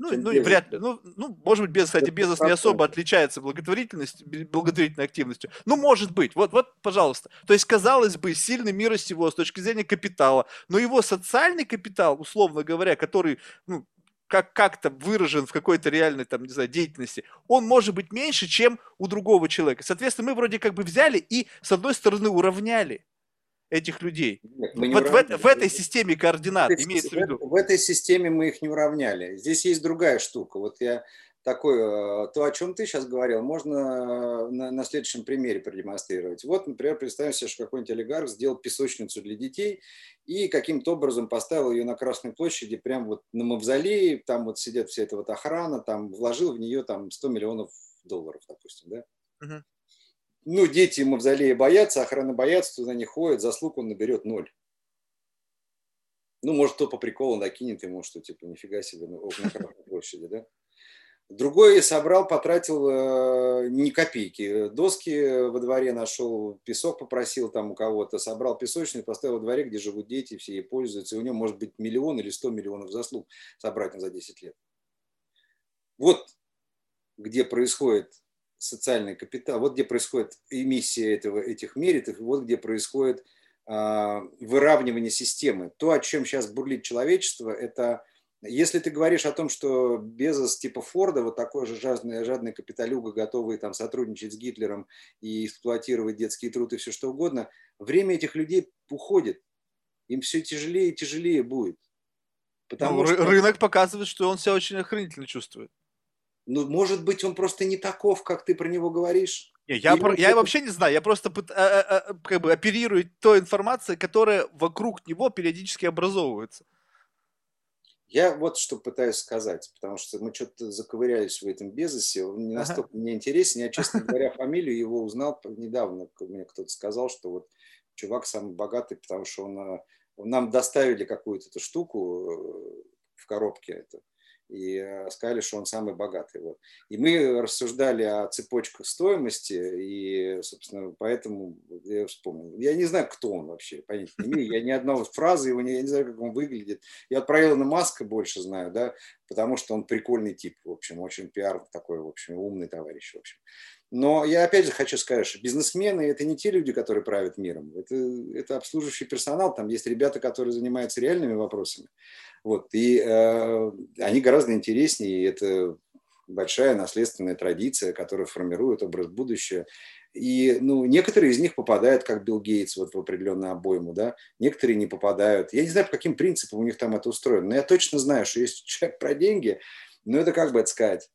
Ну, ну вряд ли. Ну, ну, может быть, без, кстати, Безос не особо отличается благотворительностью, благотворительной активностью. Ну, может быть. Вот, вот, пожалуйста. То есть, казалось бы, сильный мира сего с точки зрения капитала, но его социальный капитал, условно говоря, который ну, как, как-то выражен в какой-то реальной, там, не знаю, деятельности, он может быть меньше, чем у другого человека. Соответственно, мы вроде как бы взяли и, с одной стороны, уравняли этих людей. Нет, мы вот в, в этой системе координат в имеется в виду. В, в этой системе мы их не уравняли. Здесь есть другая штука. Вот я такой, э, то, о чем ты сейчас говорил, можно на, на следующем примере продемонстрировать. Вот, например, представим себе, что какой-нибудь олигарх сделал песочницу для детей и каким-то образом поставил ее на Красной площади, прямо вот на мавзолее, там вот сидят вся эта вот охрана, там вложил в нее там 100 миллионов долларов, допустим, да? Угу ну, дети мавзолея боятся, охрана боятся, туда не ходят, заслуг он наберет ноль. Ну, может, кто по приколу накинет ему, что типа нифига себе, ну, на Красной площади, да? Другой собрал, потратил э, ни копейки. Доски во дворе нашел, песок попросил там у кого-то, собрал песочный, поставил во дворе, где живут дети, все и пользуются. И у него может быть миллион или сто миллионов заслуг собрать за 10 лет. Вот где происходит социальный капитал, вот где происходит эмиссия этого, этих меритов, вот где происходит э, выравнивание системы. То, о чем сейчас бурлит человечество, это если ты говоришь о том, что Безос типа Форда, вот такой же жадный, жадный капиталюга, готовый там сотрудничать с Гитлером и эксплуатировать детский труд и все что угодно, время этих людей уходит. Им все тяжелее и тяжелее будет. Потому ну, что... Рынок показывает, что он себя очень охранительно чувствует. Ну, может быть, он просто не таков, как ты про него говоришь. Не, я, про, я вообще не знаю, я просто а, а, как бы оперирую той информацией, которая вокруг него периодически образовывается. Я вот что пытаюсь сказать, потому что мы что-то заковырялись в этом Безосе, он не настолько ага. мне интересен. Я, честно говоря, фамилию его узнал недавно. Мне кто-то сказал, что вот чувак самый богатый, потому что он, нам доставили какую-то эту штуку в коробке. Это и э, сказали, что он самый богатый. Вот. И мы рассуждали о цепочках стоимости, и, собственно, поэтому я вспомнил. Я не знаю, кто он вообще, понятия не имею. Я ни одной фразы его, не, я не знаю, как он выглядит. Я про Илона Маска больше знаю, да, потому что он прикольный тип, в общем, очень пиар такой, в общем, умный товарищ, в общем. Но я опять же хочу сказать, что бизнесмены – это не те люди, которые правят миром. Это, это обслуживающий персонал. Там есть ребята, которые занимаются реальными вопросами. Вот. И э, они гораздо интереснее. И это большая наследственная традиция, которая формирует образ будущего. И ну, некоторые из них попадают, как Билл Гейтс, вот в определенную обойму, да, некоторые не попадают. Я не знаю, по каким принципам у них там это устроено, но я точно знаю, что есть человек про деньги, но это как бы это сказать,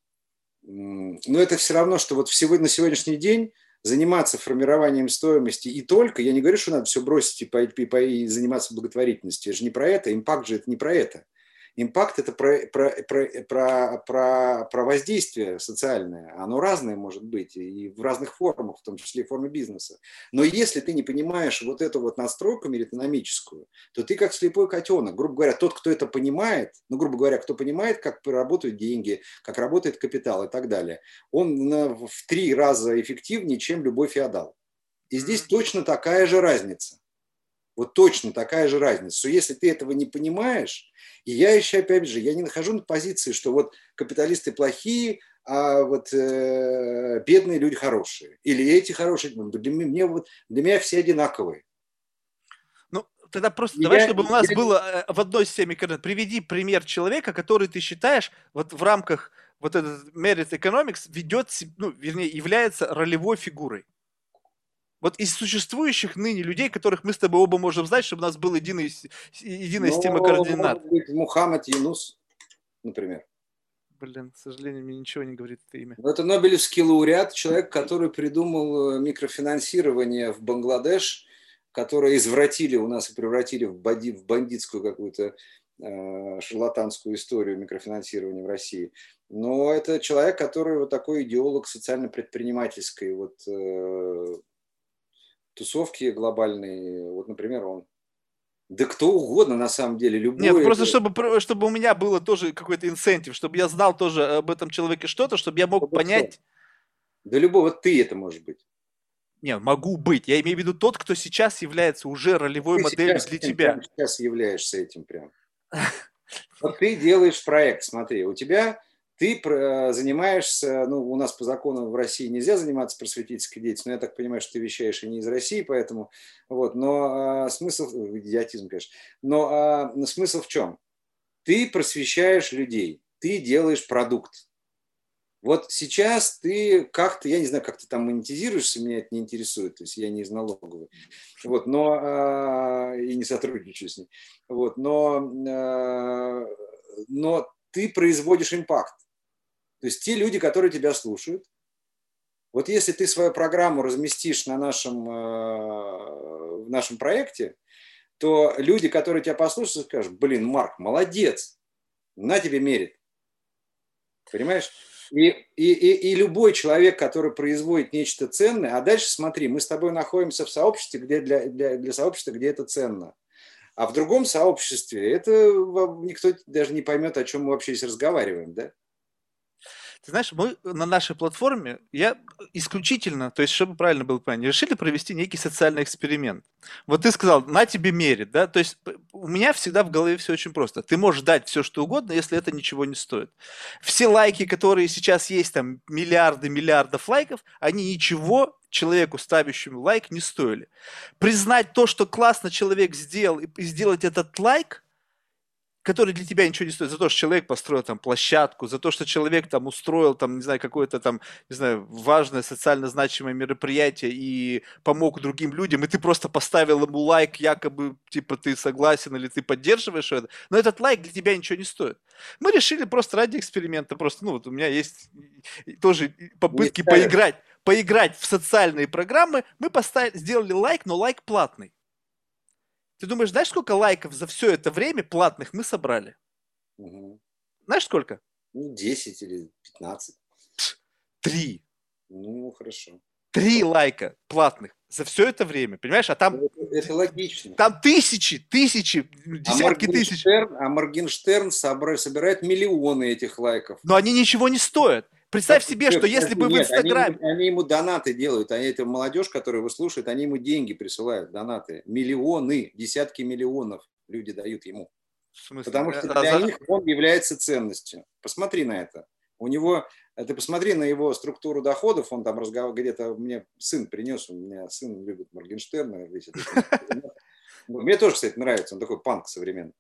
но это все равно, что вот на сегодняшний день заниматься формированием стоимости и только, я не говорю, что надо все бросить и, и, и заниматься благотворительностью, это же не про это, импакт же это не про это. Импакт – это про, про, про, про, про, про воздействие социальное. Оно разное может быть и в разных формах, в том числе и в форме бизнеса. Но если ты не понимаешь вот эту вот настройку меритономическую, то ты как слепой котенок. Грубо говоря, тот, кто это понимает, ну, грубо говоря, кто понимает, как работают деньги, как работает капитал и так далее, он в три раза эффективнее, чем любой феодал. И здесь точно такая же разница. Вот точно такая же разница, что если ты этого не понимаешь, и я еще, опять же, я не нахожу на позиции, что вот капиталисты плохие, а вот э, бедные люди хорошие. Или эти хорошие. Для меня, вот, для меня все одинаковые. Ну, тогда просто и давай, я, чтобы у нас я... было э, в одной системе координат. Приведи пример человека, который ты считаешь вот в рамках вот этот Merit Economics ведет, ну, вернее, является ролевой фигурой. Вот из существующих ныне людей, которых мы с тобой оба можем знать, чтобы у нас была единая, единая ну, система координат. Может быть, Мухаммад Юнус, например. Блин, к сожалению, мне ничего не говорит это имя. Ну, это Нобелевский лауреат, человек, который придумал э, микрофинансирование в Бангладеш, которое извратили у нас и превратили в, банди, в бандитскую какую-то э, шарлатанскую историю микрофинансирования в России. Но это человек, который вот такой идеолог социально-предпринимательской вот, э, тусовки глобальные, вот, например, он. Да кто угодно, на самом деле, любой. Нет, просто чтобы, чтобы у меня было тоже какой-то инцентив, чтобы я знал тоже об этом человеке что-то, чтобы я мог чтобы понять. Что? Да любого ты это может быть. Нет, могу быть. Я имею в виду тот, кто сейчас является уже ролевой ты моделью для тебя. сейчас являешься этим прям. Вот ты делаешь проект, смотри, у тебя ты занимаешься, ну, у нас по закону в России нельзя заниматься просветительской деятельностью, но я так понимаю, что ты вещаешь и не из России, поэтому, вот, но а, смысл, идиотизм, конечно, но а, смысл в чем? Ты просвещаешь людей, ты делаешь продукт. Вот сейчас ты как-то, я не знаю, как ты там монетизируешься, меня это не интересует, то есть я не из налоговой, вот, но, а, и не сотрудничаю с ней, вот, но, а, но ты производишь импакт. То есть те люди, которые тебя слушают, вот если ты свою программу разместишь на нашем, э, в нашем проекте, то люди, которые тебя послушают, скажут, блин, Марк, молодец, на тебе мерит. Понимаешь? И, и, и, и любой человек, который производит нечто ценное, а дальше смотри, мы с тобой находимся в сообществе, где для, для, для сообщества, где это ценно. А в другом сообществе это никто даже не поймет, о чем мы вообще здесь разговариваем, да? Ты знаешь, мы на нашей платформе, я исключительно, то есть, чтобы правильно было понятно, решили провести некий социальный эксперимент. Вот ты сказал, на тебе мерит, да? То есть у меня всегда в голове все очень просто. Ты можешь дать все, что угодно, если это ничего не стоит. Все лайки, которые сейчас есть, там миллиарды, миллиардов лайков, они ничего человеку, ставящему лайк, не стоили. Признать то, что классно человек сделал, и сделать этот лайк – который для тебя ничего не стоит, за то, что человек построил там площадку, за то, что человек там устроил там, не знаю, какое-то там, не знаю, важное социально значимое мероприятие и помог другим людям, и ты просто поставил ему лайк, якобы, типа, ты согласен или ты поддерживаешь это, но этот лайк для тебя ничего не стоит. Мы решили просто ради эксперимента, просто, ну, вот у меня есть тоже попытки поиграть, поиграть в социальные программы, мы поставили, сделали лайк, но лайк платный. Ты думаешь, знаешь, сколько лайков за все это время платных мы собрали? Угу. Знаешь, сколько? Ну, 10 или 15. Три. Ну, хорошо. Три лайка платных за все это время, понимаешь? А там... Это, это логично. Там тысячи, тысячи, десятки а тысяч. А Моргенштерн собирает миллионы этих лайков. Но они ничего не стоят. Представь так, себе, что если бы в Инстаграме... Они, они ему донаты делают, они это молодежь, которая его слушает, они ему деньги присылают, донаты. Миллионы, десятки миллионов люди дают ему. Потому что а для а, них он является ценностью. Посмотри на это. У него, ты посмотри на его структуру доходов, он там разговор, где-то мне сын принес, у меня сын любит Моргенштерна, весь этот. Мне тоже, кстати, нравится, он такой панк современный.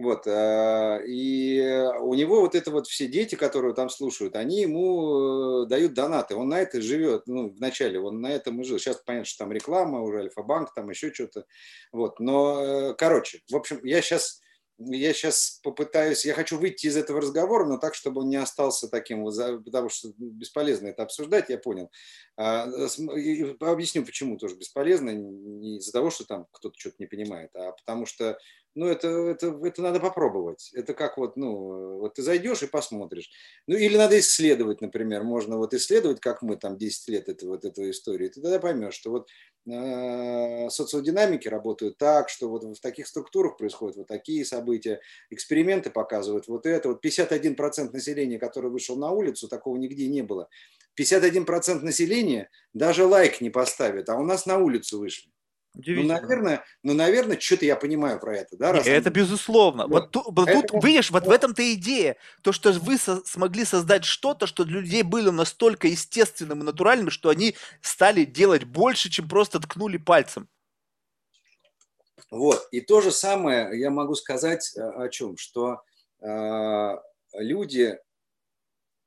Вот, э, и у него вот это вот все дети, которые там слушают, они ему э, дают донаты, он на это живет, ну, вначале он на этом и жил, сейчас понятно, что там реклама, уже Альфа-банк, там еще что-то, вот, но, э, короче, в общем, я сейчас я сейчас попытаюсь, я хочу выйти из этого разговора, но так, чтобы он не остался таким, потому что бесполезно это обсуждать, я понял. А, объясню, почему тоже бесполезно, не из-за того, что там кто-то что-то не понимает, а потому что ну, это, это, это надо попробовать. Это как вот, ну, вот ты зайдешь и посмотришь. Ну, или надо исследовать, например. Можно вот исследовать, как мы там 10 лет это, вот эту историю. Ты тогда поймешь, что вот э, социодинамики работают так, что вот в таких структурах происходят вот такие события. Эксперименты показывают вот это. Вот 51% населения, который вышел на улицу, такого нигде не было. 51% населения даже лайк не поставит, а у нас на улицу вышли. Ну, наверное, ну, наверное, что-то я понимаю про это, да? Раз это безусловно. Вот, вот, тут, это... тут, видишь, вот в этом-то идея. То, что вы со- смогли создать что-то, что для людей было настолько естественным и натуральным, что они стали делать больше, чем просто ткнули пальцем. Вот. И то же самое я могу сказать э, о чем, что э, люди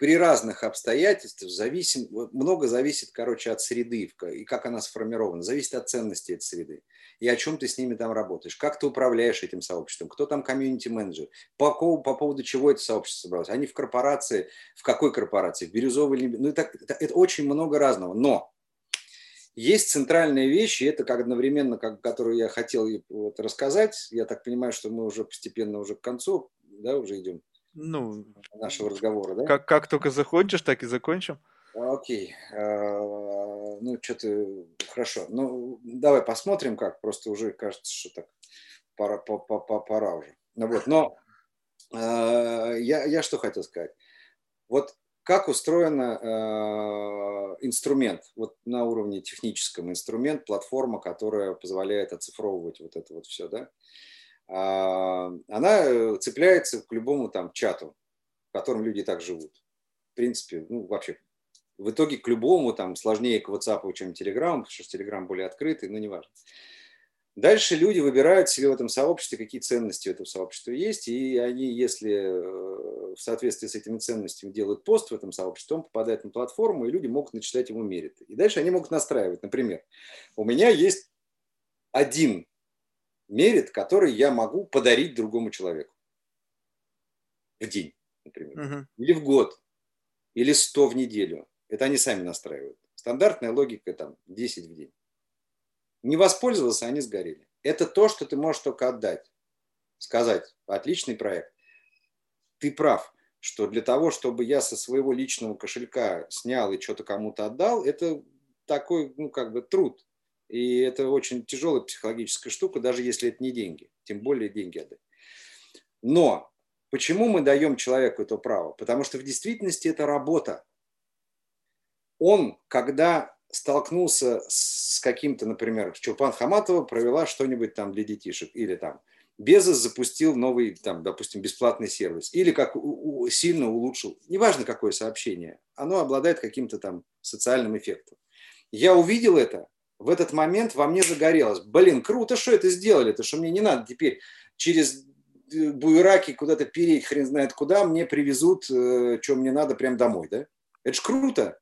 при разных обстоятельствах зависим, много зависит, короче, от среды и как она сформирована, зависит от ценности этой среды и о чем ты с ними там работаешь, как ты управляешь этим сообществом, кто там комьюнити-менеджер, по, по поводу чего это сообщество собралось, они в корпорации, в какой корпорации, в бирюзовой. Ну, это, это, это очень много разного, но есть центральные вещи, это как одновременно, как, которую я хотел вот рассказать, я так понимаю, что мы уже постепенно уже к концу, да, уже идем ну, нашего разговора, да? Как, как только закончишь, так и закончим. Окей. А, ну, что-то хорошо. Ну, давай посмотрим, как. Просто уже кажется, что так пора, пора, пора уже. Ну, вот. Но а, я, я что хотел сказать. Вот как устроен э, инструмент, вот на уровне техническом инструмент, платформа, которая позволяет оцифровывать вот это вот все, да? А, она э, цепляется к любому там чату, в котором люди так живут. В принципе, ну, вообще, в итоге к любому там сложнее к WhatsApp, чем Telegram, потому что Telegram более открытый, но неважно. Дальше люди выбирают себе в этом сообществе, какие ценности у этого сообщества есть, и они, если э, в соответствии с этими ценностями делают пост в этом сообществе, он попадает на платформу, и люди могут начинать ему мерить. И дальше они могут настраивать. Например, у меня есть один мерит, который я могу подарить другому человеку. В день, например. Uh-huh. Или в год. Или 100 в неделю. Это они сами настраивают. Стандартная логика там 10 в день. Не воспользовался, они сгорели. Это то, что ты можешь только отдать. Сказать, отличный проект. Ты прав, что для того, чтобы я со своего личного кошелька снял и что-то кому-то отдал, это такой, ну, как бы труд. И это очень тяжелая психологическая штука, даже если это не деньги, тем более деньги отдать. Но почему мы даем человеку это право? Потому что в действительности это работа. Он, когда столкнулся с каким-то, например, Чулпан Хаматова провела что-нибудь там для детишек, или там Безос запустил новый, там, допустим, бесплатный сервис, или как сильно улучшил, неважно какое сообщение, оно обладает каким-то там социальным эффектом. Я увидел это, в этот момент во мне загорелось. Блин, круто, что это сделали, то что мне не надо теперь через э, буераки куда-то переть, хрен знает куда, мне привезут, э, что мне надо, прям домой, да? Это ж круто.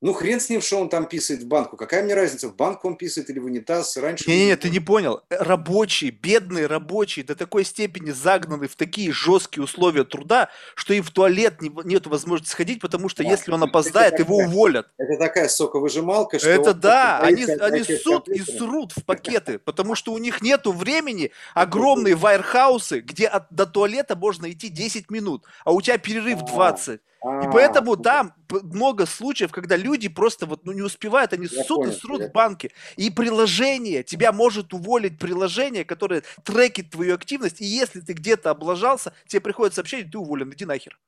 Ну, хрен с ним, что он там писает в банку. Какая мне разница, в банку он писает или в унитаз? Раньше... Не-не-не, ты не понял. Рабочие, бедные рабочие до такой степени загнаны в такие жесткие условия труда, что им в туалет не, нет возможности сходить, потому что да, если он опоздает, это его такая, уволят. Это такая соковыжималка, что... Это да, они, они ссут и срут в пакеты, потому что у них нету времени, огромные вайрхаусы, где от, до туалета можно идти 10 минут, а у тебя перерыв 20. А, и поэтому там много случаев, когда люди просто вот ну, не успевают, они я ссут понял, и срут в банке. И приложение, тебя может уволить приложение, которое трекит твою активность, и если ты где-то облажался, тебе приходит сообщение, ты уволен, иди нахер.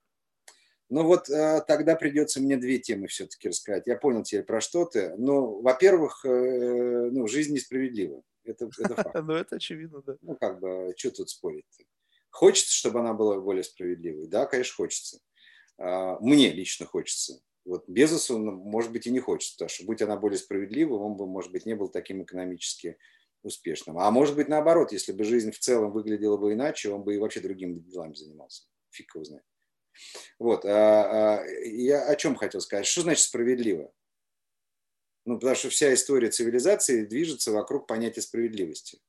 Ну вот э, тогда придется мне две темы все-таки рассказать. Я понял теперь про что ты. Ну, во-первых, э, ну, жизнь несправедлива. Это, это факт. Ну, это очевидно, да. Ну, как бы, что тут спорить -то? Хочется, чтобы она была более справедливой? Да, конечно, хочется. А, мне лично хочется. Вот Безосу, может быть, и не хочется, потому что, будь она более справедливой, он бы, может быть, не был таким экономически успешным. А может быть, наоборот, если бы жизнь в целом выглядела бы иначе, он бы и вообще другими делами занимался. Фиг его знает. Вот. А, а, я о чем хотел сказать? Что значит справедливо? Ну, потому что вся история цивилизации движется вокруг понятия справедливости.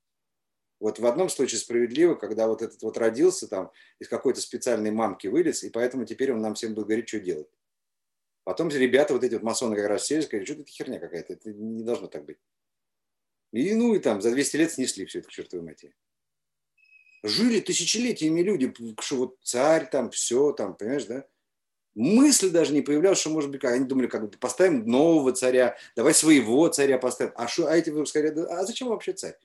Вот в одном случае справедливо, когда вот этот вот родился там из какой-то специальной мамки вылез, и поэтому теперь он нам всем будет говорить, что делать. Потом ребята, вот эти вот масоны как раз сели, сказали, что это херня какая-то, это не должно так быть. И ну и там за 200 лет снесли все это к чертовой матери. Жили тысячелетиями люди, что вот царь там, все там, понимаешь, да? Мысль даже не появлялась, что может быть, они думали, как бы поставим нового царя, давай своего царя поставим. А, что, а эти сказали, а зачем вообще царь?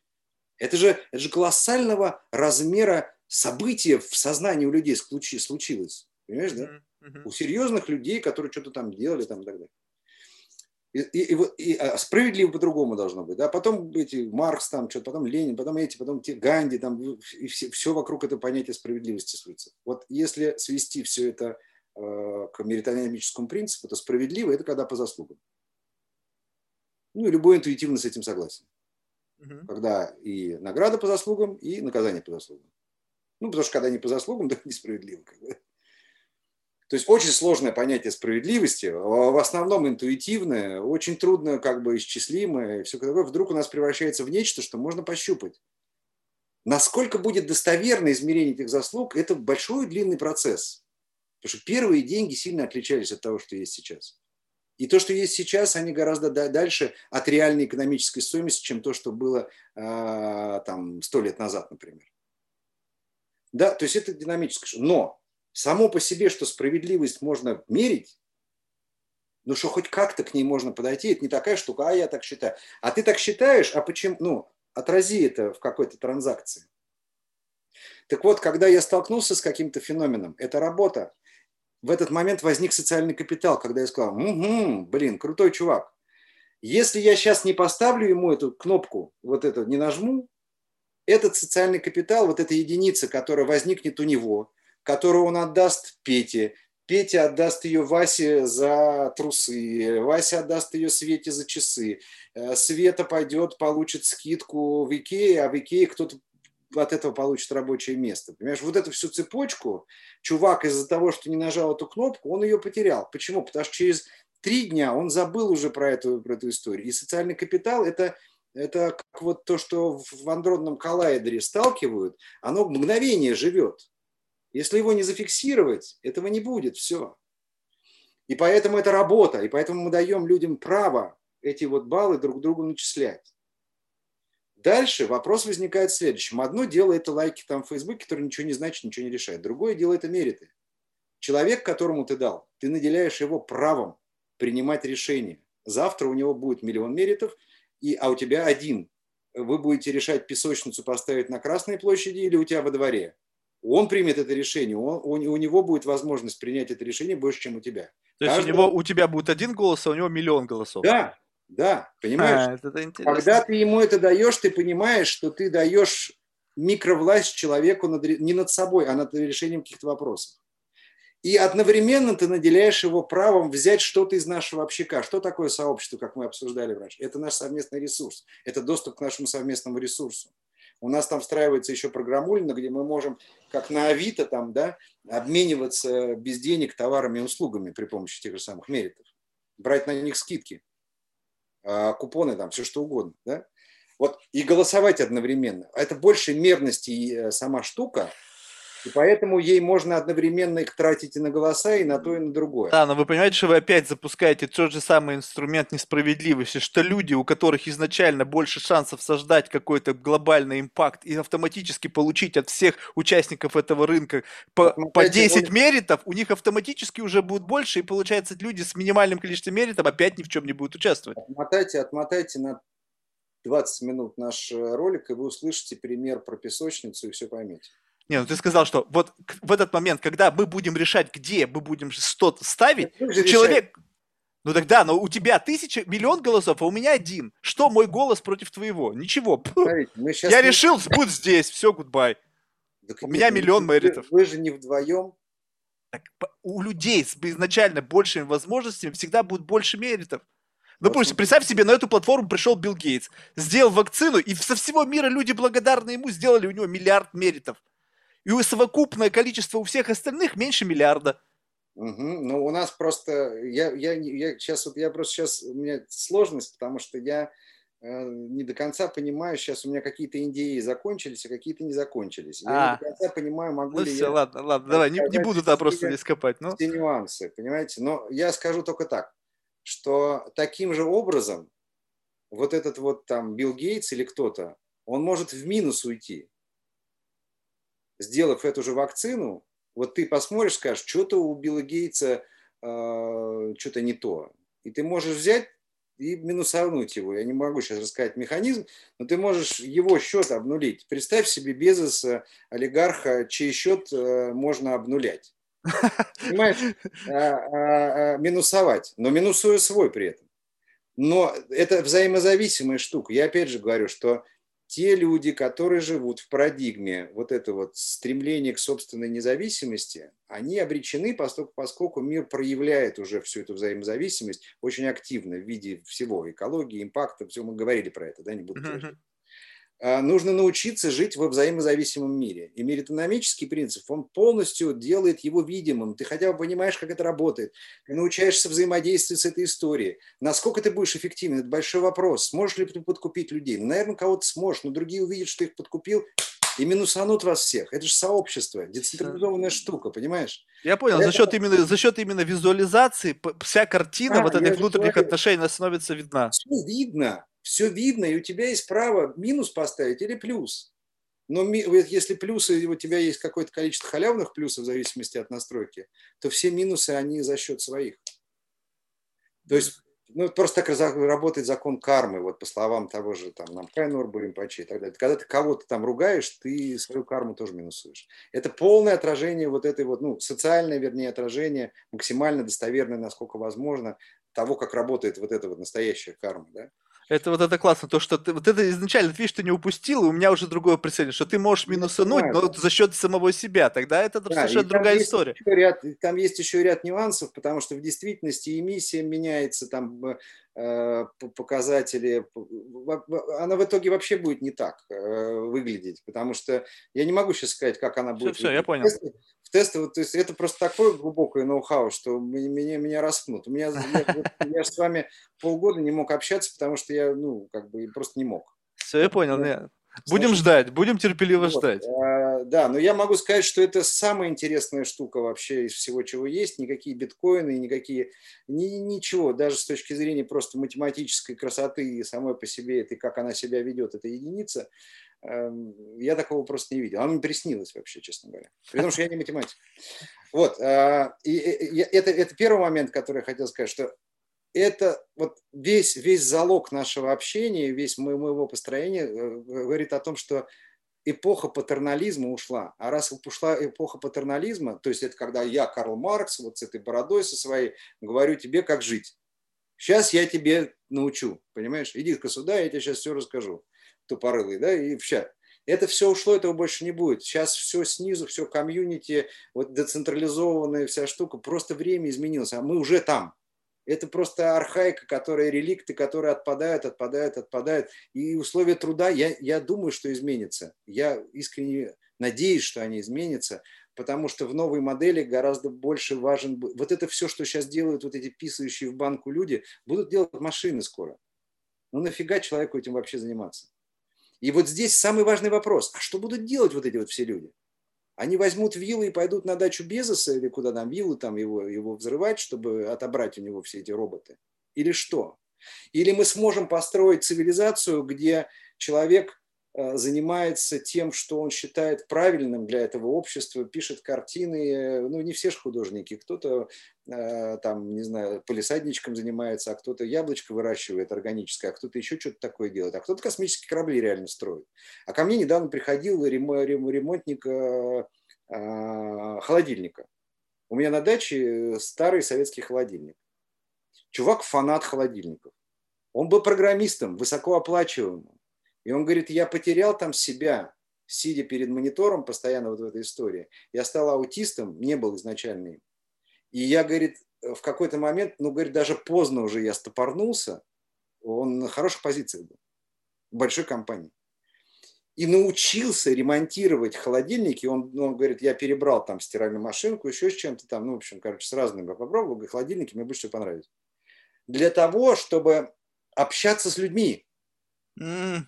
Это же, это же колоссального размера события в сознании у людей случилось. Понимаешь, да? Mm-hmm. У серьезных людей, которые что-то там делали там, и так далее. И, и, и, и а справедливо по-другому должно быть. Да? Потом эти Маркс, там, что-то, потом Ленин, потом эти, потом те, Ганди, там, и все, все вокруг это понятие справедливости сводится. Вот если свести все это э, к меритономическому принципу, то справедливо – это когда по заслугам. Ну, и любой интуитивно с этим согласен. Угу. Когда и награда по заслугам, и наказание по заслугам. Ну, потому что когда не по заслугам, то несправедливо. Как бы. То есть очень сложное понятие справедливости, в основном интуитивное, очень трудно как бы исчислимое, все такое, вдруг у нас превращается в нечто, что можно пощупать. Насколько будет достоверно измерение этих заслуг, это большой длинный процесс. Потому что первые деньги сильно отличались от того, что есть сейчас. И то, что есть сейчас, они гораздо дальше от реальной экономической стоимости, чем то, что было э, там сто лет назад, например. Да, то есть это динамическое. Но само по себе, что справедливость можно мерить, ну что хоть как-то к ней можно подойти, это не такая штука, а я так считаю. А ты так считаешь, а почему? Ну, отрази это в какой-то транзакции. Так вот, когда я столкнулся с каким-то феноменом, это работа. В этот момент возник социальный капитал, когда я сказал, угу, блин, крутой чувак. Если я сейчас не поставлю ему эту кнопку, вот эту не нажму, этот социальный капитал, вот эта единица, которая возникнет у него, которую он отдаст Пете. Петя отдаст ее Васе за трусы, Вася отдаст ее Свете за часы. Э, Света пойдет, получит скидку в Икее, а в Икее кто-то от этого получит рабочее место. Понимаешь, вот эту всю цепочку чувак из-за того, что не нажал эту кнопку, он ее потерял. Почему? Потому что через три дня он забыл уже про эту, про эту историю. И социальный капитал – это это как вот то, что в андронном коллайдере сталкивают, оно мгновение живет. Если его не зафиксировать, этого не будет, все. И поэтому это работа, и поэтому мы даем людям право эти вот баллы друг другу начислять. Дальше вопрос возникает в следующем. Одно дело это лайки там в Фейсбуке, которые ничего не значит, ничего не решает. Другое дело это мериты. Человек, которому ты дал, ты наделяешь его правом принимать решения. Завтра у него будет миллион меритов, и, а у тебя один. Вы будете решать песочницу поставить на Красной площади или у тебя во дворе он примет это решение, он, у, у него будет возможность принять это решение больше, чем у тебя. То есть у, него, у тебя будет один голос, а у него миллион голосов. Да, да, понимаешь? А, это Когда ты ему это даешь, ты понимаешь, что ты даешь микровласть человеку над, не над собой, а над решением каких-то вопросов. И одновременно ты наделяешь его правом взять что-то из нашего общака. Что такое сообщество, как мы обсуждали раньше? Это наш совместный ресурс. Это доступ к нашему совместному ресурсу. У нас там встраивается еще программульно, где мы можем, как на Авито, там, да, обмениваться без денег товарами и услугами при помощи тех же самых меритов. Брать на них скидки, купоны, там, все что угодно. Да? Вот, и голосовать одновременно. Это больше мерности и э, сама штука, и поэтому ей можно одновременно их тратить и на голоса, и на то, и на другое. Да, но вы понимаете, что вы опять запускаете тот же самый инструмент несправедливости, что люди, у которых изначально больше шансов создать какой-то глобальный импакт и автоматически получить от всех участников этого рынка по, по 10 меритов, у них автоматически уже будет больше, и получается, люди с минимальным количеством меритов опять ни в чем не будут участвовать. Отмотайте, отмотайте на 20 минут наш э, ролик, и вы услышите пример про песочницу, и все поймете. Не, ну ты сказал, что вот в этот момент, когда мы будем решать, где мы будем что-то ставить, человек... Ну тогда, но у тебя тысяча, миллион голосов, а у меня один. Что мой голос против твоего? Ничего. Я не... решил, будь здесь, все, гудбай. Так у меня миллион мэритов. Вы же не вдвоем. Так, у людей с изначально большими возможностями всегда будет больше меритов. Ну, пусть, представь себе, на эту платформу пришел Билл Гейтс, сделал вакцину, и со всего мира люди благодарны ему сделали у него миллиард меритов. И совокупное количество у всех остальных меньше миллиарда. Угу. Ну, у нас просто, я, я, я сейчас, вот я просто сейчас, у меня сложность, потому что я э, не до конца понимаю, сейчас у меня какие-то идеи закончились, а какие-то не закончились. Я а. не до конца понимаю, могу ну, ли все, я... ладно, ладно, давай, не, не буду туда просто здесь копать. Ну. Все нюансы, понимаете? Но я скажу только так что таким же образом вот этот вот там Билл Гейтс или кто-то, он может в минус уйти. Сделав эту же вакцину, вот ты посмотришь, скажешь, что-то у Билла Гейтса э, что-то не то. И ты можешь взять и минусовнуть его. Я не могу сейчас рассказать механизм, но ты можешь его счет обнулить. Представь себе Безоса, олигарха, чей счет э, можно обнулять. Понимаешь? А, а, а, минусовать, но минусуя свой при этом. Но это взаимозависимая штука. Я опять же говорю, что те люди, которые живут в парадигме вот это вот стремление к собственной независимости, они обречены, поскольку, поскольку мир проявляет уже всю эту взаимозависимость очень активно в виде всего, экологии, импакта, все мы говорили про это, да, не буду uh-huh. А, нужно научиться жить во взаимозависимом мире. И меритономический принцип, он полностью делает его видимым. Ты хотя бы понимаешь, как это работает. Ты научаешься взаимодействовать с этой историей. Насколько ты будешь эффективен, это большой вопрос. Сможешь ли ты подкупить людей? Ну, наверное, кого-то сможешь, но другие увидят, что их подкупил, и минусанут вас всех. Это же сообщество, децентрализованная штука, понимаешь? Я понял, Это... за, счет именно, за счет именно визуализации вся картина а, вот этих внутренних говорю, отношений становится видна. Все видно, все видно, и у тебя есть право минус поставить или плюс. Но если плюсы, у тебя есть какое-то количество халявных плюсов в зависимости от настройки, то все минусы, они за счет своих. То есть ну, просто так работает закон кармы, вот по словам того же там Намхай Норбу Римпачи и так далее. Когда ты кого-то там ругаешь, ты свою карму тоже минусуешь. Это полное отражение вот этой вот, ну, социальное, вернее, отражение, максимально достоверное, насколько возможно, того, как работает вот эта вот настоящая карма, да. Это вот это классно, то, что ты вот это изначально, видишь, ты не упустил, и у меня уже другое представление, что ты можешь минусануть, но за счет самого себя, тогда это да, совершенно другая история. Ряд, там есть еще ряд нюансов, потому что в действительности эмиссия меняется, там э, показатели, она в итоге вообще будет не так э, выглядеть, потому что я не могу сейчас сказать, как она будет. Все, все, я понял в тесты, то есть это просто такое глубокое ноу-хау, что меня, меня распнут. У меня, я, я же с вами полгода не мог общаться, потому что я, ну, как бы просто не мог. Все, я понял. Я... Будем ждать, будем терпеливо вот, ждать. А, да, но я могу сказать, что это самая интересная штука вообще из всего, чего есть. Никакие биткоины, никакие, ни, ничего, даже с точки зрения просто математической красоты и самой по себе, это как она себя ведет, это единица. Эм, я такого просто не видел. Оно мне приснилось вообще, честно говоря. Потому что я не математик. Вот. А, и это, это первый момент, который я хотел сказать, что это вот весь, весь залог нашего общения, весь моего построения э, говорит о том, что эпоха патернализма ушла. А раз ушла эпоха патернализма, то есть это когда я, Карл Маркс, вот с этой бородой со своей, говорю тебе, как жить. Сейчас я тебе научу, понимаешь? Иди-ка сюда, я тебе сейчас все расскажу тупорылый, да, и все. Это все ушло, этого больше не будет. Сейчас все снизу, все комьюнити, вот децентрализованная вся штука, просто время изменилось, а мы уже там. Это просто архаика, которая реликты, которые отпадают, отпадают, отпадают. И условия труда, я, я думаю, что изменится. Я искренне надеюсь, что они изменятся, потому что в новой модели гораздо больше важен... Вот это все, что сейчас делают вот эти писающие в банку люди, будут делать машины скоро. Ну нафига человеку этим вообще заниматься? И вот здесь самый важный вопрос. А что будут делать вот эти вот все люди? Они возьмут виллы и пойдут на дачу Безоса или куда там виллы, там его, его взрывать, чтобы отобрать у него все эти роботы? Или что? Или мы сможем построить цивилизацию, где человек занимается тем, что он считает правильным для этого общества, пишет картины, ну не все же художники, кто-то э, там, не знаю, полисадничком занимается, а кто-то яблочко выращивает органическое, а кто-то еще что-то такое делает, а кто-то космические корабли реально строит. А ко мне недавно приходил ремонтник э, холодильника. У меня на даче старый советский холодильник. Чувак фанат холодильников. Он был программистом, высокооплачиваемым. И он говорит, я потерял там себя. сидя перед монитором постоянно вот в этой истории. Я стал аутистом, не был изначально им. И я, говорит, в какой-то момент, ну, говорит, даже поздно уже я стопорнулся, он на хороших позициях был, в большой компании. И научился ремонтировать холодильники. Он, он говорит, я перебрал там стиральную машинку, еще с чем-то там, ну, в общем, короче, с разными попробовал. Говорит, холодильники мне больше всего понравились. Для того, чтобы общаться с людьми. Mm.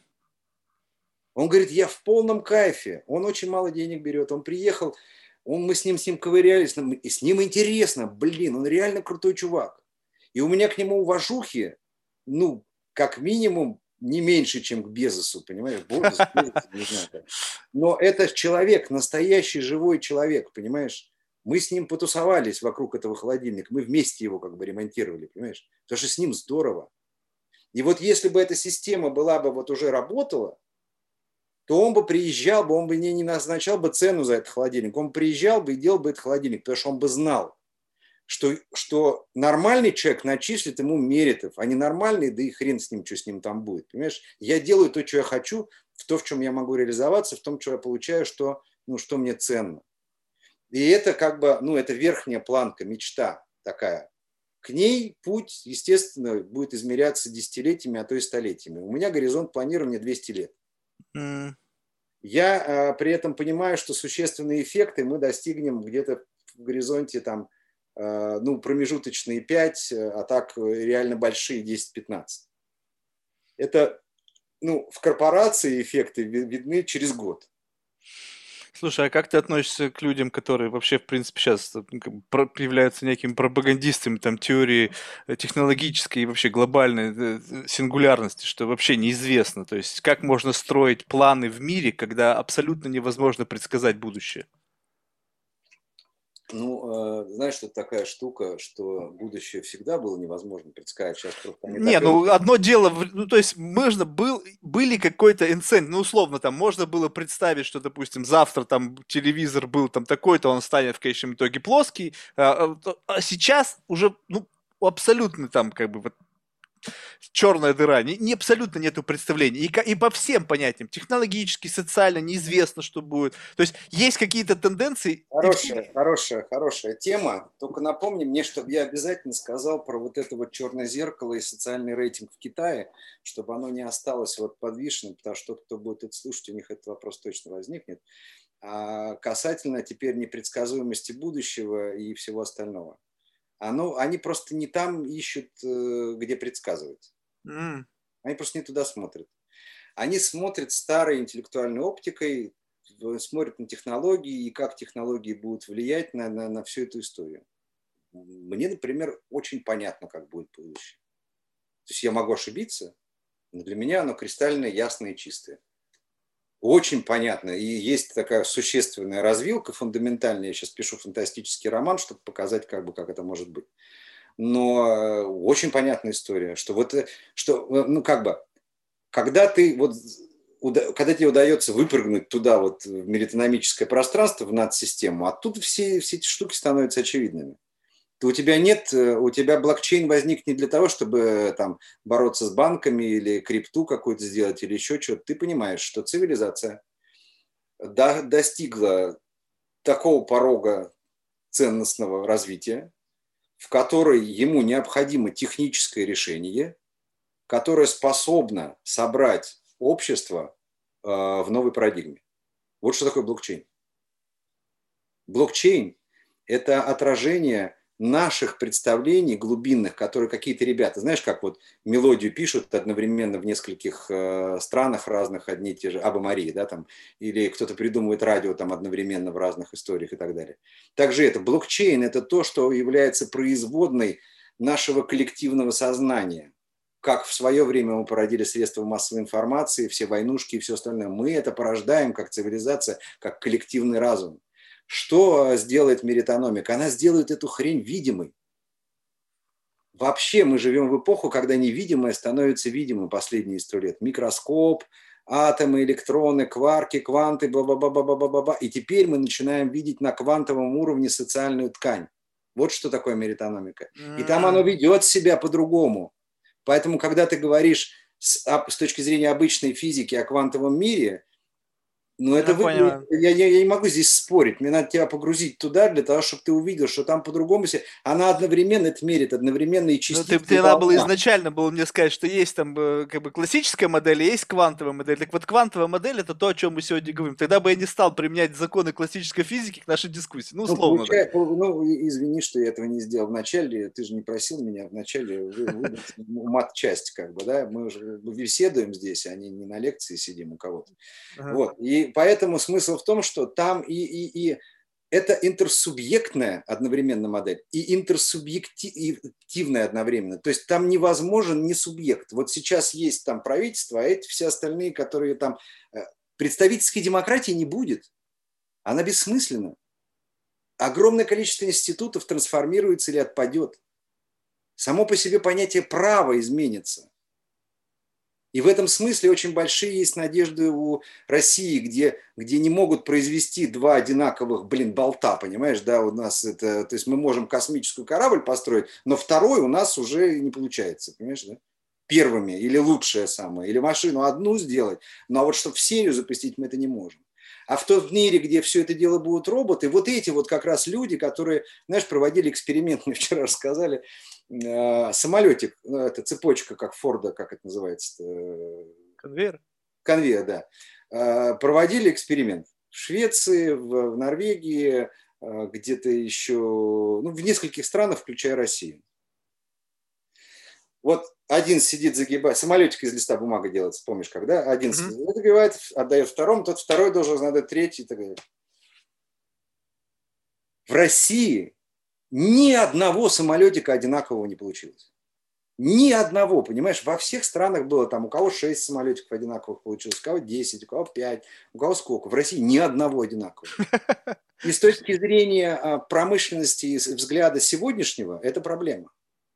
Он говорит, я в полном кайфе. Он очень мало денег берет. Он приехал, он, мы с ним, с ним ковырялись, и с ним интересно. Блин, он реально крутой чувак. И у меня к нему уважухи, ну, как минимум, не меньше, чем к Безосу, понимаешь? Безос, Безос, не знаю Но это человек, настоящий живой человек, понимаешь? Мы с ним потусовались вокруг этого холодильника, мы вместе его как бы ремонтировали, понимаешь? Потому что с ним здорово. И вот если бы эта система была бы вот уже работала, то он бы приезжал бы, он бы не, не назначал бы цену за этот холодильник, он приезжал бы и делал бы этот холодильник, потому что он бы знал, что, что нормальный человек начислит ему меритов, а не нормальный, да и хрен с ним, что с ним там будет. Понимаешь? Я делаю то, что я хочу, в то, в чем я могу реализоваться, в том, что я получаю, что, ну, что мне ценно. И это как бы, ну, это верхняя планка, мечта такая. К ней путь, естественно, будет измеряться десятилетиями, а то и столетиями. У меня горизонт планирования 200 лет. Mm. Я э, при этом понимаю, что существенные эффекты мы достигнем где-то в горизонте там Э, ну, промежуточные 5, э, а так э, реально большие 10-15. Это, ну, в корпорации эффекты видны через год. Слушай, а как ты относишься к людям, которые вообще, в принципе, сейчас являются некими пропагандистами там, теории технологической и вообще глобальной сингулярности, что вообще неизвестно? То есть как можно строить планы в мире, когда абсолютно невозможно предсказать будущее? Ну, э, знаешь, что такая штука, что будущее всегда было невозможно предсказать. Сейчас просто не, не ну одно дело, ну то есть можно был, были какой-то инцент, ну условно там можно было представить, что, допустим, завтра там телевизор был там такой-то, он станет в конечном итоге плоский, а, а, а сейчас уже ну абсолютно там как бы вот черная дыра, не, не абсолютно нету представления. И, и по всем понятиям, технологически, социально, неизвестно, что будет. То есть есть какие-то тенденции. Хорошая, и... хорошая, хорошая тема. Только напомни мне, чтобы я обязательно сказал про вот это вот черное зеркало и социальный рейтинг в Китае, чтобы оно не осталось вот подвешенным, потому что тот, кто будет это слушать, у них этот вопрос точно возникнет. А касательно теперь непредсказуемости будущего и всего остального оно, они просто не там ищут, э, где предсказывать. Mm. Они просто не туда смотрят. Они смотрят старой интеллектуальной оптикой, смотрят на технологии и как технологии будут влиять на, на, на всю эту историю. Мне, например, очень понятно, как будет будущее. То есть я могу ошибиться, но для меня оно кристально ясное и чистое очень понятно. И есть такая существенная развилка, фундаментальная. Я сейчас пишу фантастический роман, чтобы показать, как, бы, как это может быть. Но э, очень понятная история, что вот, э, что, э, ну как бы, когда ты вот когда тебе удается выпрыгнуть туда, вот, в меритономическое пространство, в надсистему, а тут все, все эти штуки становятся очевидными у тебя нет, э, у тебя блокчейн возник не для того, чтобы э, там бороться с банками или крипту какую-то сделать или еще что-то. Ты понимаешь, что цивилизация до, достигла такого порога ценностного развития, в которой ему необходимо техническое решение, которое способно собрать общество э, в новой парадигме. Вот что такое блокчейн. Блокчейн – это отражение наших представлений глубинных, которые какие-то ребята, знаешь, как вот мелодию пишут одновременно в нескольких э, странах разных, одни и те же, Аба Марии, да, там, или кто-то придумывает радио там одновременно в разных историях и так далее. Также это блокчейн, это то, что является производной нашего коллективного сознания. Как в свое время мы породили средства массовой информации, все войнушки и все остальное. Мы это порождаем как цивилизация, как коллективный разум. Что сделает меритономика? Она сделает эту хрень видимой. Вообще мы живем в эпоху, когда невидимое становится видимым последние сто лет. Микроскоп, атомы, электроны, кварки, кванты, ба-ба-ба-ба-ба-ба-ба. И теперь мы начинаем видеть на квантовом уровне социальную ткань. Вот что такое меритономика. И там оно ведет себя по-другому. Поэтому, когда ты говоришь с, с точки зрения обычной физики о квантовом мире, Ну, это вы, я, я, я не могу здесь спорить. Мне надо тебя погрузить туда для того, чтобы ты увидел, что там по-другому все. Она одновременно это мерит, одновременно и частицы. Ну, ты, ты надо было изначально было мне сказать, что есть там э, как бы классическая модель, есть квантовая модель. Так вот, квантовая модель это то, о чем мы сегодня говорим. Тогда бы я не стал применять законы классической физики к нашей дискуссии. Ну, условно. Ну, получай, ну извини, что я этого не сделал вначале. Ты же не просил меня вначале выдать мат-часть, как бы, да? Мы же беседуем здесь, а не, не на лекции сидим у кого-то. Вот. И поэтому смысл в том, что там и, и, и это интерсубъектная одновременно модель и интерсубъективная одновременно. То есть там невозможен не субъект. Вот сейчас есть там правительство, а эти все остальные, которые там... Э, представительской демократии не будет. Она бессмысленна. Огромное количество институтов трансформируется или отпадет. Само по себе понятие права изменится. И в этом смысле очень большие есть надежды у России, где, где не могут произвести два одинаковых, блин, болта, понимаешь, да, у нас это, то есть мы можем космическую корабль построить, но второй у нас уже не получается, понимаешь, да? Первыми, или лучшее самое, или машину одну сделать, но вот чтобы в серию запустить мы это не можем. А в том мире, где все это дело будут роботы, вот эти вот как раз люди, которые, знаешь, проводили эксперимент, мне вчера рассказали, самолетик, ну, это цепочка, как Форда, как это называется? Конвейер. Конвейер, да. Э, проводили эксперимент в Швеции, в, в Норвегии, э, где-то еще, ну, в нескольких странах, включая Россию. Вот один сидит, загибает, самолетик из листа бумага делается, помнишь, когда? Один mm-hmm. сидит, загибает, отдает второму, тот второй должен отдать третий и так далее. В России ни одного самолетика одинакового не получилось. Ни одного, понимаешь, во всех странах было там, у кого 6 самолетиков одинаковых получилось, у кого 10, у кого 5, у кого сколько. В России ни одного одинакового. И с точки зрения а, промышленности и взгляда сегодняшнего, это проблема.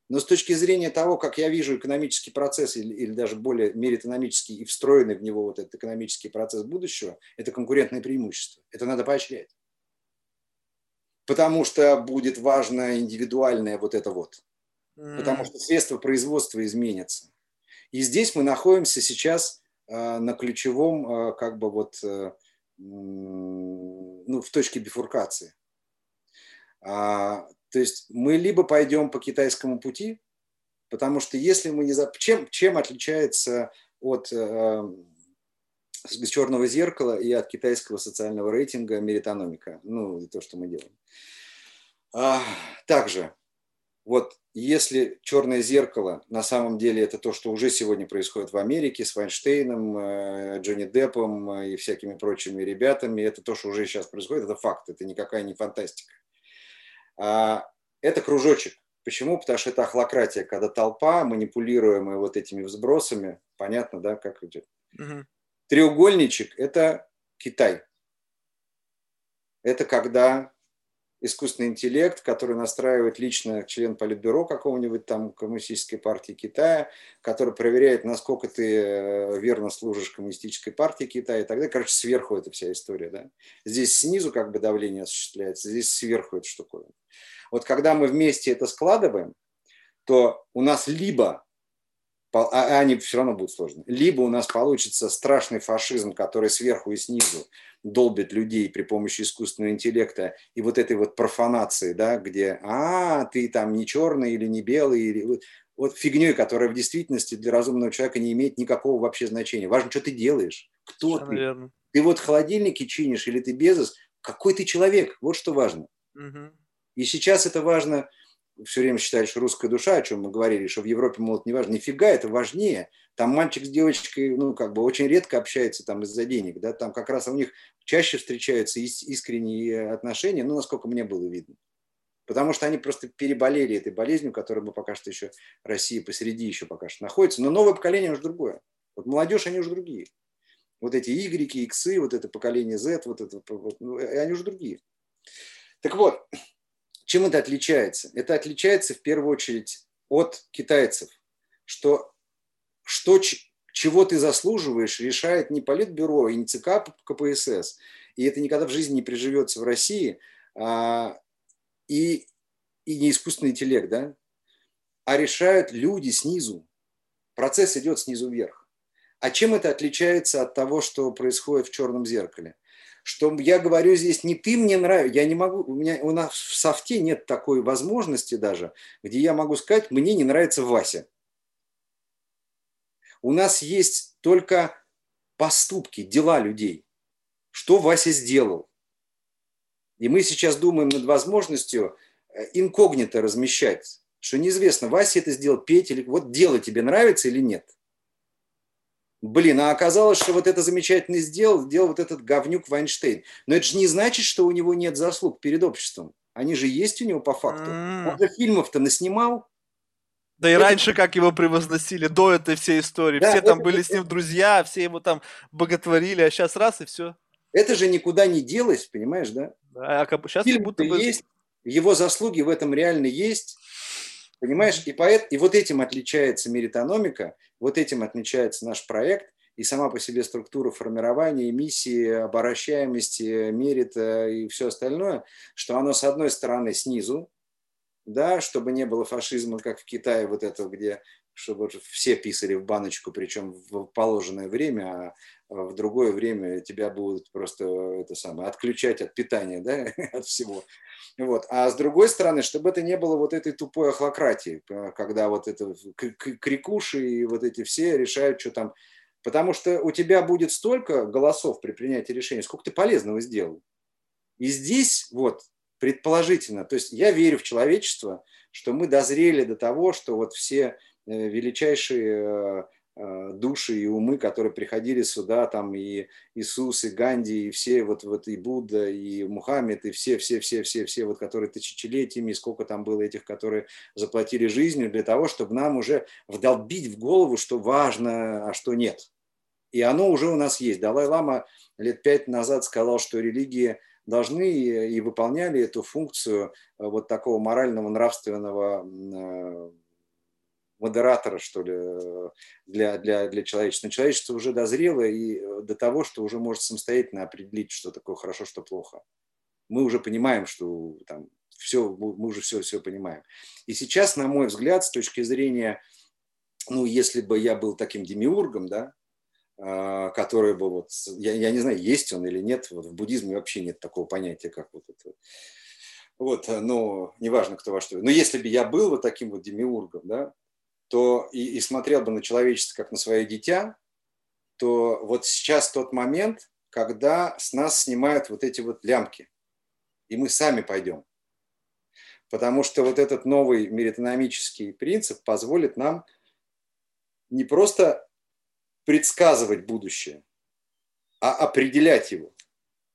Но с точки зрения того, как я вижу экономический процесс или, или даже более меритономический и встроенный в него вот этот экономический процесс будущего, это конкурентное преимущество. Это надо поощрять. Потому что будет важно индивидуальное вот это вот. Потому что средства производства изменятся. И здесь мы находимся сейчас э, на ключевом, э, как бы вот, э, ну, в точке бифуркации. А, то есть мы либо пойдем по китайскому пути, потому что если мы не... Чем, чем отличается от э, черного зеркала и от китайского социального рейтинга меритономика? Ну, то, что мы делаем. А, также, вот если черное зеркало на самом деле это то, что уже сегодня происходит в Америке с Вайнштейном, э, Джонни Деппом и всякими прочими ребятами, это то, что уже сейчас происходит, это факт, это никакая не фантастика. А, это кружочек. Почему? Потому что это охлократия, когда толпа, манипулируемая вот этими взбросами, понятно, да, как идет. Угу. Треугольничек – это Китай. Это когда искусственный интеллект, который настраивает лично член политбюро какого-нибудь там коммунистической партии Китая, который проверяет, насколько ты э, верно служишь коммунистической партии Китая и так далее. Короче, сверху эта вся история. Да? Здесь снизу как бы давление осуществляется, здесь сверху эта штуковина. Вот когда мы вместе это складываем, то у нас либо а, а они все равно будут сложны. Либо у нас получится страшный фашизм, который сверху и снизу долбит людей при помощи искусственного интеллекта и вот этой вот профанации, да, где, а, ты там не черный или не белый, или вот, вот фигней, которая в действительности для разумного человека не имеет никакого вообще значения. Важно, что ты делаешь, кто Совершенно ты. Верно. Ты вот холодильники чинишь или ты безос, какой ты человек, вот что важно. Угу. И сейчас это важно, все время считали, что русская душа, о чем мы говорили, что в Европе, мол, не важно. Нифига, это важнее. Там мальчик с девочкой, ну, как бы очень редко общается там из-за денег, да, там как раз у них чаще встречаются искренние отношения, ну, насколько мне было видно. Потому что они просто переболели этой болезнью, которая бы пока что еще Россия посреди еще пока что находится. Но новое поколение уже другое. Вот молодежь, они уже другие. Вот эти Y, X, вот это поколение Z, вот это, вот, ну, они уже другие. Так вот, чем это отличается? Это отличается в первую очередь от китайцев, что, что чего ты заслуживаешь, решает не Политбюро и не ЦК КПСС, и это никогда в жизни не приживется в России, а, и, и не искусственный интеллект, да, а решают люди снизу. Процесс идет снизу вверх. А чем это отличается от того, что происходит в черном зеркале? Что я говорю здесь не ты мне нравишься, я не могу, у меня у нас в софте нет такой возможности даже, где я могу сказать, мне не нравится Вася. У нас есть только поступки, дела людей. Что Вася сделал? И мы сейчас думаем над возможностью э, инкогнито размещать, что неизвестно, Вася это сделал, Петя, или вот дело тебе нравится или нет. Блин, а оказалось, что вот это замечательно сделал, сделал вот этот говнюк Вайнштейн. Но это же не значит, что у него нет заслуг перед обществом. Они же есть у него по факту. Он же фильмов-то наснимал. Да и это... раньше как его превозносили, до этой всей истории. Да, все там это... были с ним друзья, все его там боготворили, а сейчас раз и все. Это же никуда не делось, понимаешь, да? Да, а сейчас Фильм будто бы... есть, его заслуги в этом реально есть. Понимаешь, и, поэт, и вот этим отличается меритономика, вот этим отличается наш проект, и сама по себе структура формирования, миссии, оборащаемости, мерита и все остальное, что оно с одной стороны снизу, да, чтобы не было фашизма, как в Китае, вот этого, где чтобы все писали в баночку, причем в положенное время, а в другое время тебя будут просто это самое, отключать от питания, да, от всего. Вот. А с другой стороны, чтобы это не было вот этой тупой охлократии, когда вот это крикуши и вот эти все решают, что там. Потому что у тебя будет столько голосов при принятии решения, сколько ты полезного сделал. И здесь вот предположительно, то есть я верю в человечество, что мы дозрели до того, что вот все э, величайшие э, Э, души и умы, которые приходили сюда, там и Иисус, и Ганди, и все вот, вот и Будда, и Мухаммед, и все, все, все, все, все, вот, которые тысячелетиями, сколько там было этих, которые заплатили жизнью для того, чтобы нам уже вдолбить в голову, что важно, а что нет. И оно уже у нас есть. Далай-Лама лет пять назад сказал, что религии должны и выполняли эту функцию э, вот такого морального, нравственного э, модератора, что ли, для, для, для человечества. Но человечество уже дозрело и э, до того, что уже может самостоятельно определить, что такое хорошо, что плохо. Мы уже понимаем, что там все, мы уже все, все понимаем. И сейчас, на мой взгляд, с точки зрения, ну, если бы я был таким демиургом, да, а, который бы вот, я, я не знаю, есть он или нет, вот в буддизме вообще нет такого понятия, как вот это. Вот, но неважно, кто во что. Но если бы я был вот таким вот демиургом, да, то и, и смотрел бы на человечество как на свое дитя, то вот сейчас тот момент, когда с нас снимают вот эти вот лямки, и мы сами пойдем. Потому что вот этот новый меритономический принцип позволит нам не просто предсказывать будущее, а определять его.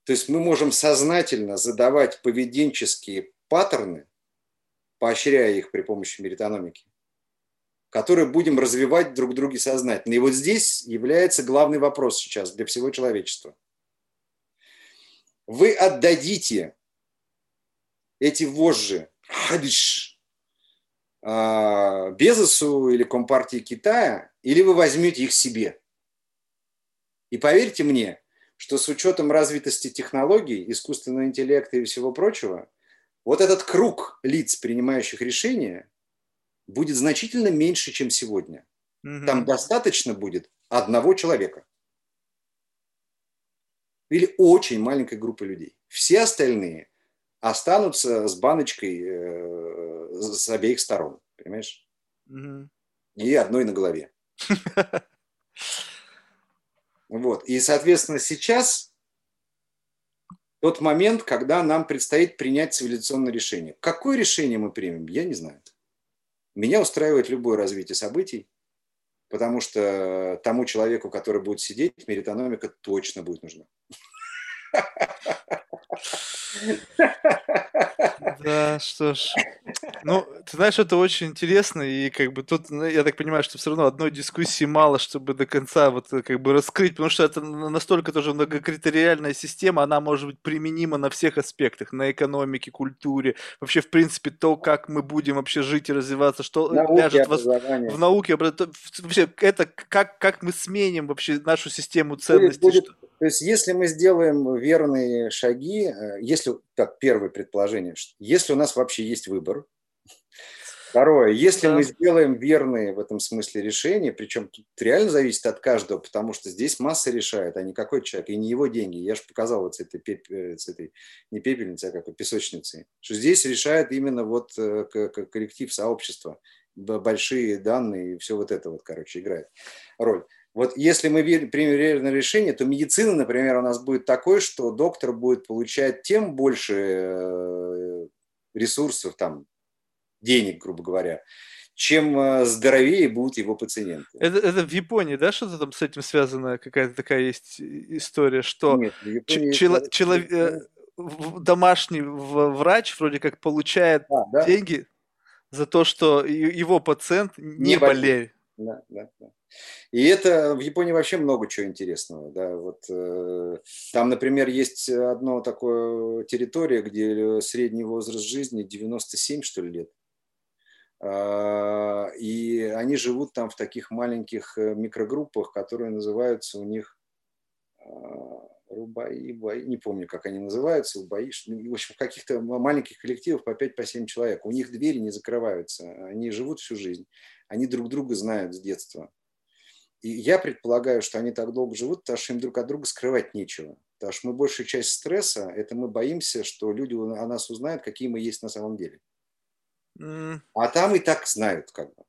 То есть мы можем сознательно задавать поведенческие паттерны, поощряя их при помощи меритономики, которые будем развивать друг друге сознательно. И вот здесь является главный вопрос сейчас для всего человечества. Вы отдадите эти вожжи а, Безосу или Компартии Китая, или вы возьмете их себе. И поверьте мне, что с учетом развитости технологий, искусственного интеллекта и всего прочего, вот этот круг лиц, принимающих решения, будет значительно меньше, чем сегодня. Угу. Там достаточно будет одного человека. Или очень маленькой группы людей. Все остальные останутся с баночкой э, с обеих сторон. Понимаешь? Угу. И одной на голове. Вот. И, соответственно, сейчас тот момент, когда нам предстоит принять цивилизационное решение. Какое решение мы примем, я не знаю. Меня устраивает любое развитие событий, потому что тому человеку, который будет сидеть, меритономика точно будет нужна. Да, что ж. Ну, ты знаешь, это очень интересно, и как бы тут, ну, я так понимаю, что все равно одной дискуссии мало, чтобы до конца вот э, как бы раскрыть, потому что это настолько тоже многокритериальная система, она может быть применима на всех аспектах, на экономике, культуре, вообще, в принципе, то, как мы будем вообще жить и развиваться, что науке, ляжет в, в науке, вообще, это как, как мы сменим вообще нашу систему ценностей. Будет, будет, то есть, если мы сделаем верные шаги, э, если, так, первое предположение, если у нас вообще есть выбор, Второе, если да. мы сделаем верные в этом смысле решения, причем тут реально зависит от каждого, потому что здесь масса решает, а не какой человек, и не его деньги. Я же показал вот с этой, пеп... Э, с этой не пепельницей, а какой песочницей, что здесь решает именно вот э, коллектив, сообщества, большие данные и все вот это вот, короче, играет роль. Вот если мы примем верное решение, то медицина, например, у нас будет такой, что доктор будет получать тем больше э, ресурсов, там, денег, грубо говоря, чем э, здоровее будут его пациенты. Это, это в Японии, да, что-то там с этим связано, какая-то такая есть история, что Нет, ч- чело- чело- э, домашний врач вроде как получает а, да? деньги за то, что его пациент не, не болеет. Да, да, да. И это в Японии вообще много чего интересного. Да. Вот, э, там, например, есть одно такое территория, где средний возраст жизни 97, что ли, лет. А, и они живут там в таких маленьких э, микрогруппах, которые называются у них а, рубаи, бои, не помню, как они называются, убаи, в общем, каких-то маленьких коллективах по 5-7 по человек. У них двери не закрываются, они живут всю жизнь, они друг друга знают с детства. И я предполагаю, что они так долго живут, потому что им друг от друга скрывать нечего. Потому что мы большую часть стресса, это мы боимся, что люди о нас узнают, какие мы есть на самом деле. Mm. А там и так знают, как бы.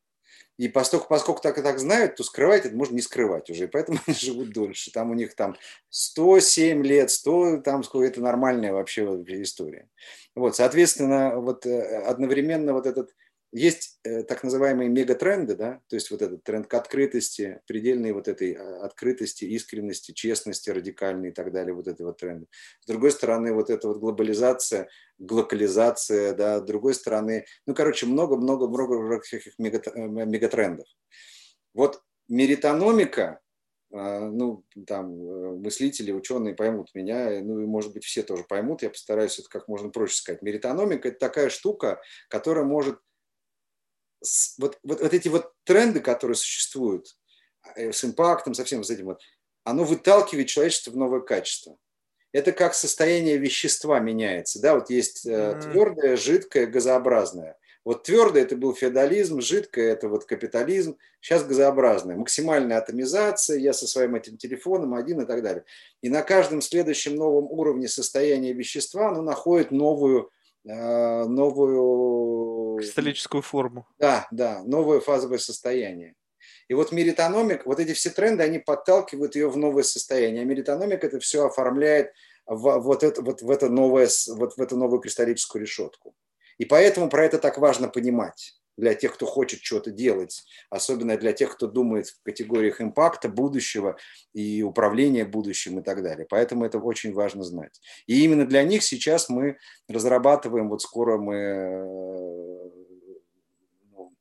И поскольку, поскольку так и так знают, то скрывать это можно не скрывать уже, и поэтому они живут дольше. Там у них там 107 лет, 100, там сколько это нормальная вообще история. Вот, соответственно, вот э, одновременно вот этот есть э, так называемые мегатренды, да, то есть вот этот тренд к открытости, предельной вот этой а, открытости, искренности, честности радикальной и так далее, вот это вот тренды. С другой стороны, вот эта вот глобализация, глокализация, да, с другой стороны, ну, короче, много-много-много всяких э, мегатрендов. Вот меритономика, а, ну, там, э, мыслители, ученые поймут меня, ну, и, может быть, все тоже поймут, я постараюсь это как можно проще сказать. Меритономика – это такая штука, которая может вот, вот, вот эти вот тренды, которые существуют э, с импактом, со всем с этим, вот, оно выталкивает человечество в новое качество. Это как состояние вещества меняется. Да? Вот есть mm-hmm. твердое, жидкое, газообразное. Вот твердое это был феодализм, жидкое это вот капитализм, сейчас газообразное. Максимальная атомизация, я со своим этим телефоном один и так далее. И на каждом следующем новом уровне состояния вещества оно находит новую, э, новую Кристаллическую форму. Да, да, новое фазовое состояние. И вот меритономик, вот эти все тренды, они подталкивают ее в новое состояние. А меритономик это все оформляет в, вот это, вот в, это новое, вот в эту новую кристаллическую решетку. И поэтому про это так важно понимать для тех, кто хочет что-то делать, особенно для тех, кто думает в категориях импакта будущего и управления будущим и так далее. Поэтому это очень важно знать. И именно для них сейчас мы разрабатываем, вот скоро мы э, ну,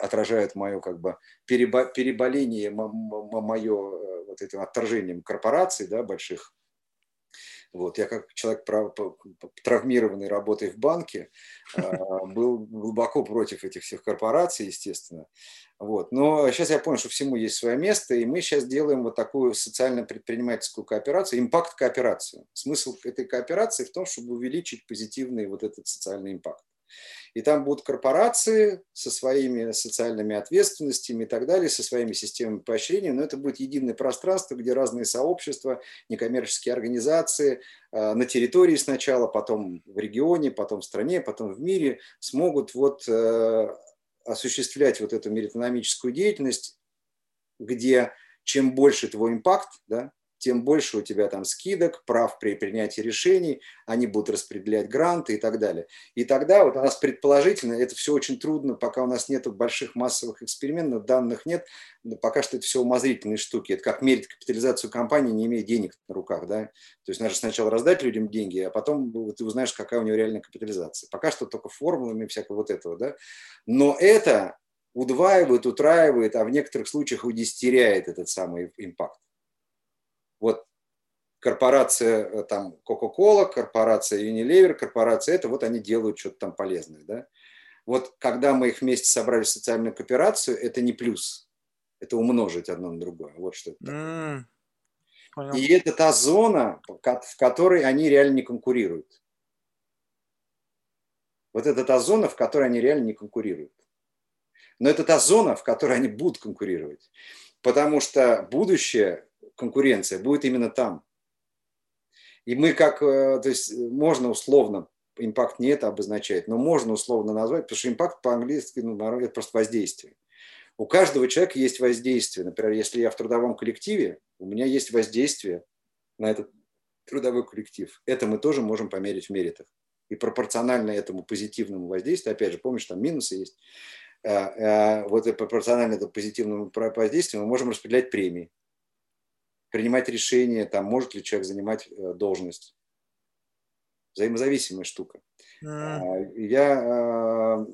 отражает мое как бы переболение, мое э, вот этим отторжением корпораций, да, больших, вот, я как человек травмированный работой в банке а, был глубоко против этих всех корпораций, естественно. Вот. Но сейчас я понял, что всему есть свое место, и мы сейчас делаем вот такую социально-предпринимательскую кооперацию, импакт-кооперацию. Смысл этой кооперации в том, чтобы увеличить позитивный вот этот социальный импакт. И там будут корпорации со своими социальными ответственностями и так далее, со своими системами поощрения, но это будет единое пространство, где разные сообщества, некоммерческие организации э, на территории сначала, потом в регионе, потом в стране, потом в мире смогут вот э, осуществлять вот эту меритономическую деятельность, где чем больше твой импакт, да, тем больше у тебя там скидок, прав при принятии решений, они будут распределять гранты и так далее. И тогда вот у нас предположительно, это все очень трудно, пока у нас нет больших массовых экспериментов, данных нет, пока что это все умозрительные штуки. Это как мерить капитализацию компании, не имея денег на руках. Да? То есть надо сначала раздать людям деньги, а потом ты узнаешь, какая у него реальная капитализация. Пока что только формулами всякого вот этого. Да? Но это удваивает, утраивает, а в некоторых случаях удестеряет этот самый импакт. Корпорация э, там Coca-Cola, корпорация Unilever, корпорация это, вот они делают что-то там полезное. Да? Вот когда мы их вместе собрали в социальную кооперацию, это не плюс, это умножить одно на другое. Вот что это такое. Mm, И это та зона, в которой они реально не конкурируют. Вот это та зона, в которой они реально не конкурируют. Но это та зона, в которой они будут конкурировать. Потому что будущее конкуренция будет именно там. И мы как, э, то есть можно условно, импакт не это обозначает, но можно условно назвать, потому что импакт по-английски, ну, это просто воздействие. У каждого человека есть воздействие. Например, если я в трудовом коллективе, у меня есть воздействие на этот трудовой коллектив. Это мы тоже можем померить в меритах. И пропорционально этому позитивному воздействию, опять же, помнишь, там минусы есть, э, э, вот и пропорционально этому позитивному воздействию мы можем распределять премии, принимать решения, там, может ли человек занимать э, должность. Взаимозависимая штука. Mm. Я а,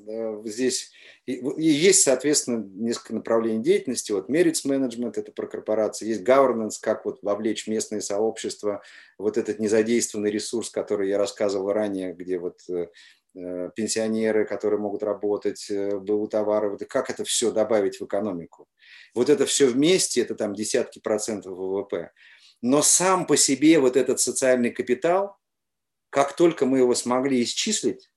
здесь и есть, соответственно, несколько направлений деятельности. Вот merits management – это про корпорации. Есть governance, как вот вовлечь местные сообщества. Вот этот незадействованный ресурс, который я рассказывал ранее, где вот э, э, пенсионеры, которые могут работать, БУ товары, как это все добавить в экономику. Вот это все вместе, это там десятки процентов ВВП. Но сам по себе вот этот социальный капитал – как только мы его смогли исчислить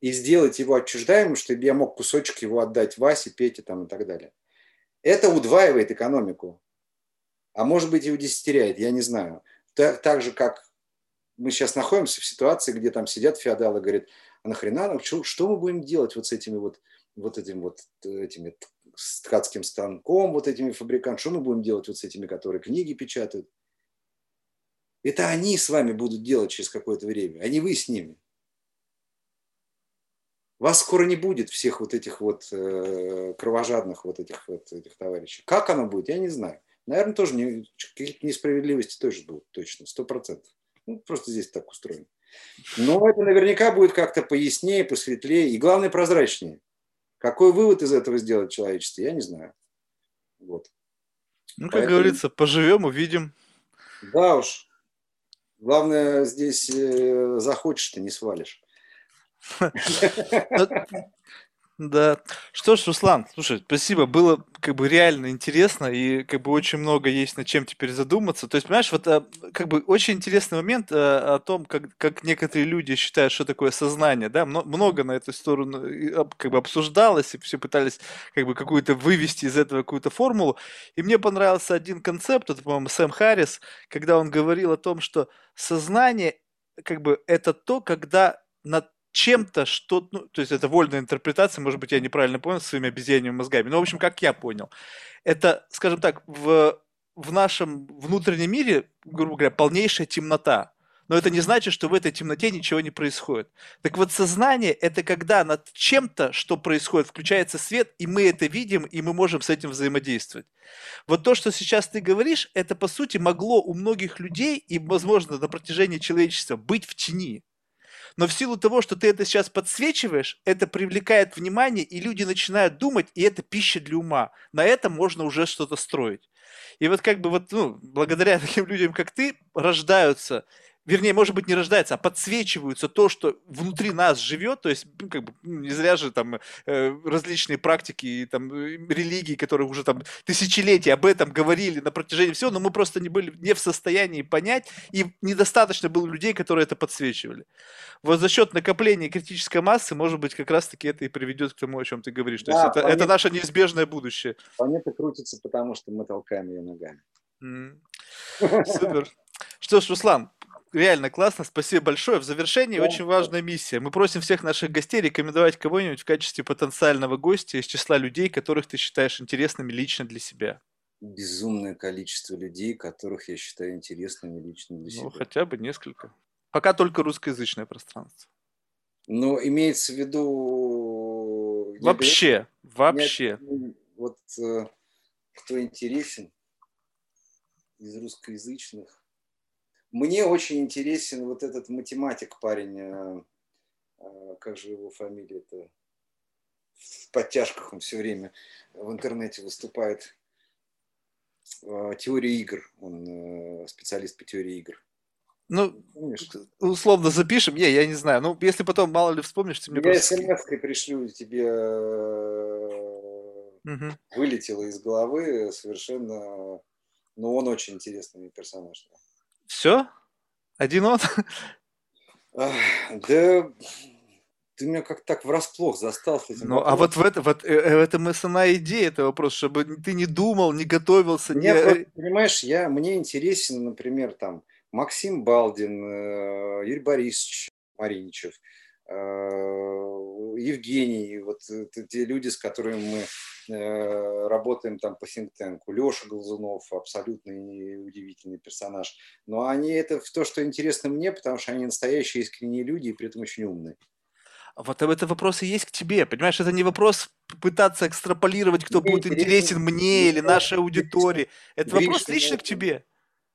и сделать его отчуждаемым, чтобы я мог кусочек его отдать Васе, Пете там, и так далее, это удваивает экономику. А может быть и удесятеряет, я не знаю. Так, так же, как мы сейчас находимся в ситуации, где там сидят феодалы говорят, а нахрена нам, что, что мы будем делать вот с этими вот, вот этим вот этими с ткацким станком, вот этими фабрикантами, что мы будем делать вот с этими, которые книги печатают? Это они с вами будут делать через какое-то время, а не вы с ними. Вас скоро не будет, всех вот этих вот э, кровожадных вот этих вот этих товарищей. Как оно будет, я не знаю. Наверное, тоже не, какие-то несправедливости тоже будут, точно, сто процентов. Ну, просто здесь так устроено. Но это наверняка будет как-то пояснее, посветлее и, главное, прозрачнее. Какой вывод из этого сделать человечество, я не знаю. Вот. Ну, как Поэтому... говорится, поживем, увидим. Да уж. Главное, здесь э, захочешь, ты не свалишь. Да. Что ж, Руслан, слушай, спасибо, было как бы реально интересно и как бы очень много есть над чем теперь задуматься. То есть, понимаешь, вот э, как бы очень интересный момент э, о том, как, как некоторые люди считают, что такое сознание, да, много на эту сторону как бы обсуждалось, и все пытались как бы какую-то вывести из этого какую-то формулу. И мне понравился один концепт, это, по-моему, Сэм Харрис, когда он говорил о том, что сознание как бы это то, когда над чем-то, что, ну, то есть это вольная интерпретация, может быть, я неправильно понял своими обезьянными мозгами, но, в общем, как я понял, это, скажем так, в, в нашем внутреннем мире, грубо говоря, полнейшая темнота, но это не значит, что в этой темноте ничего не происходит. Так вот, сознание – это когда над чем-то, что происходит, включается свет, и мы это видим, и мы можем с этим взаимодействовать. Вот то, что сейчас ты говоришь, это, по сути, могло у многих людей, и, возможно, на протяжении человечества, быть в тени. Но в силу того, что ты это сейчас подсвечиваешь, это привлекает внимание, и люди начинают думать, и это пища для ума. На этом можно уже что-то строить. И вот как бы вот, ну, благодаря таким людям, как ты, рождаются вернее, может быть, не рождается, а подсвечиваются то, что внутри нас живет, то есть, ну, как бы, ну, не зря же там э, различные практики и там э, религии, которые уже там тысячелетия об этом говорили на протяжении всего, но мы просто не были не в состоянии понять, и недостаточно было людей, которые это подсвечивали. Вот за счет накопления критической массы, может быть, как раз-таки это и приведет к тому, о чем ты говоришь. То да, есть это, планета, это наше неизбежное будущее. Планета крутится, потому что мы толкаем ее ногами. Mm. Супер. Что ж, Руслан, реально классно, спасибо большое. В завершении да. очень важная миссия. Мы просим всех наших гостей рекомендовать кого-нибудь в качестве потенциального гостя из числа людей, которых ты считаешь интересными лично для себя. Безумное количество людей, которых я считаю интересными лично для ну, себя. Ну, хотя бы несколько. Пока только русскоязычное пространство. Но имеется в виду... Вообще, говорю, вообще. Нет, вот э, кто интересен из русскоязычных, мне очень интересен вот этот математик парень, э, э, как же его фамилия-то, в подтяжках он все время в интернете выступает. Э, теория игр, он специалист по теории игр. Ну, Помнишь? условно запишем. Не, я не знаю. Ну, если потом, мало ли, вспомнишь, ты мне Я просто... смс пришлю тебе угу. вылетело из головы совершенно... Ну, он очень интересный персонаж. Все? Один он? Да, ты меня как так врасплох застал Ну, а вот в, это, вот э, э, в этом основная идея этого вопроса, чтобы ты не думал, не готовился. Меня не... просто, понимаешь, я, мне интересен, например, там Максим Балдин, э, Юрий Борисович Мариничев, Евгений, вот те люди, с которыми мы работаем там по синктенку, Леша Глазунов, абсолютно удивительный персонаж. Но они это то, что интересно мне, потому что они настоящие искренние люди и при этом очень умные. Вот это вопросы есть к тебе, понимаешь? Это не вопрос пытаться экстраполировать, кто мне будет интересен мне или нашей аудитории. Это Гриша вопрос лично к тебе.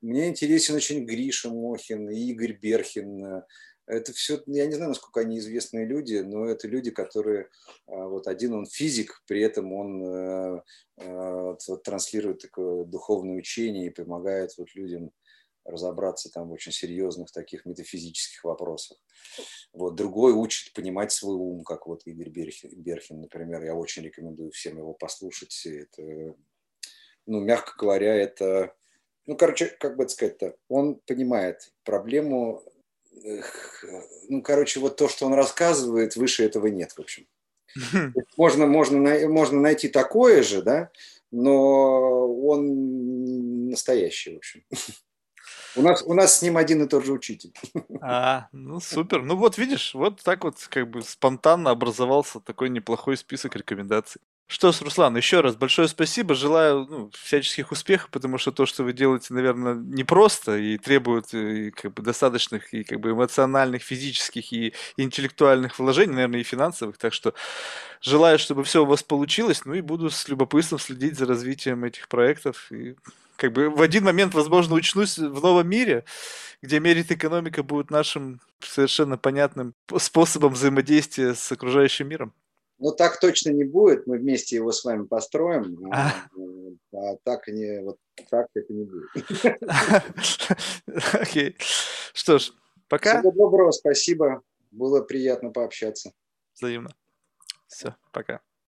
Мне интересен очень Гриша Мохин, Игорь Берхин. Это все, я не знаю, насколько они известные люди, но это люди, которые, а, вот один он физик, при этом он э, э, вот, транслирует такое духовное учение и помогает вот людям разобраться там в очень серьезных таких метафизических вопросах. Вот. Другой учит понимать свой ум, как вот Игорь Берхин, например. Я очень рекомендую всем его послушать. Это, ну, мягко говоря, это... Ну, короче, как бы сказать-то, он понимает проблему. Ну, короче, вот то, что он рассказывает, выше этого нет, в общем. Можно, можно, можно найти такое же, да, но он настоящий, в общем. У нас, у нас с ним один и тот же учитель. А, ну супер. Ну вот видишь, вот так вот как бы спонтанно образовался такой неплохой список рекомендаций. Что ж, Руслан, еще раз большое спасибо. Желаю ну, всяческих успехов, потому что то, что вы делаете, наверное, непросто и требует и, как бы, достаточных и как бы эмоциональных, физических и интеллектуальных вложений, наверное, и финансовых. Так что желаю, чтобы все у вас получилось. Ну и буду с любопытством следить за развитием этих проектов. И как бы в один момент, возможно, учнусь в новом мире, где мерит экономика будет нашим совершенно понятным способом взаимодействия с окружающим миром. Ну, так точно не будет. Мы вместе его с вами построим. А, а так, не, вот, так это не будет. Окей. Что ж, пока. Всего доброго, спасибо. Было приятно пообщаться. Взаимно. Все, пока.